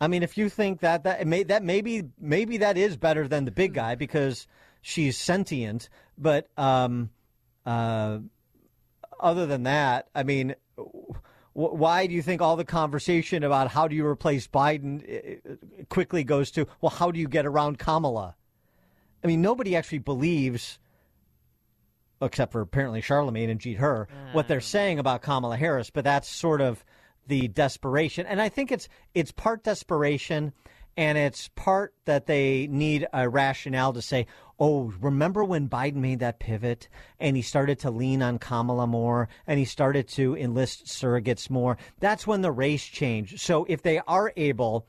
I mean, if you think that that may, that maybe maybe that is better than the big guy because she's sentient, but um, uh, other than that, I mean, w- why do you think all the conversation about how do you replace Biden quickly goes to well, how do you get around Kamala? I mean, nobody actually believes, except for apparently Charlemagne and Jeet Heer, what they're saying about Kamala Harris. But that's sort of the desperation, and I think it's it's part desperation, and it's part that they need a rationale to say, oh, remember when Biden made that pivot and he started to lean on Kamala more and he started to enlist surrogates more? That's when the race changed. So if they are able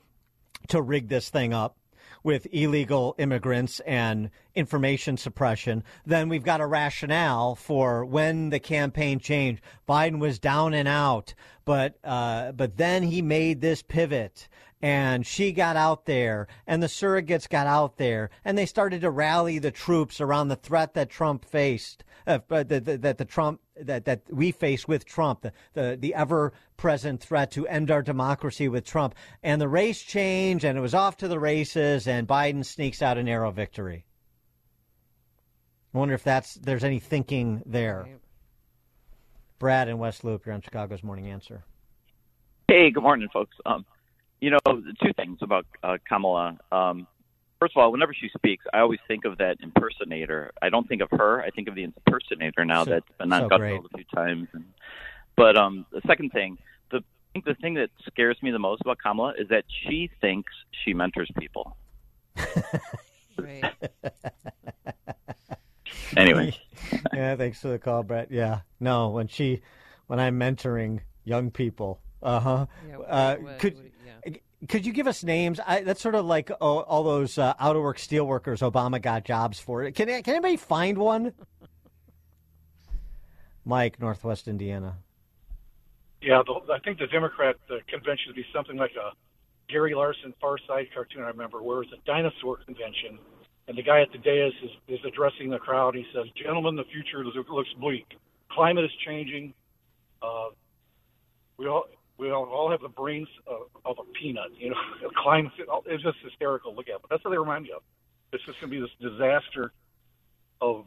to rig this thing up with illegal immigrants and information suppression, then we've got a rationale for when the campaign changed. Biden was down and out, but uh, but then he made this pivot. And she got out there, and the surrogates got out there, and they started to rally the troops around the threat that Trump faced, uh, that, that, that the Trump that, that we face with Trump, the, the, the ever present threat to end our democracy with Trump. And the race changed, and it was off to the races, and Biden sneaks out a narrow victory. I wonder if that's there's any thinking there. Brad in West Loop, you're on Chicago's Morning Answer. Hey, good morning, folks. Um, you know, two things about uh, Kamala. Um, first of all, whenever she speaks, I always think of that impersonator. I don't think of her. I think of the impersonator now So- that's been on so Gutfeld a few times. And, but um, the second thing, the I think the thing that scares me the most about Kamala is that she thinks she mentors people. Anyway. yeah, thanks for the call, Brett. Yeah, no, when she, when I'm mentoring young people, uh-huh. Yeah, uh what- Could what- could you give us names? I, that's sort of like oh, all those uh, out of work steel workers Obama got jobs for. Can can anybody find one? Mike, Northwest Indiana. Yeah, the, I think the Democrat uh, convention would be something like a Gary Larson Far Side cartoon. I remember where it's a dinosaur convention, and the guy at the dais is, is addressing the crowd. He says, "Gentlemen, the future looks bleak. Climate is changing. Uh, we all we all, all have the brains of, of a peanut. You know, climate. It's just hysterical. to Look at, but that's what they remind you of. It's just going to be this disaster of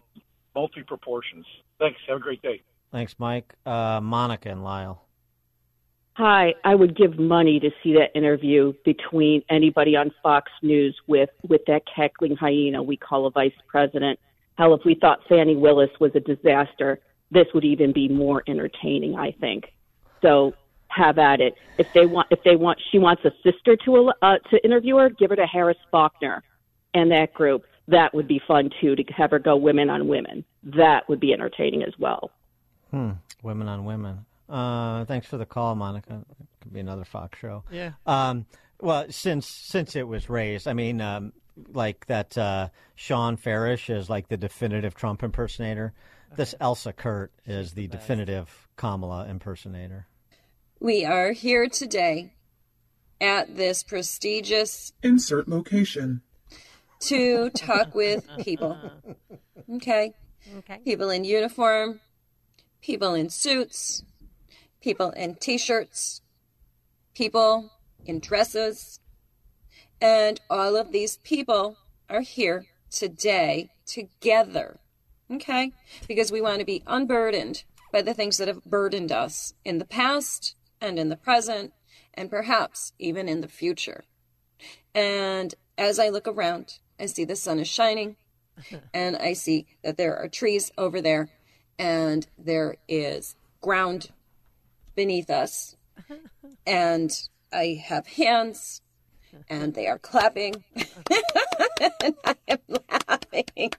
multi proportions. Thanks. Have a great day. Thanks, Mike. Uh, Monica and Lyle. Hi, I would give money to see that interview between anybody on Fox News with with that cackling hyena we call a vice president. Hell, if we thought Fani Willis was a disaster, this would even be more entertaining, I think. So have at it. If they want, if they want, she wants a sister to uh, to interview her. Give her to Harris Faulkner and that group. That would be fun too to have her go women on women. That would be entertaining as well. Hmm. Women on women. Uh, thanks for the call, Monica. It Could be another Fox show. Yeah. Um, well, since since it was raised, I mean, um, like that uh, Shawn Farash is like the definitive Trump impersonator. This Elsa Kurt is the definitive Kamala impersonator. We are here today at this prestigious Insert location. to talk with people. Okay. Okay. People in uniform, people in suits, people in t shirts, people in dresses. And all of these people are here today together. Okay? Because we want to be unburdened by the things that have burdened us in the past and in the present and perhaps even in the future. And as I look around, I see the sun is shining and I see that there are trees over there and there is ground beneath us. And I have hands and they are clapping. and I am laughing.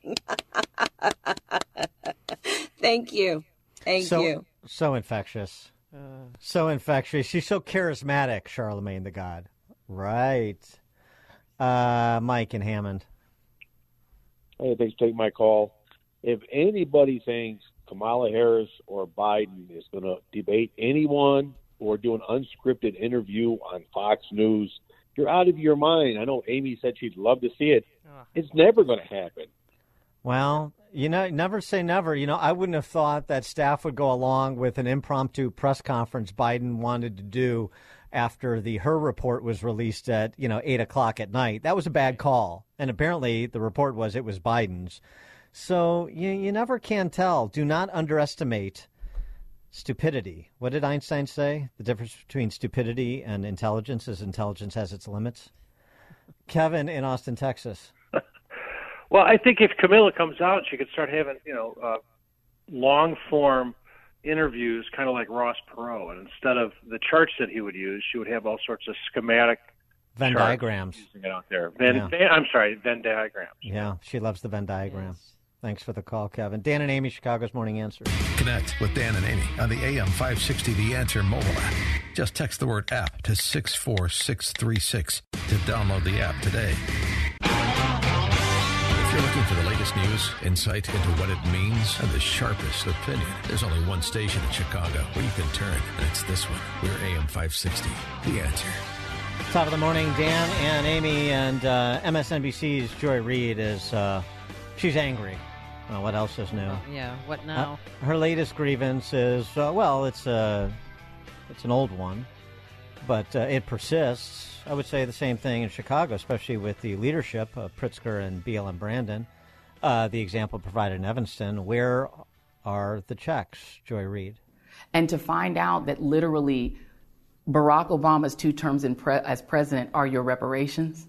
Thank you. Thank so, you. So infectious. So infectious. She's so charismatic, Charlemagne the God. Right. Uh, Mike and Hammond. Hey, thanks for taking my call. if anybody thinks Kamala Harris or Biden is going to debate anyone or do an unscripted interview on Fox News, you're out of your mind. I know Amy said she'd love to see it. It's never going to happen. Well, you know, never say never. You know, I wouldn't have thought that staff would go along with an impromptu press conference Biden wanted to do after the Hur report was released at you know eight o'clock at night. That was a bad call, and apparently the report was it was Biden's. So you you never can tell. Do not underestimate stupidity. What did Einstein say? The difference between stupidity and intelligence is intelligence has its limits. Kevin in Austin, Texas. Well, I think if Camilla comes out, she could start having, you know, uh, long form interviews, kind of like Ross Perot. And instead of the charts that he would use, she would have all sorts of schematic Venn charts diagrams. using it out there. Venn, Yeah. Venn- I'm sorry, Venn diagrams. Yeah, she loves the Venn diagram. Thanks for the call, Kevin. Dan and Amy, Chicago's Morning Answer. Connect with Dan and Amy on the AM 560 The Answer mobile app. Just text the word app to 64636 to download the app today. If you're looking for the latest news, insight into what it means, and the sharpest opinion, there's only one station in Chicago where you can turn, and it's this one. We're AM 560 The Answer. Top of the morning, Dan and Amy, and uh, MSNBC's Joy Reid is uh, she's angry. Well, what else is new? Yeah, what now? Uh, her latest grievance is uh, well, it's a it's an old one, but uh, it persists. I would say the same thing in Chicago, especially with the leadership of Pritzker and BLM Brandon. Uh, the example provided in Evanston. Where are the checks, Joy Reid? and to find out that literally Barack Obama's two terms pre- as president are your reparations,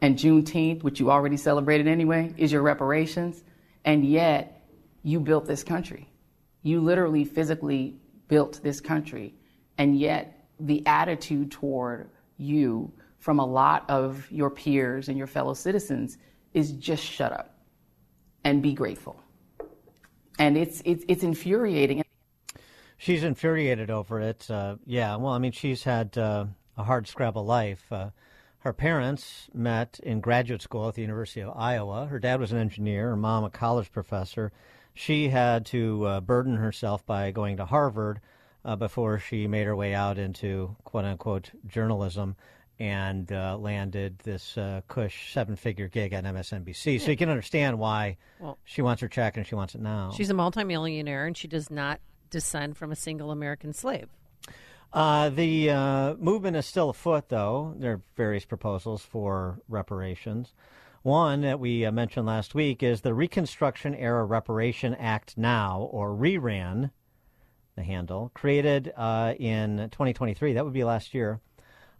and Juneteenth, which you already celebrated anyway, is your reparations, and yet you built this country. You literally physically built this country, and yet the attitude toward you from a lot of your peers and your fellow citizens is just shut up and be grateful. And it's, it's, it's infuriating. She's infuriated over it. Uh, yeah, well, I mean, she's had uh, a hard scrabble life. Uh, her parents met in graduate school at the University of Iowa. Her dad was an engineer, her mom a college professor. She had to uh, burden herself by going to Harvard uh, before she made her way out into quote unquote journalism and uh, landed this uh, cush seven figure gig at MSNBC. So you can understand why Well- she wants her check and she wants it now. She's a multimillionaire, and she does not descend from a single American slave. Uh, the uh, movement is still afoot, though. There are various proposals for reparations. One that we uh, mentioned last week is the Reconstruction Era Reparation Act Now, or RERAN, the handle, created uh, in 2023. That would be last year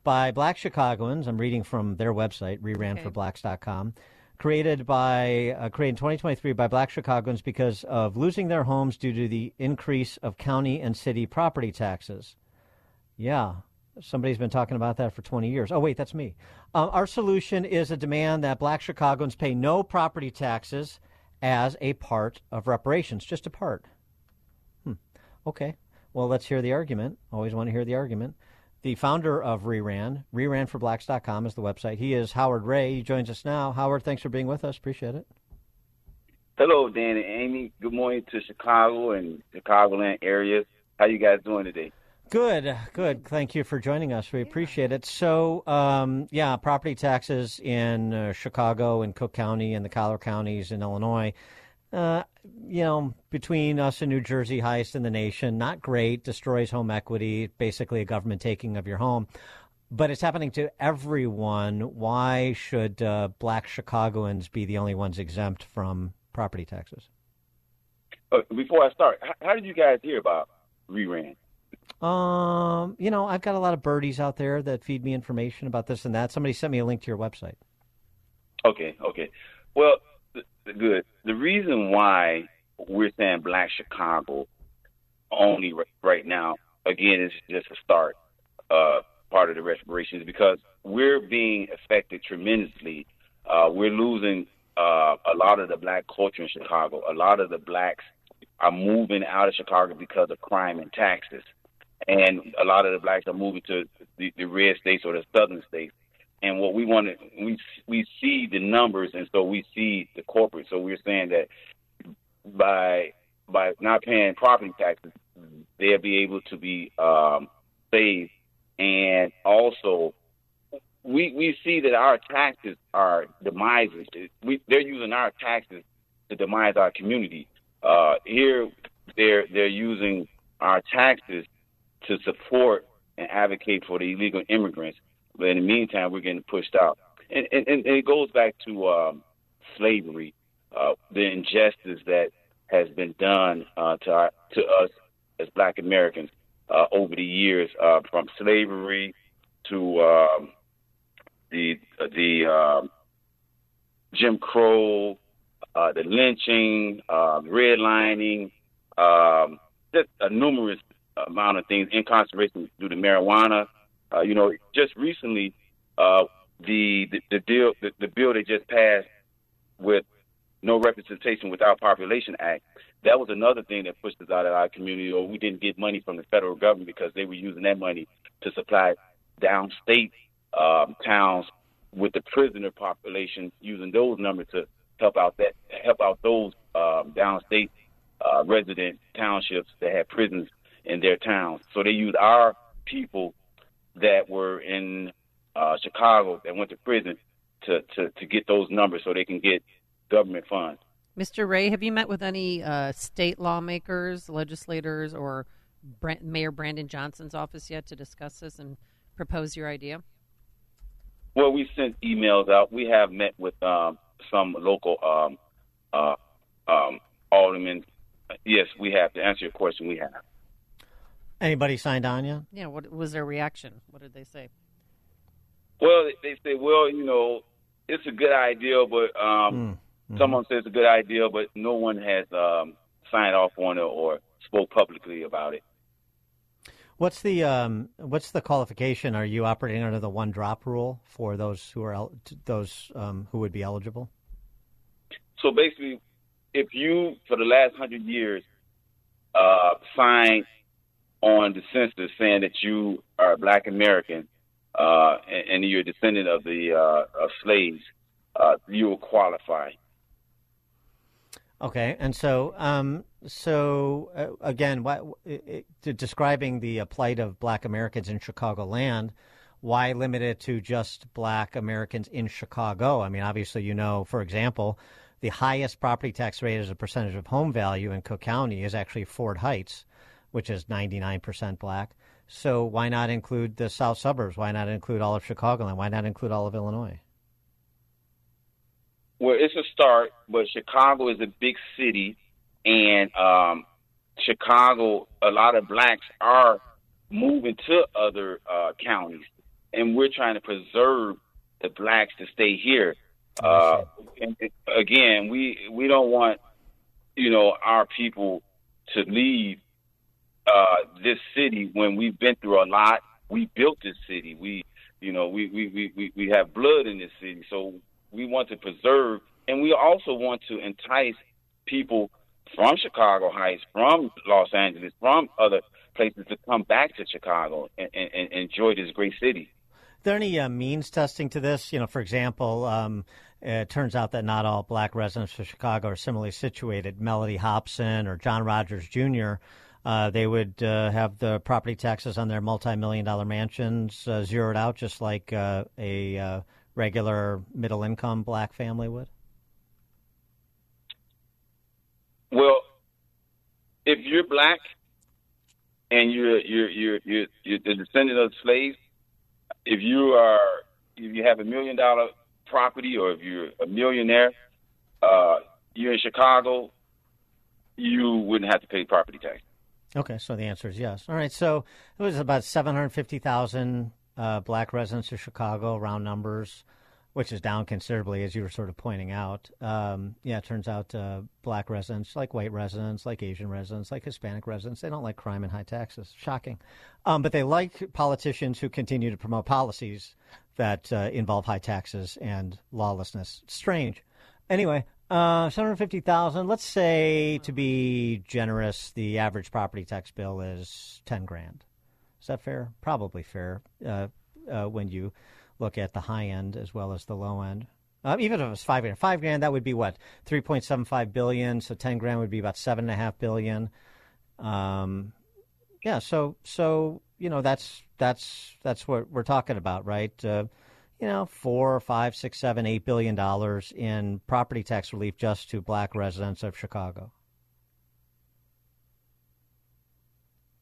by black Chicagoans. I'm reading from their website, reranforblacks.com. Created by uh, created in 2023 by black Chicagoans because of losing their homes due to the increase of county and city property taxes. Yeah, somebody's been talking about that for 20 years. Oh, wait, that's me. Uh, our solution is a demand that black Chicagoans pay no property taxes as a part of reparations, just a part. Okay. Well, let's hear the argument. Always want to hear the argument. The founder of Reran, reranforblacks.com is the website. He is Howard Ray. He joins us now. Howard, thanks for being with us. Appreciate it. Hello, Dan and Amy. Good morning to Chicago and Chicagoland area. How you guys doing today? Good, good. Thank you for joining us. We appreciate it. So, um, yeah, property taxes in uh, Chicago and Cook County and the collar counties in Illinois. Uh, you know, between us and New Jersey, highest in the nation. Not great. Destroys home equity. Basically, a government taking of your home. But it's happening to everyone. Why should uh, black Chicagoans be the only ones exempt from property taxes? Uh, before I start, how, how did you guys hear about reran? Um, you know, I've got a lot of birdies out there that feed me information about this and that. Somebody sent me a link to your website. Okay, okay. Well, good. The reason why we're saying Black Chicago only right now, again, is just a start, uh, part of the reparations because we're being affected tremendously. Uh, we're losing uh, a lot of the black culture in Chicago. A lot of the blacks are moving out of Chicago because of crime and taxes. And a lot of the blacks are moving to the, the red states or the southern states. And what we want to, we we see the numbers, and so we see the corporate. So we're saying that by by not paying property taxes, they'll be able to be um, saved, and also we we see that our taxes are demises We they're using our taxes to demise our community. Uh, here, they're they're using our taxes to support and advocate for the illegal immigrants. But in the meantime, we're getting pushed out, and and, and it goes back to um, slavery, uh, the injustice that has been done uh, to our, to us as Black Americans uh, over the years, uh, from slavery to um, the the um, Jim Crow, uh, the lynching, uh, redlining, um, just a numerous amount of things, incarceration due to marijuana. Uh, you know, just recently, uh, the, the the deal, the, the bill they just passed with no representation without population act. That was another thing that pushed us out of our community, or we didn't get money from the federal government because they were using that money to supply downstate um, towns with the prisoner population, using those numbers to help out that help out those um, downstate uh, resident townships that had prisons in their towns. So they used our people that were in uh, Chicago that went to prison to, to, to get those numbers so they can get government funds. Mr. Ray, have you met with any uh, state lawmakers, legislators, or Brent, Mayor Brandon Johnson's office yet to discuss this and propose your idea? Well, we sent emails out. We have met with um, some local um, uh, um, aldermen. Yes, we have. To answer your question, we have. Anybody signed on yet? Yeah. What was their reaction? What did they say? Well, they, they say, well, you know, it's a good idea, but um, mm. mm-hmm. someone says it's a good idea, but no one has um, signed off on it or spoke publicly about it. What's the um, what's the qualification? Are you operating under the one drop rule for those who are el- those um, who would be eligible? So basically, if you for the last hundred years uh, signed on the census saying that you are a Black American uh, and, and, you're a descendant of the uh, of slaves, uh, you will qualify. Okay, and so um, so uh, again, it, it, describing the uh, plight of Black Americans in Chicagoland, why limit it to just Black Americans in Chicago? I mean, obviously, you know, for example, the highest property tax rate as a percentage of home value in Cook County is actually Ford Heights, which is 99% Black. So why not include the south suburbs? Why not include all of Chicagoland? Why not include all of Illinois? Well, it's a start, but Chicago is a big city, and um, Chicago, a lot of blacks are moving to other uh, counties, and we're trying to preserve the blacks to stay here. Uh, and again, we we don't want you know our people to leave uh, this city when we've been through a lot. We built this city. We you know we we we we have blood in this city, so we want to preserve, and we also want to entice people from Chicago Heights, from Los Angeles, from other places to come back to Chicago and, and, and enjoy this great city. Are there any uh, means testing to this? You know, for example, um, it turns out that not all black residents of Chicago are similarly situated. Mellody Hobson or John Rogers Jr. Uh, they would uh, have the property taxes on their multi-million dollar mansions uh, zeroed out, just like uh, a uh, regular middle income black family would? Well, if you're black and you're you're you're you're, you're the descendant of slaves, if you are if you have a million dollar property or if you're a millionaire, uh, you're in Chicago, you wouldn't have to pay property tax. Okay, so the answer is yes. All right, so it was about seven hundred fifty thousand uh, black residents of Chicago, round numbers, which is down considerably, as you were sort of pointing out. Um, yeah, it turns out uh, black residents, like white residents, like Asian residents, like Hispanic residents, they don't like crime and high taxes. Shocking. Um, but they like politicians who continue to promote policies that uh, involve high taxes and lawlessness. Strange. Anyway, uh, 750000 Let's say, to be generous, the average property tax bill is 10 grand. Is that fair? Probably fair uh, uh, when you look at the high end as well as the low end. Uh, even if it was five grand, five grand that would be what three point seven five billion. So ten grand would be about seven and a half billion. Um, yeah. So so you know that's that's that's what we're talking about, right? Uh, you know, four, five, six, seven, eight billion dollars in property tax relief just to black residents of Chicago.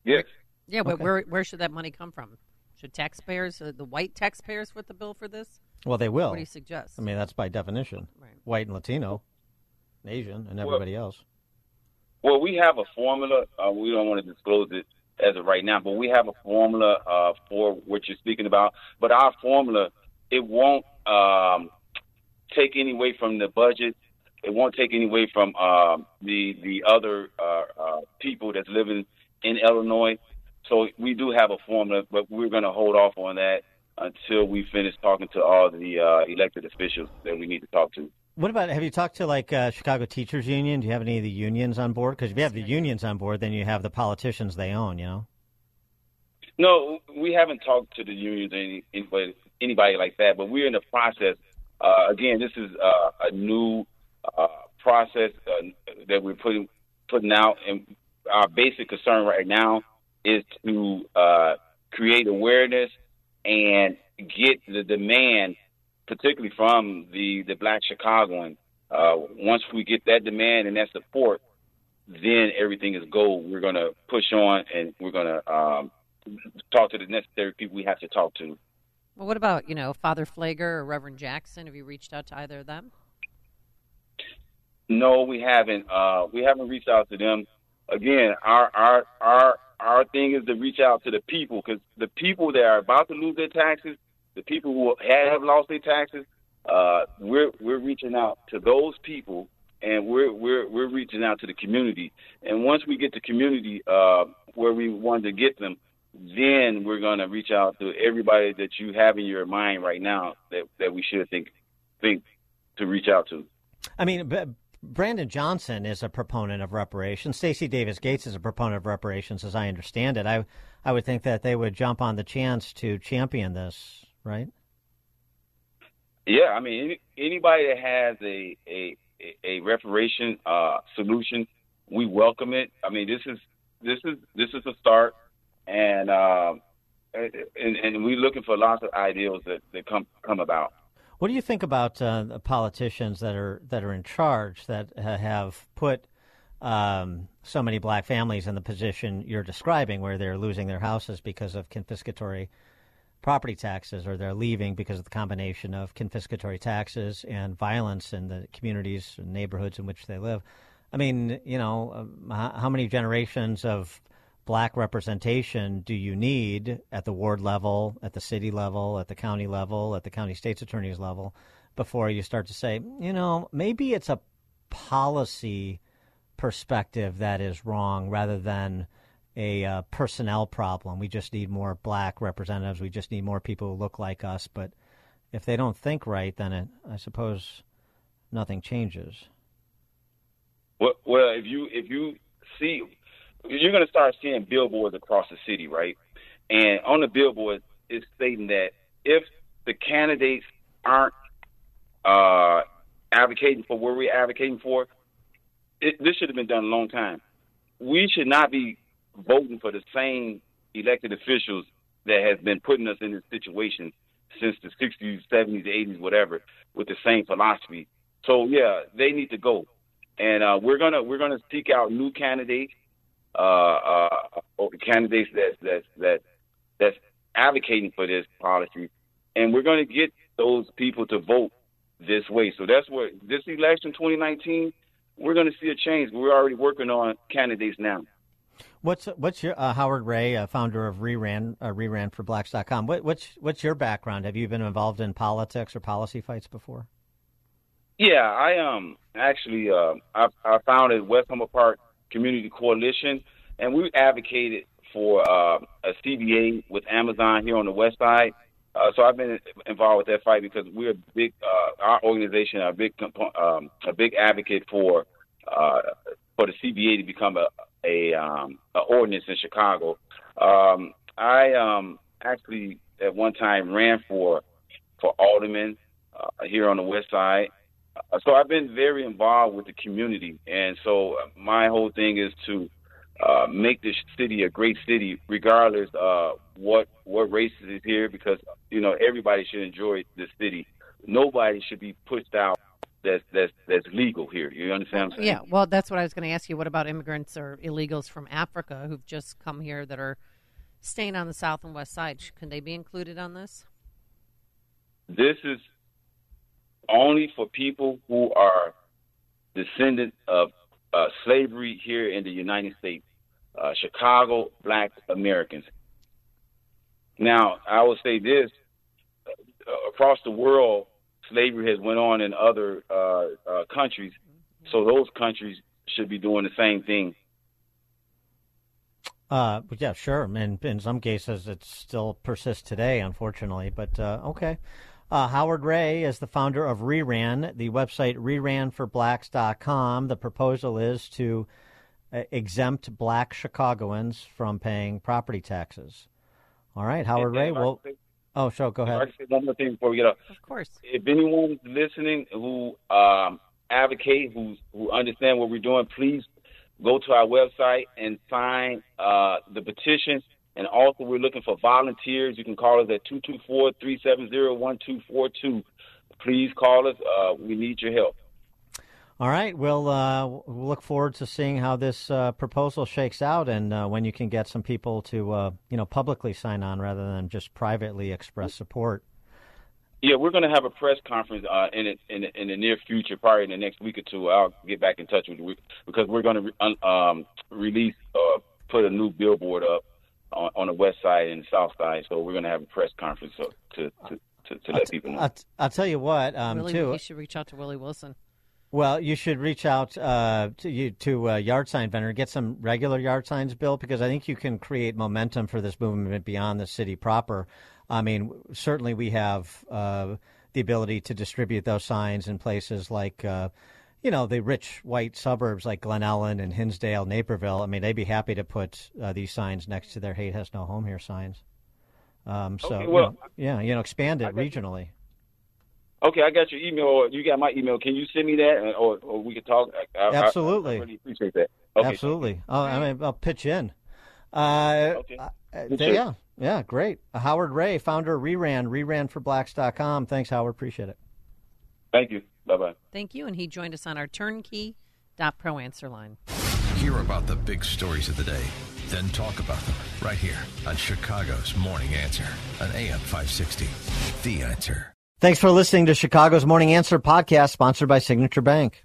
Yes. Yeah, but Okay. where where should that money come from? Should taxpayers, uh, the white taxpayers, foot the bill for this? Well, they will. What do you suggest? I mean, that's by definition. White and Latino, and Asian, and everybody else. Well, we have a formula. Uh, we don't want to disclose it as of right now, but we have a formula uh, for what you're speaking about. But our formula, it won't um, take any away from the budget. It won't take any away from um, the the other uh, uh, people that's living in Illinois. So we do have a formula, but we're going to hold off on that until we finish talking to all the uh, elected officials that we need to talk to. What about have you talked to like uh, Chicago Teachers Union? Do you have any of the unions on board? Because if you have the unions on board, then you have the politicians they own. You know. No, we haven't talked to the unions or any, anybody, anybody like that, but we're in the process. Uh, again, this is uh, a new uh, process uh, that we're putting putting out, and our basic concern right now is to uh, create awareness and get the demand, particularly from the the Black Chicagoan. Uh, once we get that demand and that support, then everything is gold. We're going to push on, and we're going to um, talk to the necessary people we have to talk to. Well, what about you know Father Pfleger or Reverend Jackson? Have you reached out to either of them? No, we haven't. Uh, we haven't reached out to them. Again, our our our our thing is to reach out to the people because the people that are about to lose their taxes, the people who have lost their taxes, uh, we're we're reaching out to those people, and we're we're we're reaching out to the community. And once we get the community uh, where we want to get them, then we're going to reach out to everybody that you have in your mind right now that that we should think think to reach out to. I mean, B- Brandon Johnson is a proponent of reparations. Stacey Davis Gates is a proponent of reparations, as I understand it. I I would think that they would jump on the chance to champion this, right? Yeah, I mean, any, anybody that has a a a reparation uh, solution, we welcome it. I mean, this is this is this is a start, and uh, and and we're looking for lots of ideals that, that come come about. What do you think about uh, politicians that are that are in charge that uh, have put um, so many black families in the position you're describing, where they're losing their houses because of confiscatory property taxes, or they're leaving because of the combination of confiscatory taxes and violence in the communities and neighborhoods in which they live? I mean, you know, um, how many generations of black representation do you need at the ward level, at the city level, at the county level, at the county state's attorney's level before you start to say, you know, maybe it's a policy perspective that is wrong rather than a uh, personnel problem. We just need more black representatives. We just need more people who look like us. But if they don't think right, then it, I suppose nothing changes. Well, well, if you if you see, you're going to start seeing billboards across the city, right? And on the billboard, it's stating that if the candidates aren't uh, advocating for what we're advocating for, it, this should have been done a long time. We should not be voting for the same elected officials that has been putting us in this situation since the 60s, 70s, 80s, whatever, with the same philosophy. So yeah, they need to go, and uh, we're gonna we're gonna seek out new candidates, uh, uh, candidates that that that that's advocating for this policy, and we're gonna get those people to vote this way. So that's what this election 2019, we're gonna see a change. We're already working on candidates now. What's what's your uh, Howard Ray, uh, founder of Reran, uh, Reran for Blacks.com? What, what's what's your background? Have you been involved in politics or policy fights before? Yeah, I um actually uh, I, I founded West Humboldt Park Community Coalition, and we advocated for uh, a CBA with Amazon here on the West Side. Uh, so I've been involved with that fight because we're a big uh, our organization, a big um, a big advocate for uh, for the CBA to become a a, um, a ordinance in Chicago. Um, I um, actually at one time ran for for alderman uh, here on the West Side. So I've been very involved with the community, and so my whole thing is to uh, make this city a great city, regardless uh, what what races is here, because you know everybody should enjoy this city. Nobody should be pushed out that's that's that's legal here. You understand? Yeah. Well, that's what I was going to ask you. What about immigrants or illegals from Africa who've just come here that are staying on the south and west side? Can they be included on this? This is only for people who are descendant of uh, slavery here in the United States. Uh, Chicago black Americans. Now, I will say this: uh, across the world, slavery has went on in other uh, uh, countries, so those countries should be doing the same thing. Uh, yeah, sure. And in some cases, it still persists today, unfortunately. But uh, okay. Uh, Howard Ray is the founder of Reran, the website reranforblacks.com. The proposal is to uh, exempt black Chicagoans from paying property taxes. All right, Howard Ray. Well, Oh, sure. Go ahead. Say one more thing before we get up. Of course. If anyone's listening who um, advocate, who who understand what we're doing, please go to our website and sign uh, the petition. And also, we're looking for volunteers. You can call us at 224-370-1242. Please call us. Uh, we need your help. All right. We'll, uh, we'll look forward to seeing how this uh, proposal shakes out and uh, when you can get some people to, uh, you know, publicly sign on rather than just privately express support. Yeah, we're going to have a press conference uh, in, it, in in the near future, probably in the next week or two. I'll get back in touch with you because we're going to re- um, release, uh, put a new billboard up on, on the west side and the south side. So we're going to have a press conference so, to, to, to, to let t- people know. I'll, t- I'll tell you what, um, Willie, too. you should reach out to Willie Wilson. Well, you should reach out uh, to you to a yard sign vendor, get some regular yard signs built because I think you can create momentum for this movement beyond the city proper. I mean, certainly we have uh, the ability to distribute those signs in places like, uh, you know, the rich white suburbs like Glen Ellyn and Hinsdale, Naperville. I mean, they'd be happy to put uh, these signs next to their "Hate Has No Home Here" signs. Um, so, Okay, you know, yeah, you know, expand it got you. regionally. Okay, I got your email. Or you got my email. Can you send me that, or, or we can talk? I, Absolutely. I, I really appreciate that. Okay. Absolutely. Oh, I mean, I'll pitch in. Uh, uh, Good yeah, yeah, great. Uh, Howard Ray, founder of Reran, reranforblacks.com. Thanks, Howard. Appreciate it. Thank you. Bye bye. Thank you. And he joined us on our turnkey.pro answer line. Hear about the big stories of the day, then talk about them right here on Chicago's Morning Answer on AM 560. The Answer. Thanks for listening to Chicago's Morning Answer podcast, sponsored by Signature Bank.